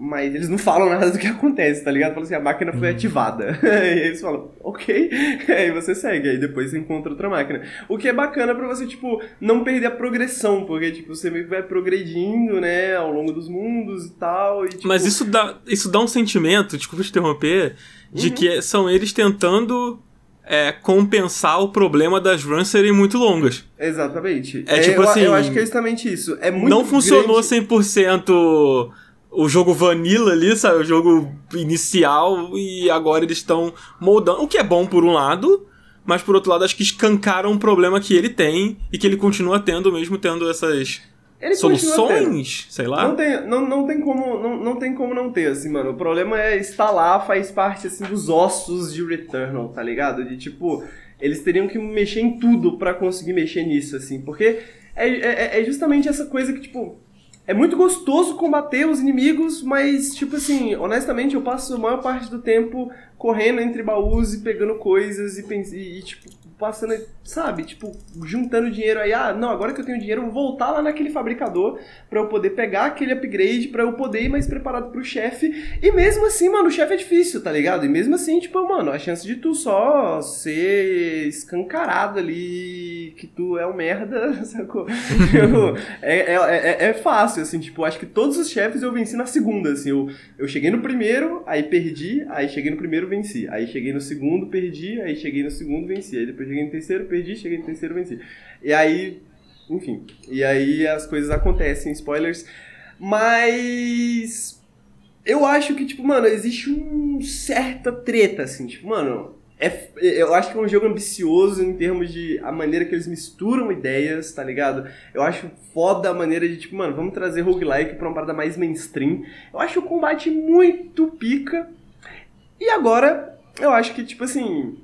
mas eles não falam nada do que acontece, tá ligado? Falam assim, a máquina foi uhum. ativada. e aí eles falam, ok, aí você segue, aí depois você encontra outra máquina. O que é bacana pra você, tipo, não perder a progressão, porque, tipo, você vai progredindo, né, ao longo dos mundos e tal. E, tipo... Mas isso dá, isso dá um sentimento, desculpa te interromper, de uhum. que são eles tentando é, compensar o problema das runs serem muito longas. Exatamente. É, tipo eu, assim. Eu acho que é justamente isso. É muito Não funcionou grande... 100% o jogo vanilla ali, sabe? O jogo inicial, e agora eles estão moldando. O que é bom por um lado, mas por outro lado, acho que escancaram um problema que ele tem e que ele continua tendo, mesmo tendo essas ele soluções, sei lá. Não tem, não, não, tem como, não, não tem como não ter, assim, mano. O problema é estar lá, faz parte, assim, dos ossos de Returnal, tá ligado? De, tipo, eles teriam que mexer em tudo para conseguir mexer nisso, assim. Porque é, é, é justamente essa coisa que, tipo, é muito gostoso combater os inimigos, mas, tipo assim, honestamente, eu passo a maior parte do tempo correndo entre baús e pegando coisas e, e, e tipo, passando, sabe, tipo, juntando dinheiro aí, ah, não, agora que eu tenho dinheiro, eu vou voltar lá naquele fabricador para eu poder pegar aquele upgrade, para eu poder ir mais preparado pro chefe. E mesmo assim, mano, o chefe é difícil, tá ligado? E mesmo assim, tipo, mano, a chance de tu só ser escancarado ali, que tu é um merda, sacou? é, é, é, é, fácil, assim, tipo, acho que todos os chefes eu venci na segunda, assim, eu, eu cheguei no primeiro, aí perdi, aí cheguei no primeiro, venci. Aí cheguei no segundo, perdi, aí cheguei no segundo, venci. Aí depois cheguei no terceiro, perdi, cheguei no terceiro, venci. E aí, enfim. E aí as coisas acontecem, spoilers. Mas. Eu acho que, tipo, mano, existe um certa treta, assim, tipo, mano. É, eu acho que é um jogo ambicioso em termos de a maneira que eles misturam ideias, tá ligado? Eu acho foda a maneira de, tipo, mano, vamos trazer roguelike pra uma parada mais mainstream. Eu acho o combate muito pica. E agora, eu acho que, tipo assim,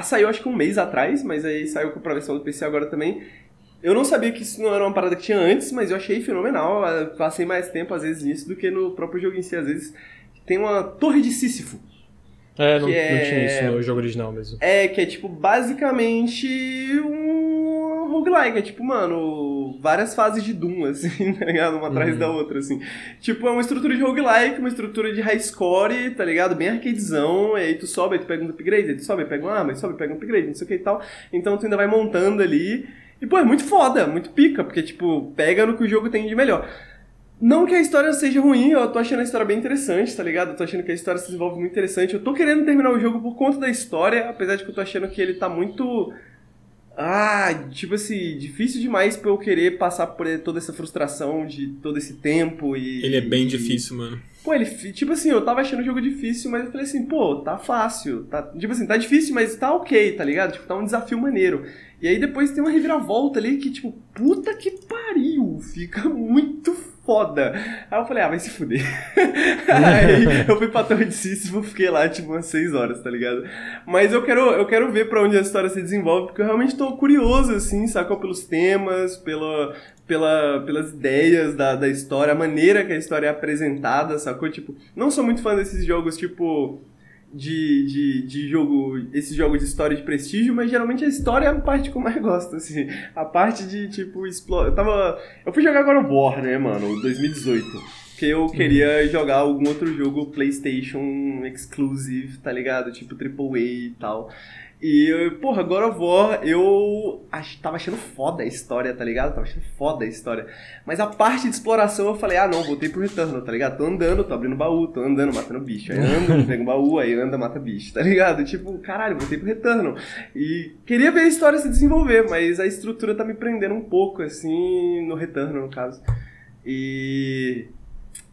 saiu acho que um mês atrás, mas aí saiu pra versão do PC agora também. Eu não sabia que isso não era uma parada que tinha antes, mas eu achei fenomenal. Eu passei mais tempo, às vezes, nisso do que no próprio jogo em si. Às vezes tem uma torre de Sísifo. É, não, é... não tinha isso no jogo original mesmo. É, que é tipo basicamente um roguelike. É tipo, mano, várias fases de Doom, assim, tá ligado? Uma atrás uhum. da outra, assim. Tipo, é uma estrutura de roguelike, uma estrutura de high score, tá ligado? Bem arcadezão. E aí tu sobe, aí tu pega um upgrade, aí tu sobe, pega um arma, aí sobe, pega um upgrade, não sei o que e tal. Então tu ainda vai montando ali. E, pô, é muito foda, muito pica, porque, tipo, pega no que o jogo tem de melhor. Não que a história seja ruim, eu tô achando a história bem interessante, tá ligado? Eu tô achando que a história se desenvolve muito interessante. Eu tô querendo terminar o jogo por conta da história, apesar de que eu tô achando que ele tá muito. Ah, tipo assim, difícil demais pra eu querer passar por toda essa frustração de todo esse tempo e. Ele é bem e... difícil, mano. Pô, ele. Tipo assim, eu tava achando o jogo difícil, mas eu falei assim, pô, tá fácil. Tá, tipo assim, tá difícil, mas tá ok, tá ligado? Tipo, tá um desafio maneiro. E aí depois tem uma reviravolta ali que, tipo, puta que pariu! Fica muito foda. Aí eu falei, ah, vai se fuder. aí eu fui pra Torre de Sísifo, fiquei lá, tipo, umas 6 horas, tá ligado? Mas eu quero, eu quero ver pra onde a história se desenvolve, porque eu realmente tô curioso, assim, sacou? Pelos temas, pela, pela, pelas ideias da, da história, a maneira que a história é apresentada, sacou? Tipo, não sou muito fã desses jogos, tipo de, de, de jogo, esses jogos de história de prestígio, mas geralmente a história é a parte que eu mais gosto, assim. A parte de, tipo, explorar. Eu tava. Eu fui jogar agora o War, né, mano, 2018. Que eu queria jogar algum outro jogo PlayStation exclusive, tá ligado? Tipo AAA e tal. E, porra, God of War, eu ach, tava achando foda a história, tá ligado? Tava achando foda a história. Mas a parte de exploração eu falei, ah não, voltei pro Returnal, tá ligado? Tô andando, tô abrindo baú, tô andando, matando bicho. Aí ando, pego um baú, aí anda, mata bicho, tá ligado? Tipo, caralho, voltei pro Returnal. E queria ver a história se desenvolver, mas a estrutura tá me prendendo um pouco, assim, no Returnal, no caso. E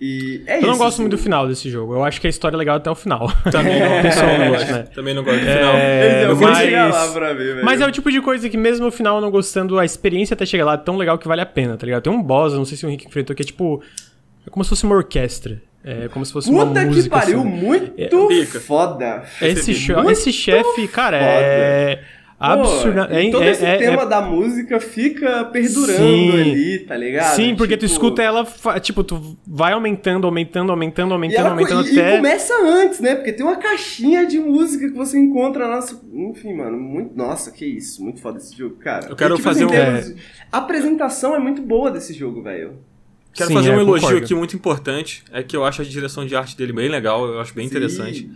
e é eu isso. não gosto assim. muito do final desse jogo. Eu acho que a história é legal até o final. Também não, pessoalmente, né? Também não gosto do final. É, eu mas, chegar lá pra ver, velho. Mas é o tipo de coisa que mesmo no final não gostando, a experiência até chegar lá é tão legal que vale a pena, tá ligado? Tem um boss, não sei se o Henrique enfrentou, que é tipo... É como se fosse uma orquestra. É como se fosse Puta uma música. Puta que pariu, assim. muito é, foda. Esse, esse chefe, cara, foda. é absurda. Pô, é, todo é, esse é, tema é... da música fica perdurando Sim. ali, tá ligado? Sim, porque tipo... tu escuta ela, tipo, tu vai aumentando, aumentando, aumentando, aumentando, ela, aumentando e, até. E começa antes, né? Porque tem uma caixinha de música que você encontra na nossa. Enfim, mano, muito. Nossa, que isso, muito foda esse jogo, cara. Eu quero e, tipo, fazer um. Termos... A apresentação é muito boa desse jogo, velho. Quero Sim, fazer um elogio concordo. aqui muito importante. É que eu acho a direção de arte dele bem legal, eu acho bem Sim. interessante.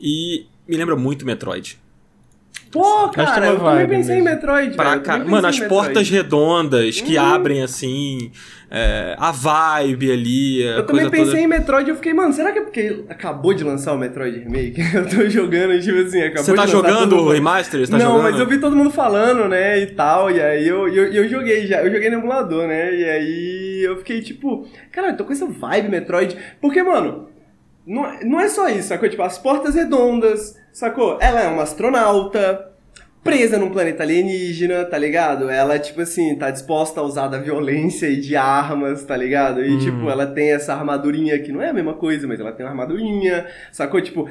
E me lembra muito Metroid. Pô, cara, eu também pensei mesmo. em Metroid. Pra cara, Mano, as portas redondas que uhum. abrem assim, é, a vibe ali. A eu também pensei toda... em Metroid e eu fiquei, mano, será que é porque acabou de lançar o Metroid Remake? eu tô jogando, tipo assim, acabou Você tá jogando o remaster? Tá Não, jogando? mas eu vi todo mundo falando, né, e tal, e aí eu, eu, eu joguei já, eu joguei no emulador, né, e aí eu fiquei tipo, cara, eu tô com essa vibe Metroid, porque, mano, não, não é só isso, sacou? Tipo, as portas redondas, sacou? Ela é uma astronauta, presa num planeta alienígena, tá ligado? Ela, tipo assim, tá disposta a usar da violência e de armas, tá ligado? E, hum. tipo, ela tem essa armadurinha que não é a mesma coisa, mas ela tem uma armadurinha, sacou? Tipo,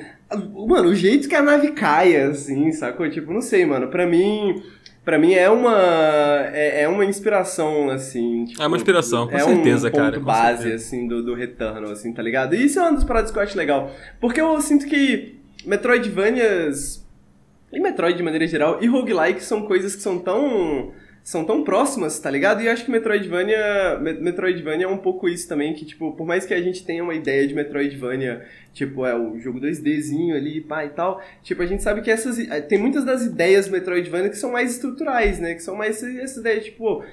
mano, o jeito que a nave cai, assim, sacou? Tipo, não sei, mano, pra mim para mim é uma é, é, uma inspiração assim tipo, é uma inspiração com é certeza um ponto cara base certeza. assim do, do retorno assim tá ligado e isso é uma das paradas que eu acho legal porque eu sinto que Metroidvanias e Metroid de maneira geral e roguelike são coisas que são tão são tão próximas, tá ligado? E acho que Metroidvania, Metroidvania é um pouco isso também, que, tipo, por mais que a gente tenha uma ideia de Metroidvania, tipo, é o jogo 2Dzinho ali, pá e tal, tipo, a gente sabe que essas, tem muitas das ideias Metroidvania que são mais estruturais, né? Que são mais essas ideias, tipo,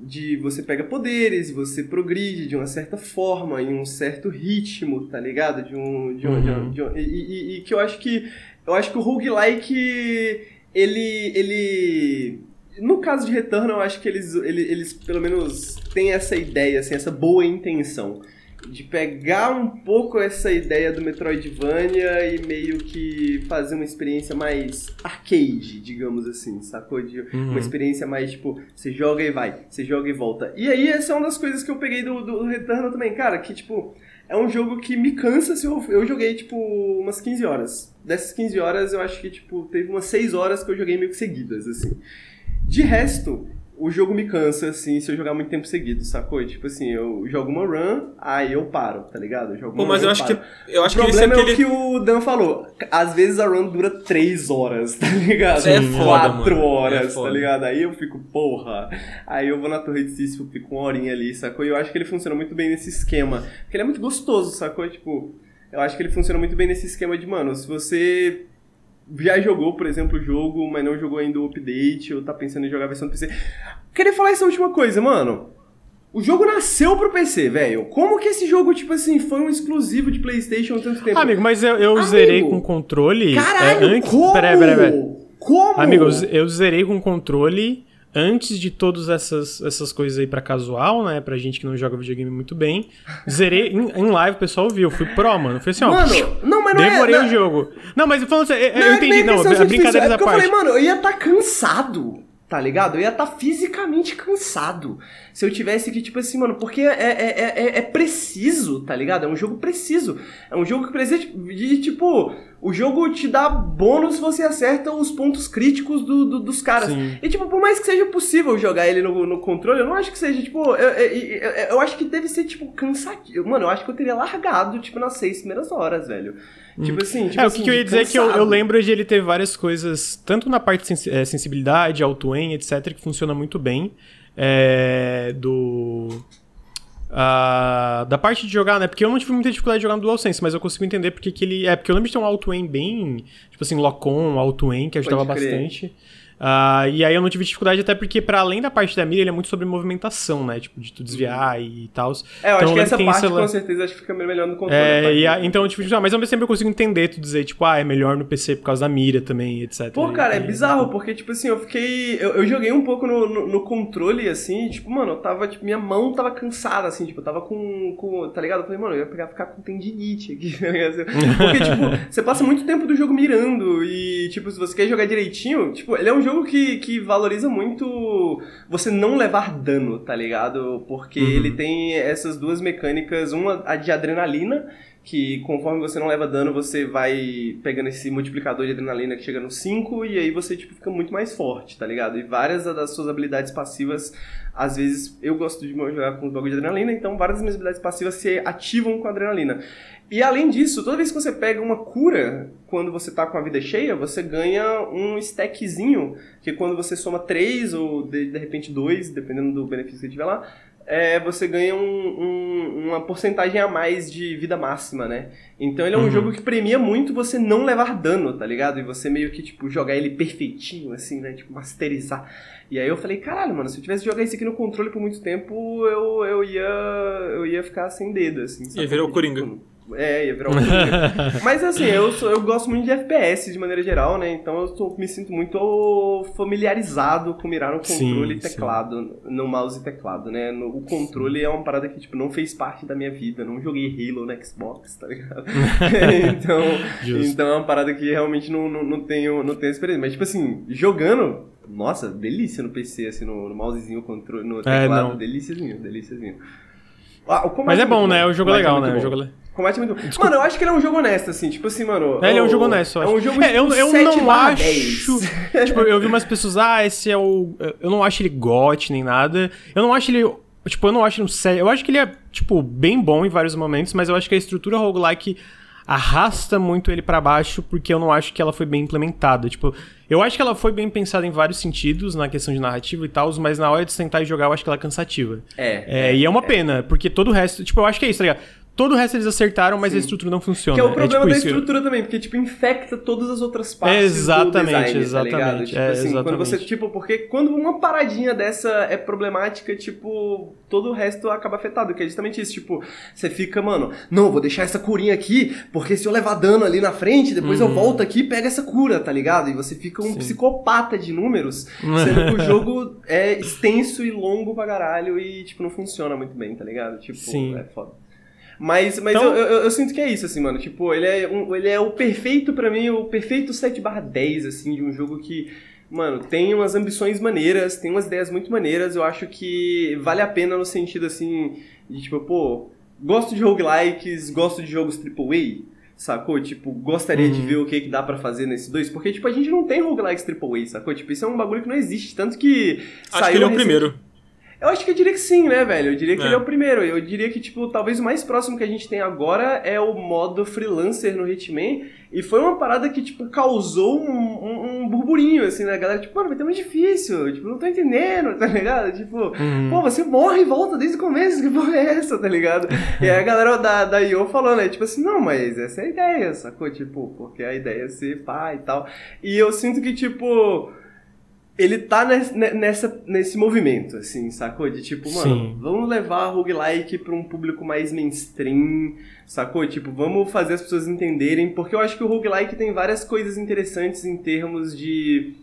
de você pega poderes, você progride de uma certa forma, em um certo ritmo, tá ligado? De um, de um, uhum. de um, de um e, e, e que eu acho que, eu acho que o roguelike, ele, ele no caso de Return, eu acho que eles, eles, eles pelo menos têm essa ideia, assim, essa boa intenção de pegar um pouco essa ideia do Metroidvania e meio que fazer uma experiência mais arcade, digamos assim, sacou? De uhum. Uma experiência mais tipo, você joga e vai, você joga e volta. E aí, essa é uma das coisas que eu peguei do, do Returnal também, cara, que tipo, é um jogo que me cansa se eu, eu joguei tipo umas 15 horas. Dessas 15 horas, eu acho que tipo, teve umas 6 horas que eu joguei meio que seguidas, assim. De resto, o jogo me cansa, assim, se eu jogar muito tempo seguido, sacou? Tipo assim, eu jogo uma run, aí eu paro, tá ligado? Eu jogo Pô, mas run, eu acho paro. que eu acho o que problema é, aquele... é o que o Dan falou. Às vezes a run dura 3 horas, tá ligado? Sim, é foda, 4 mano. horas, é tá ligado? Aí eu fico, porra. Aí eu vou na Torre de Sísifo, fico uma horinha ali, sacou? E eu acho que ele funciona muito bem nesse esquema. Porque ele é muito gostoso, sacou? Tipo, eu acho que ele funciona muito bem nesse esquema de, mano, se você já jogou, por exemplo, o jogo, mas não jogou ainda o update, ou tá pensando em jogar a versão do PC. Queria falar essa última coisa, mano. O jogo nasceu pro PC, velho. Como que esse jogo, tipo assim, foi um exclusivo de PlayStation há tanto tempo? Amigo, mas eu, eu Amigo, zerei com controle. Caralho, é, antes... como? Peraí, peraí, peraí. Como? Amigo, eu, eu zerei com controle antes de todas essas, essas coisas aí para casual, né? Pra gente que não joga videogame muito bem. Zerei em, em live, o pessoal viu. Fui pro, mano. Foi assim, ó. Mano, não, mas não é- Devorei é, o jogo. Não, mas falando assim, eu, não, eu entendi. Não, a brincadeira da é parte. Eu falei, mano, eu ia estar tá cansado tá ligado? Eu ia estar tá fisicamente cansado se eu tivesse que, tipo assim, mano, porque é, é, é, é, preciso, tá ligado? É um jogo preciso. É um jogo que precisa de, tipo, o jogo te dá bônus se você acerta os pontos críticos do, do dos caras. Sim. E, tipo, por mais que seja possível jogar ele no, no controle, eu não acho que seja, tipo, eu, eu, eu, eu acho que deve ser, tipo, cansativo. Mano, eu acho que eu teria largado, tipo, nas seis primeiras horas, velho. Hum. Tipo assim, tipo É, assim, o que, eu ia dizer cansado. é que eu, eu, lembro de ele ter várias coisas, tanto na parte de é, sensibilidade, auto-aim, etc., que funciona muito bem. É, do. Uh, da parte de jogar, né? Porque eu não tive muita dificuldade de jogar no DualSense, mas eu consigo entender porque que ele. É, porque eu lembro de ter um auto-aim bem. Tipo assim, lock-on, auto-aim, que ajudava bastante. Uh, e aí eu não tive dificuldade, até porque, para além da parte da mira, ele é muito sobre movimentação, né? Tipo, de tu desviar uhum. e tal. É, eu então, acho que essa parte, com certeza, acho que fica melhor no controle. É, e a, então, tipo, ah, mas ao mesmo tempo eu consigo entender tu dizer, tipo, ah, é melhor no PC por causa da mira também, etc. Pô, cara, e, é bizarro, porque, tipo assim, eu fiquei. Eu, eu joguei um pouco no, no, no, controle, assim, tipo, mano, eu tava, tipo, minha mão tava cansada, assim, tipo, eu tava com. com tá ligado? Eu falei, mano, eu ia pegar, ficar com tendinite aqui, tá ligado? Porque, tipo, você passa muito tempo do jogo mirando e, tipo, se você quer jogar direitinho, tipo, ele é um jogo que, que valoriza muito você não levar dano, tá ligado? Porque uhum. ele tem essas duas mecânicas, uma a de adrenalina, que conforme você não leva dano, você vai pegando esse multiplicador de adrenalina que chega no 5 e aí você tipo fica muito mais forte, tá ligado? E várias das suas habilidades passivas, às vezes eu gosto de jogar com os bagulho de adrenalina, então várias das minhas habilidades passivas se ativam com adrenalina. E além disso, toda vez que você pega uma cura, quando você tá com a vida cheia, você ganha um stackzinho, que quando você soma 3 ou de, de repente 2, dependendo do benefício que tiver lá, é, você ganha um, um, uma porcentagem a mais de vida máxima, né? Então ele é um uhum. jogo que premia muito você não levar dano, tá ligado? E você meio que, tipo, jogar ele perfeitinho, assim, né? Tipo, masterizar. E aí eu falei, caralho, mano, se eu tivesse jogar isso aqui no controle por muito tempo, eu, eu, ia, eu ia ficar sem dedo, assim. Ia virar o Coringa. Tipo, é, ia virar um Mas assim, eu, sou, eu gosto muito de FPS de maneira geral, né? Então eu tô, me sinto muito familiarizado com mirar no controle sim, e teclado, sim. no mouse e teclado, né? No, o controle sim. é uma parada que, tipo, não fez parte da minha vida. Não joguei Halo no Xbox, tá ligado? então, então é uma parada que realmente não, não, não, tenho, não tenho experiência. Mas, tipo assim, jogando, nossa, delícia no PC, assim, no, no mousezinho, controle, no é, teclado, é, delíciazinho, delíciazinho. Ah, Mas é, é bom, né? O jogo é legal, né? O jogo é Combate é muito. Desculpa. Mano, eu acho que ele é um jogo honesto, assim. Tipo assim, mano. É, ele é um jogo honesto, eu acho. É um jogo é, eu, tipo, eu não acho. tipo, eu vi umas pessoas, ah, esse é o. Eu não acho ele gote nem nada. Eu não acho ele. Tipo, eu não acho ele um sério. Eu acho que ele é, tipo, bem bom em vários momentos, mas eu acho que a estrutura roguelike arrasta muito ele para baixo porque eu não acho que ela foi bem implementada. Tipo, eu acho que ela foi bem pensada em vários sentidos, na questão de narrativa e tal, mas na hora de sentar e jogar eu acho que ela é cansativa. É. é e é uma é. pena, porque todo o resto. Tipo, eu acho que é isso, tá ligado? Todo o resto eles acertaram, mas Sim. a estrutura não funciona. Que é o problema é, tipo, da estrutura isso... também, porque, tipo, infecta todas as outras partes exatamente, do design, exatamente, tá Tipo é, assim, exatamente. quando você, tipo, porque quando uma paradinha dessa é problemática, tipo, todo o resto acaba afetado, que é justamente isso, tipo, você fica, mano, não, vou deixar essa curinha aqui, porque se eu levar dano ali na frente, depois uhum. eu volto aqui e pego essa cura, tá ligado? E você fica um Sim. psicopata de números, sendo que o jogo é extenso e longo pra caralho e, tipo, não funciona muito bem, tá ligado? Tipo, Sim. é foda. Mas, mas então... eu, eu, eu, sinto que é isso, assim, mano. Tipo, ele é, um, ele é o perfeito para mim, o perfeito 7 barra 10, assim, de um jogo que, mano, tem umas ambições maneiras, tem umas ideias muito maneiras. Eu acho que vale a pena no sentido, assim, de tipo, pô, gosto de roguelikes, gosto de jogos AAA, sacou? Tipo, gostaria uhum. de ver o que, que dá para fazer nesses dois, porque, tipo, a gente não tem roguelikes AAA, sacou? Tipo, isso é um bagulho que não existe, tanto que. Acho que ele é o primeiro. Eu acho que eu diria que sim, né, velho? Eu diria que é. ele é o primeiro. Eu diria que, tipo, talvez o mais próximo que a gente tem agora é o modo freelancer no Hitman. E foi uma parada que, tipo, causou um, um, um burburinho, assim, né? A galera, tipo, mano, vai ter mais difícil. Tipo, não tô entendendo, tá ligado? Tipo, uhum. pô, você morre e volta desde o começo. Que porra é essa, tá ligado? e aí a galera da, da IO falou, né? Tipo assim, não, mas essa é a ideia, sacou? Tipo, porque a ideia é ser pá e tal. E eu sinto que, tipo ele tá nessa, nesse movimento, assim, sacou? De tipo, mano, Sim. vamos levar roguelike pra um público mais mainstream, sacou? Tipo, vamos fazer as pessoas entenderem, porque eu acho que o roguelike tem várias coisas interessantes em termos de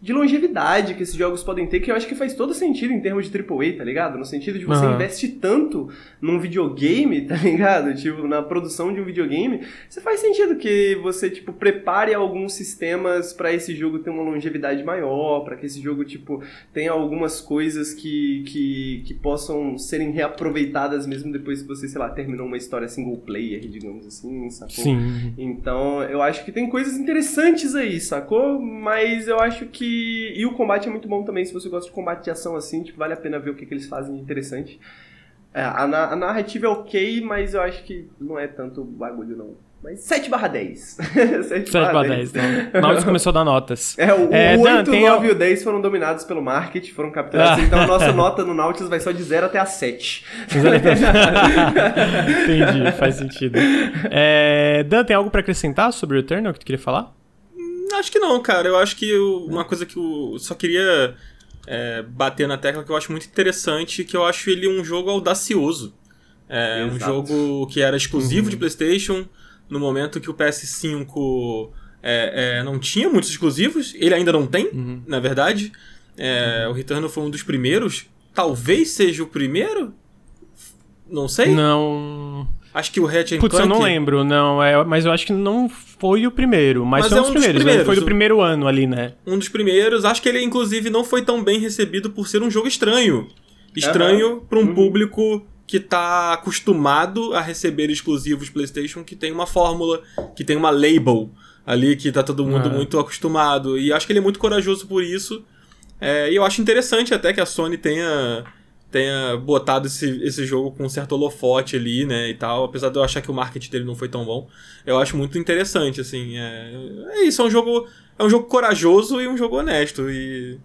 de longevidade que esses jogos podem ter, que eu acho que faz todo sentido em termos de AAA, tá ligado? No sentido de você uhum. investe tanto num videogame, tá ligado? Tipo, na produção de um videogame, você faz sentido que você, tipo, prepare alguns sistemas para esse jogo ter uma longevidade maior, para que esse jogo, tipo, tenha algumas coisas que, que, que possam serem reaproveitadas mesmo depois que você, sei lá, terminou uma história single player, digamos assim, sacou? Sim. Então, eu acho que tem coisas interessantes aí, sacou? Mas eu acho que e o combate é muito bom também, se você gosta de combate de ação assim, tipo, vale a pena ver o que, que eles fazem de interessante. É, a, a, narrativa é ok, mas eu acho que não é tanto bagulho, não. Mas 7 barra 10. 7 barra 10, então. Nautilus começou a dar notas. É, o, é, o 8, Dan, 9 e o 10 foram dominados pelo marketing, foram capturados. Ah. Então a nossa nota no Nautilus vai só de 0 até a 7. Entendi, faz sentido. É, Dan, tem algo pra acrescentar sobre o Eternal que tu queria falar? Acho que não, cara. Eu acho que uma coisa que eu só queria é, bater na tecla que eu acho muito interessante, que eu acho ele um jogo audacioso. É Exato. um jogo que era exclusivo uhum. de PlayStation no momento que o PS5 é, é, não tinha muitos exclusivos. Ele ainda não tem, uhum. na verdade. É, uhum. O Returnal foi um dos primeiros. Talvez seja o primeiro. Não sei. Não. Acho que o Ratchet Putz, Clank... eu não lembro, não. É, mas eu acho que não foi o primeiro. Mas, mas foi é um dos primeiros. primeiros. Foi do primeiro ano ali, né? Um dos primeiros. Acho que ele, inclusive, não foi tão bem recebido por ser um jogo estranho. Estranho uhum. para um uhum. público que tá acostumado a receber exclusivos PlayStation, que tem uma fórmula, que tem uma label ali, que tá todo mundo uhum. muito acostumado. E acho que ele é muito corajoso por isso. É, e eu acho interessante até que a Sony tenha tenha botado esse, esse jogo com um certo holofote ali, né, e tal, apesar de eu achar que o marketing dele não foi tão bom, eu acho muito interessante, assim, é, é isso, é um jogo, é um jogo corajoso e um jogo honesto, e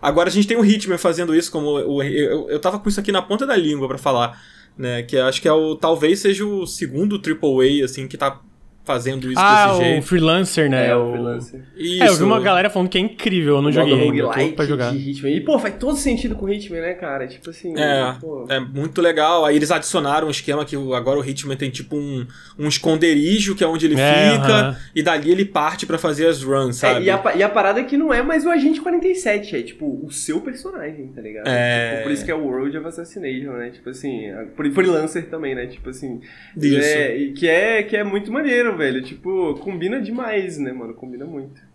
Agora a gente tem o Hitman fazendo isso, como o, eu, eu tava com isso aqui na ponta da língua para falar, né? Que acho que é o talvez seja o segundo AAA assim que tá fazendo isso ah, desse jeito. o freelancer, né? É, o freelancer. Isso. É, eu vi uma galera falando que é incrível, eu não joguei ainda, tô pra jogar. de Hitman. E, pô, faz todo sentido com o Hitman, né, cara? Tipo assim, É, pô... é muito legal. Aí eles adicionaram um esquema que agora o Hitman tem tipo um, um esconderijo que é onde ele É, fica, aham. e dali ele parte pra fazer as runs, É, sabe? e, a, e a parada é que não é mais o Agente 47, é tipo o seu personagem, tá ligado? É. Tipo, por isso que é o World of Assassination, né? Tipo assim, a- freelancer também, né? Tipo assim. Isso. É, e que é, que é muito maneiro, velho. Tipo, combina demais, né, mano? Combina muito.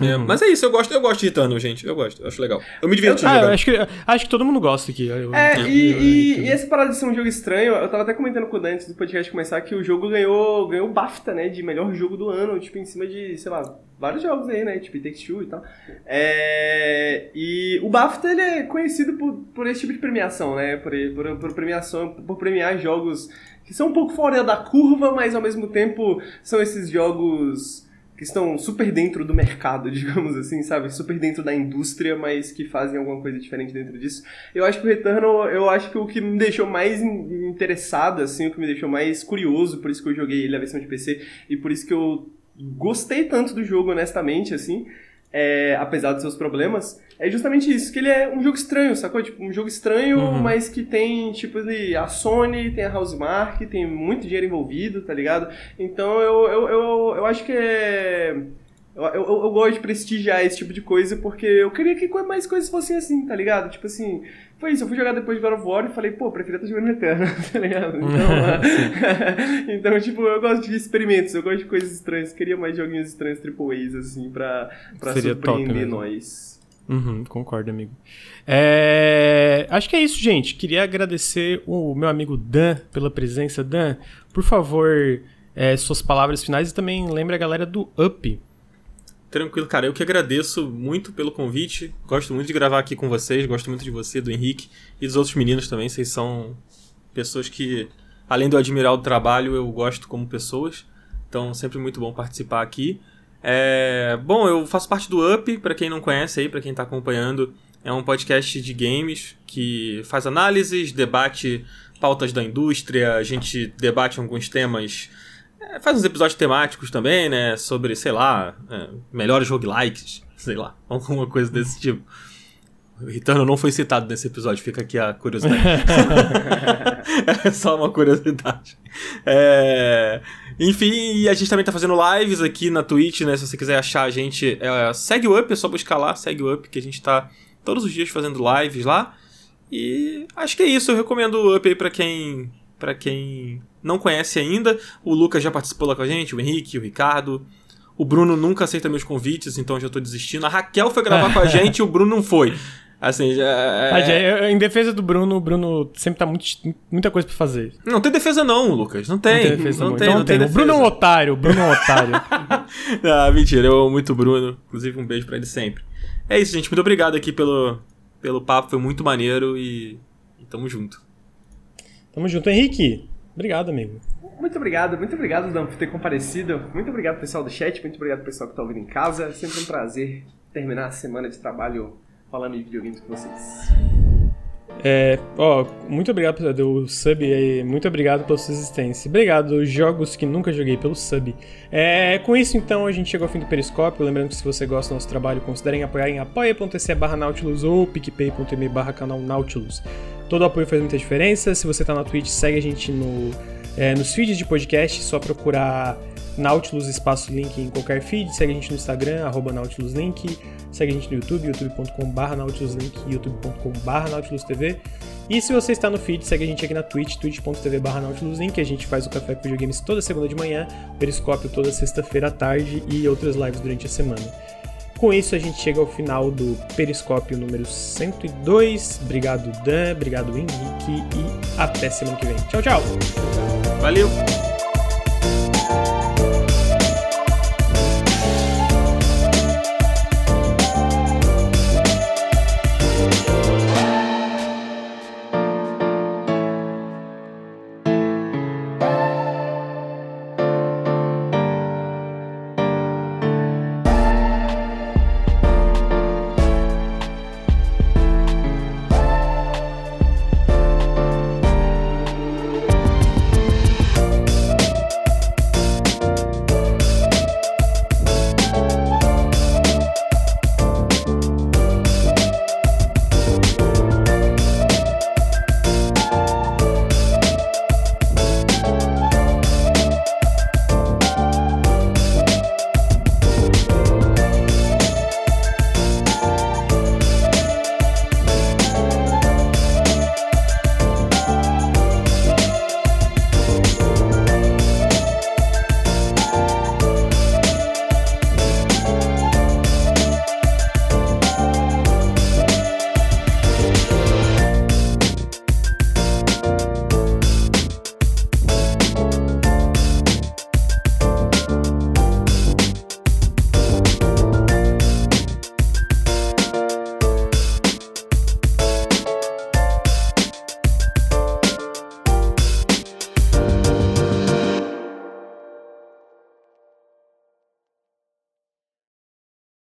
É, Uhum. mas é isso, eu gosto, eu gosto de Hitano, gente. Eu gosto, eu acho legal. Eu me diverti Ah, eu jogando. acho que, acho que todo mundo gosta aqui. Eu- É, eu- e, e, eu- e essa parada de ser um jogo estranho, eu tava até comentando com o Dan antes do podcast começar que o jogo ganhou, ganhou o BAFTA, né, de melhor jogo do ano, tipo, em cima de, sei lá, vários jogos aí, né, tipo, It Takes Two e tal. É, e o BAFTA, ele é conhecido por, por esse tipo de premiação, né, por, por, por premiação, por premiar jogos que são um pouco fora da curva, mas ao mesmo tempo são esses jogos que estão super dentro do mercado, digamos assim, sabe? Super dentro da indústria, mas que fazem alguma coisa diferente dentro disso. Eu acho que o Returnal, eu acho que o que me deixou mais in- interessado, assim, o que me deixou mais curioso, por isso que eu joguei ele na versão de PC, e por isso que eu gostei tanto do jogo, honestamente, assim, é, apesar dos seus problemas, é justamente isso, que ele é um jogo estranho, sacou? Tipo, um jogo estranho, Uhum. mas que tem, tipo, a Sony, tem a Housemark, tem muito dinheiro envolvido, tá ligado? Então eu, eu, eu, eu acho que é. Eu, eu, eu gosto de prestigiar esse tipo de coisa porque eu queria que mais coisas fossem assim, tá ligado? Tipo assim, foi isso. Eu fui jogar depois de God of War e falei, pô, preferia estar jogando Eterno, tá ligado? Então, ah, então, tipo, eu gosto de experimentos, eu gosto de coisas estranhas. Queria mais joguinhos estranhos, triple A's, assim, pra, pra Seria surpreender nós. Uhum, concordo, amigo. É, acho que é isso, gente. Queria agradecer o meu amigo Dan pela presença. Dan, por favor, é, suas palavras finais e também lembre a galera do Up. Tranquilo, cara. Eu que agradeço muito pelo convite. Gosto muito de gravar aqui com vocês. Gosto muito de você, do Henrique e dos outros meninos também. Vocês são pessoas que, além de eu admirar o trabalho, eu gosto como pessoas. Então, sempre muito bom participar aqui. É, Bom, eu faço parte do Up, para quem não conhece aí, para quem tá acompanhando. É um podcast de games que faz análises, debate pautas da indústria, a gente debate alguns temas é, faz uns episódios temáticos também, né? Sobre, sei lá, é, melhores roguelikes, sei lá, alguma coisa desse tipo. O Returnal não foi citado nesse episódio, fica aqui a curiosidade. é só uma curiosidade. É, Enfim, e a gente também tá fazendo lives aqui na Twitch, né? Se você quiser achar a gente, é, segue o Up, é só buscar lá, segue o Up, que a gente tá todos os dias fazendo lives lá. E acho que é isso, eu recomendo o Up aí pra quem, pra quem não conhece ainda. O Lucas já participou lá com a gente, o Henrique, o Ricardo. O Bruno nunca aceita meus convites, então já tô desistindo. A Raquel foi gravar com a gente e o Bruno não foi. Assim, já. é- eu- Em defesa do Bruno, o Bruno sempre tá muito, muita coisa pra fazer. Não tem defesa, não, Lucas. Não tem. não tem defesa, não não. tem, Então não tem O Bruno é um otário, o Bruno é um otário. Ah, mentira, eu amo muito o Bruno. Inclusive, um beijo pra ele sempre. É isso, gente. Muito obrigado aqui pelo, pelo papo, foi muito maneiro e, e tamo junto. Tamo junto. Henrique, obrigado, amigo. Muito obrigado, muito obrigado, Dan, por ter comparecido. Muito obrigado, pessoal do chat. Muito obrigado, pessoal que tá ouvindo em casa. É sempre um prazer terminar a semana de trabalho falando de videogames com vocês. É, ó, muito obrigado pelo sub muito obrigado pela sua existência. Obrigado, jogos que nunca joguei pelo sub. É, com isso, então, a gente chegou ao fim do Periscópio. Lembrando que se você gosta do nosso trabalho, considerem apoiar em apoia.se barra Nautilus ou picpay.me barra canal Nautilus. Todo apoio faz muita diferença. Se você tá na Twitch, segue a gente no, é, nos feeds de podcast, só procurar Nautilus espaço link em qualquer feed. Segue a gente no Instagram, arroba Nautilus Link. Segue a gente no YouTube, youtube.com.br nautiluslink, youtube.com.br nautilusTV. E se você está no feed, segue a gente aqui na Twitch, twitch.tv nautiluslink. A gente faz o Café com Videogames toda segunda de manhã, Periscópio toda sexta-feira à tarde e outras lives durante a semana. Com isso, a gente chega ao final do Periscópio número 102. Obrigado, Dan. Obrigado, Henrique. E até semana que vem. Tchau, tchau! Valeu!